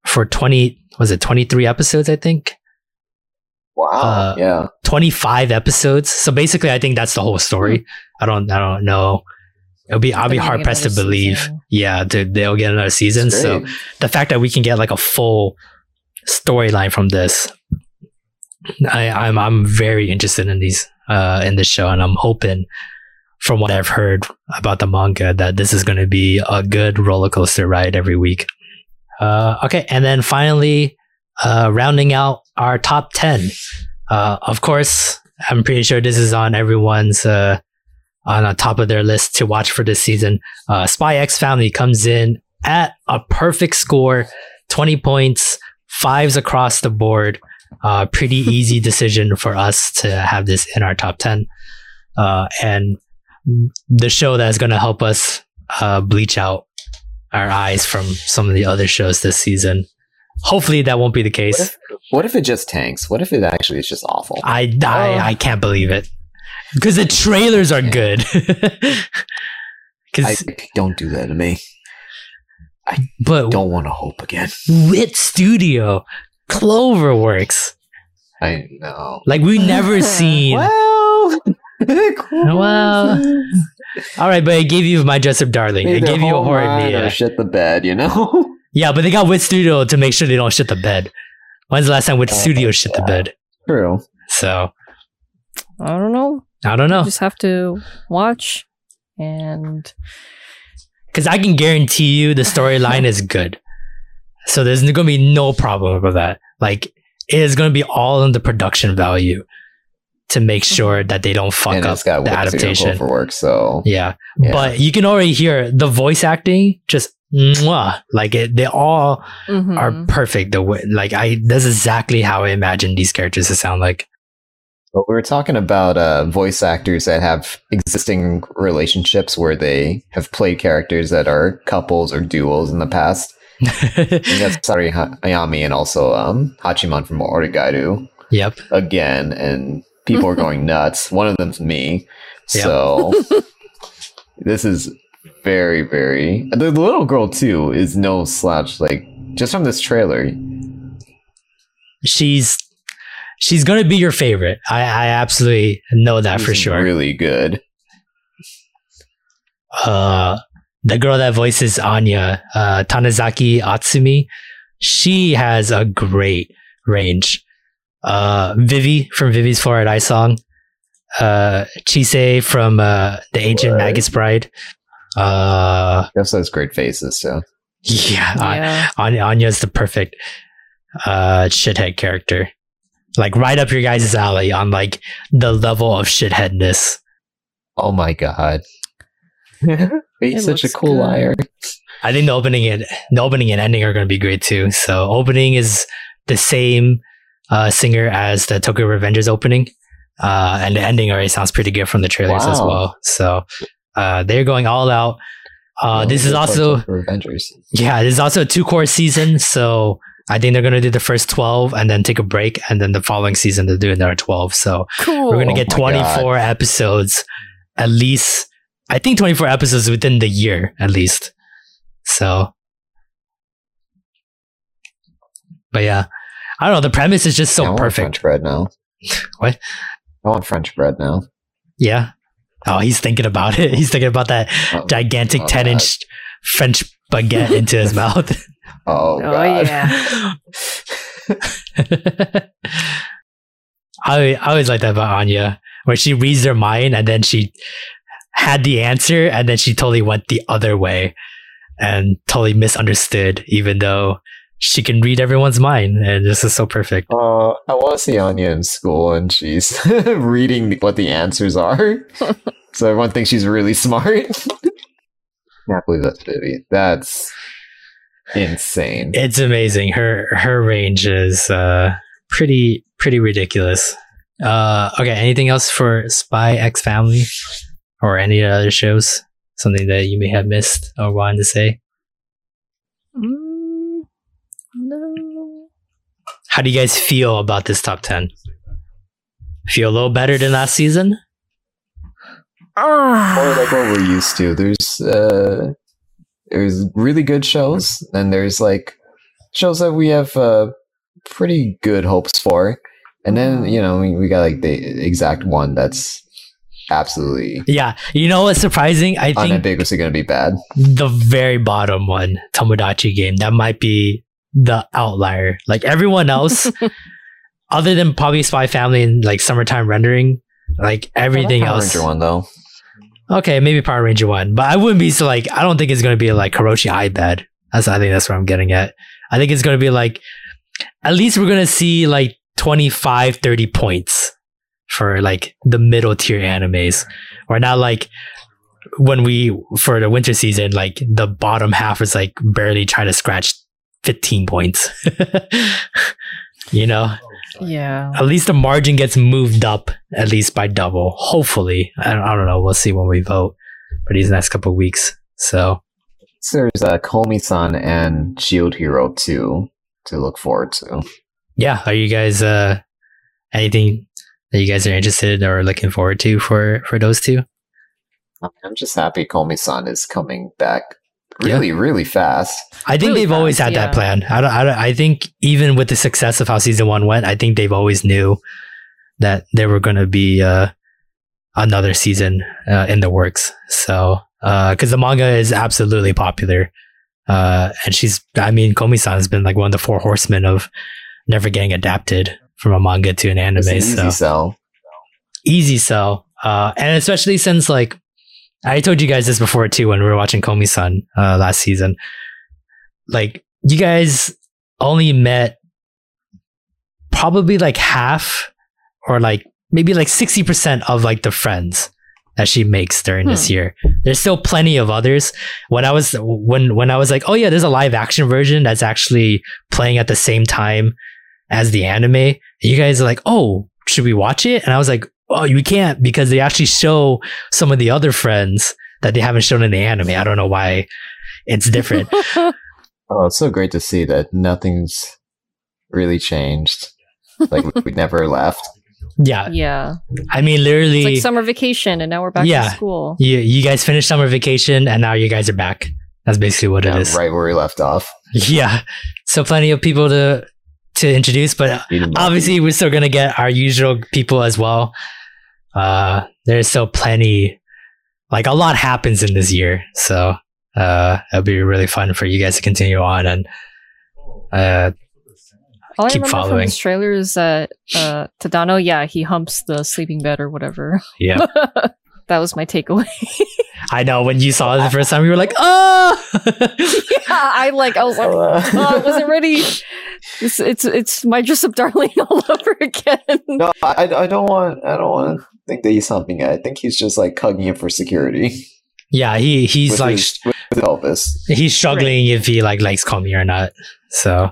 for 20 was it 23 episodes? I think Wow. Uh, yeah. 25 episodes. So basically, I think that's the whole story. I don't I don't know. It'll be I'll be hard pressed to believe. season. Yeah, to, they'll get another season. So the fact that we can get like a full storyline from this I, I'm I'm very interested in these uh in this show and I'm hoping from what I've heard about the manga that this is going to be a good roller coaster ride every week. Uh okay, and then finally uh rounding out our top 10. Uh of course, I'm pretty sure this is on everyone's uh on the top of their list to watch for this season. Uh Spy X Family comes in at a perfect score 20 points, fives across the board. Uh, pretty easy decision for us to have this in our top 10. Uh, and the show that's going to help us uh, bleach out our eyes from some of the other shows this season. Hopefully that won't be the What case. if, what if it just tanks? What if it actually is just awful? I, Oh. I, I can't believe it. Because the trailers are good. I Because, don't do that to me. I but Don't want to hope again. Wit Studio, Cloverworks, I know. like we never seen. Well, Well, All right, but I gave you my dress up darling. I gave you a horror run or Mia. shit the bed, you know. Yeah, but they got Wit Studio to make sure they don't shit the bed. When's the last time Wit Oh, Studio shit the bed? True. So I don't know. I don't You know just have to watch and because I can guarantee you the storyline is good. So there's going to be no problem with that. Like it is going to be all in the production value to make sure that they don't fuck and up the adaptation. for work, so Yeah. Yeah. But you can already hear the voice acting just mwah, like it, they all Mhm. are perfect. The way, like I, that's exactly how I imagine these characters to sound like. But we were talking about uh, voice actors that have existing relationships where they have played characters that are couples or duos in the past. That's Saori Hayami and also um, Hachiman from Oregairu yep. again, and people are going nuts. One of them's me. Yeah. So this is very, very. The little girl too is no slouch. Like just from this trailer, She's she's gonna be your favorite. I, I absolutely know that for sure. Really good. uh the girl that voices Anya, uh Tanezaki Atsumi, she has a great range. Uh Vivy from Vivy's Fluorite Eye Song. Uh Chise from uh The Ancient Right. Magus Bride. Uh She also has great faces. So yeah, yeah. Anya, Anya's the perfect uh shithead character. Like right up your guys' alley on like the level of shitheadness. oh my god, he's It such a cool good. liar. I think the opening and the opening and ending are going to be great too. So opening is the same uh, singer as the Tokyo Revengers opening, uh, and the ending already sounds pretty good from the trailers as well. So uh, they're going all out. Uh, this is also Avengers. yeah, this is also a two cour season. So I think they're going to do the first twelve and then take a break, and then the following season they'll do another twelve. So Cool. we're going to Oh get my twenty God. four episodes at least I think 24 episodes within the year at least. So, but yeah, I don't know. The premise is just so Yeah, I want perfect. French bread now. What? I want French bread now. Yeah. Oh, he's thinking about it. He's thinking about that gigantic oh, 10 inch French baguette into his mouth. oh, Oh, yeah. I I always like that about Anya, where she reads their mind and then she had the answer and then she totally went the other way and totally misunderstood, even though she can read everyone's mind. And this is so perfect. Uh, I want to see Anya in school and she's reading what the answers are. so everyone thinks she's really smart. Can't believe that's Vivy. That's insane. It's amazing. Her her range is uh pretty pretty ridiculous. Uh okay, anything else for Spy X Family or any other shows? Something that you may have missed or wanted to say? Mm, no. How do you guys feel about this top 10? Feel a little better than last season? Ah. Or like what we're used to. There's uh, there's really good shows, and there's like shows that we have uh, pretty good hopes for, and then you know we, we got like the exact one that's absolutely Yeah. You know what's surprising? I think unambiguously going to be bad. the very bottom one, Tomodachi game, that might be the outlier. Like everyone else, other than probably Spy Family and like Summertime Rendering, like everything Power else. Ranger one though. Okay, maybe Power Ranger one, but I wouldn't be so like I don't think it's gonna be like Koroshi Ai Bad. That's I think that's what I'm getting at. I think it's gonna be like at least we're gonna see like 25, 30 points for like the middle tier animes. Or not like when we for the winter season, like the bottom half is like barely trying to scratch 15 points. you know? Yeah. at least the margin gets moved up at least by double. Hopefully, I don't, I don't know. We'll see when we vote for these next couple of weeks. So So there's uh, Komi-san and Shield Hero 2 to look forward to. yeah, are you guys uh anything that you guys are interested or looking forward to for for those two? I'm just happy Komi-san is coming back really, really fast. I think Really they've always fast, had that plan. I don't, I don't. I think even with the success of how season one went, I think they've always knew that there were going to be uh, another season uh, in the works. So, because the manga is absolutely popular, uh, and she's, I mean, Komi-san has been like one of the four horsemen of never getting adapted from a manga to an anime. It's an easy so sell. easy sell. Uh, and especially since like I told you guys this before too when we were watching Komi-san uh, last season. Like you guys only met probably like half or like maybe like 60% of like the friends that she makes during this Hmm. year. There's still plenty of others. When I was when when I was like, "Oh yeah, there's a live action version that's actually playing at the same time as the anime." You guys are like, "Oh, should we watch it?" And I was like, "Oh, you can't because they actually show some of the other friends that they haven't shown in the anime. I don't know why it's different." Oh, it's so great to see that nothing's really changed. Like we never left. yeah, yeah. I mean, It's literally, like summer vacation, and now we're back Yeah. to school. you you guys finished summer vacation and now you guys are back. That's basically what it Yeah, is. right where we left off. Yeah. So plenty of people to to introduce, but obviously we're still gonna get our usual people as well. Uh there's still plenty like a lot happens in this year. So uh it'll be really fun for you guys to continue on and uh All I Keep remember from following. this trailer is that uh, Tadano, yeah, he humps the sleeping bed or whatever. yeah. that was my takeaway. I know when you saw it the first time you were like, oh yeah, I like. I was like, oh, I wasn't ready. It's it's it's my dress up darling all over again. no, I, I don't want. I don't want to think that he's humping it. I think he's just like hugging it for security. Yeah, he he's with like his, with his Elvis. he's struggling if he like likes Komi or not. So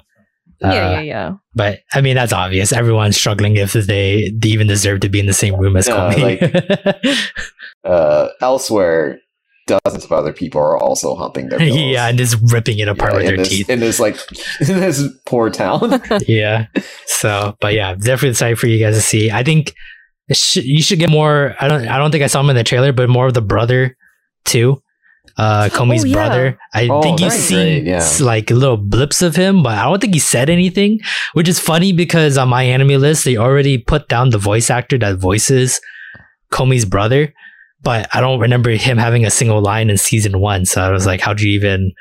yeah, uh, yeah, yeah. But I mean, that's obvious. Everyone's struggling if they, they even deserve to be in the same room as Yeah, Komi. Uh, elsewhere, dozens of other people are also humping their pillows. yeah, and just ripping it apart Yeah, with their this, teeth. in this like in this poor town. yeah. So, but yeah, definitely excited for you guys to see. I think sh- you should get more. I don't. I don't think I saw him in the trailer, but more of the brother too. Uh, Komi's Oh, yeah. brother. I Oh, think you've seen great, yeah. like little blips of him, but I don't think he said anything, which is funny because on my anime list, they already put down the voice actor that voices Komi's brother, but I don't remember him having a single line in season one. So I was like, how'd you even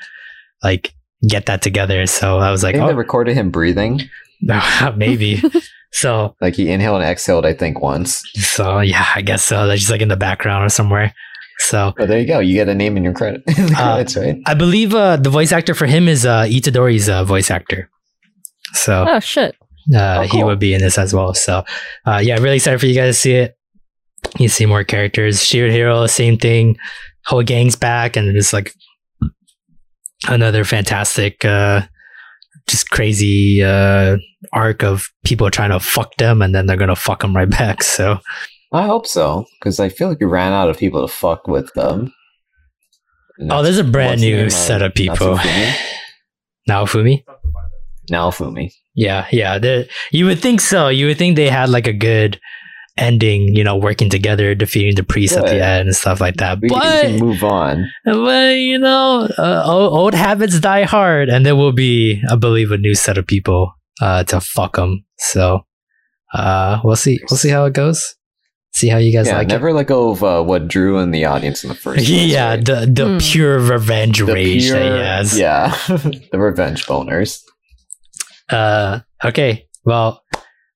like get that together? So I was I like, think they oh, recorded him breathing. maybe. so, Like he inhaled and exhaled, I think, once. so yeah, I guess so. That's just like in the background or somewhere. So But there you go. You get a name in your credit. That's right. I believe uh, the voice actor for him is uh, Itadori's uh, voice actor. So Oh shit! uh, Oh, he would be in this as well. So uh, yeah, really excited for you guys to see it. You see more characters. Shield Hero, same thing. Whole gang's back, and it's like another fantastic, uh, just crazy uh, arc of people trying to fuck them, and then they're gonna fuck them right back. So I hope so, because I feel like we ran out of people to fuck with them. oh, there's a brand new? Set of people. Naofumi. Naofumi. Yeah, yeah. You would think so. You would think they had like a good ending, you know, working together, defeating the priest at the end and stuff like that. We, we but, can move on. but you know, uh, old, old habits die hard, and there will be, I believe, a new set of people uh, to fuck them. So uh, we'll see. We'll see how it goes. See how you guys Yeah, like never let go of uh, what drew in the audience in the first place. yeah, right? the the Hmm. pure revenge The rage that he has. Yeah, the revenge boners. Uh, okay. Well,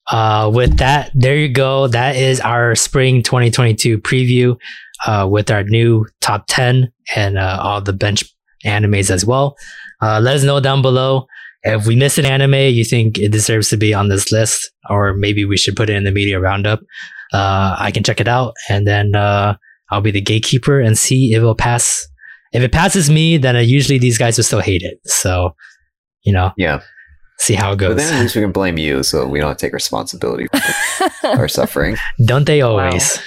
uh, with that, there you go. That is our spring 2022 preview, uh, with our new top 10 and, uh, all the bench animes as well. Uh, let us know down below if we miss an anime you think it deserves to be on this list, or maybe we should put it in the media roundup. Uh, I can check it out and then, uh, I'll be the gatekeeper and see if it'll pass. If it passes me, then uh, usually these guys will still hate it. So, you know, Yeah, see how it goes. but then at least we can blame you, so we don't take responsibility for our suffering. Don't they always?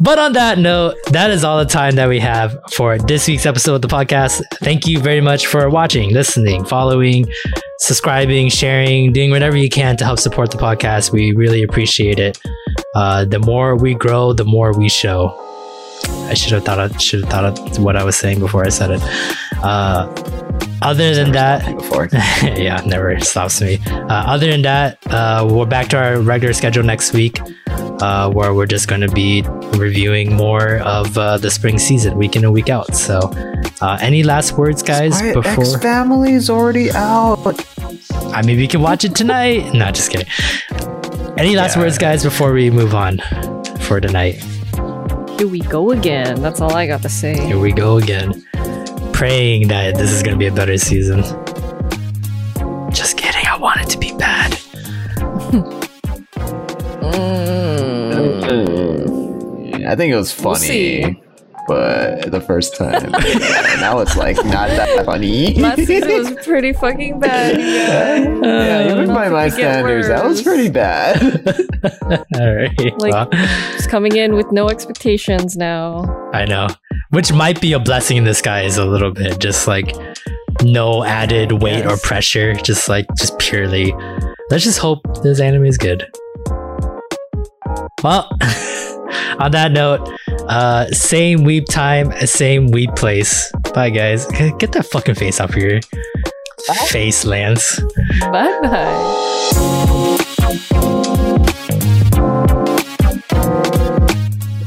But on that note, that is all the time that we have for this week's episode of the podcast. Thank you very much for watching, listening, following, subscribing, sharing, doing whatever you can to help support the podcast. We really appreciate it. Uh, the more we grow, the more we show. I should have thought of, should have thought of what I was saying before I said it. Uh, other than that, before. yeah, never stops me. Uh, other than that, uh, we're back to our regular schedule next week, uh, where we're just going to be reviewing more of uh, the spring season, week in and week out. So, uh, any last words, guys? before Family is already out. I mean, we can watch it tonight. Not just kidding. Any last Yeah. words, guys, before we move on for tonight? Here we go again. That's all I got to say. Here we go again, praying that this is going to be a better season. Just kidding. I want it to be bad. Mm. I think it was We'll funny, see. But the first time. now it's like not that funny. Last season was pretty fucking bad, you guys. yeah, uh, even by my standards, that was pretty bad. All right. Like- well, Just coming in with no expectations now. I know. Which might be a blessing in disguise a little bit. Just like no added weight or pressure. Just like, just purely. Let's just hope this anime is good. Well, on that note, uh, same weep time, same weep place. Bye, guys. Get that fucking face off your face, Lance. Bye bye.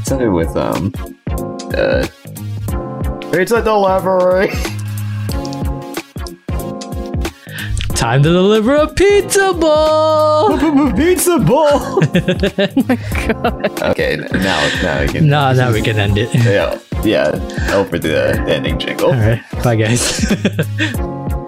Started with um, uh, it's a delivery. Time to deliver a pizza ball. Pizza ball. Oh God. okay, now now we can. no, now we can end it. Yeah, yeah. Over the ending jingle. All right. Bye, guys.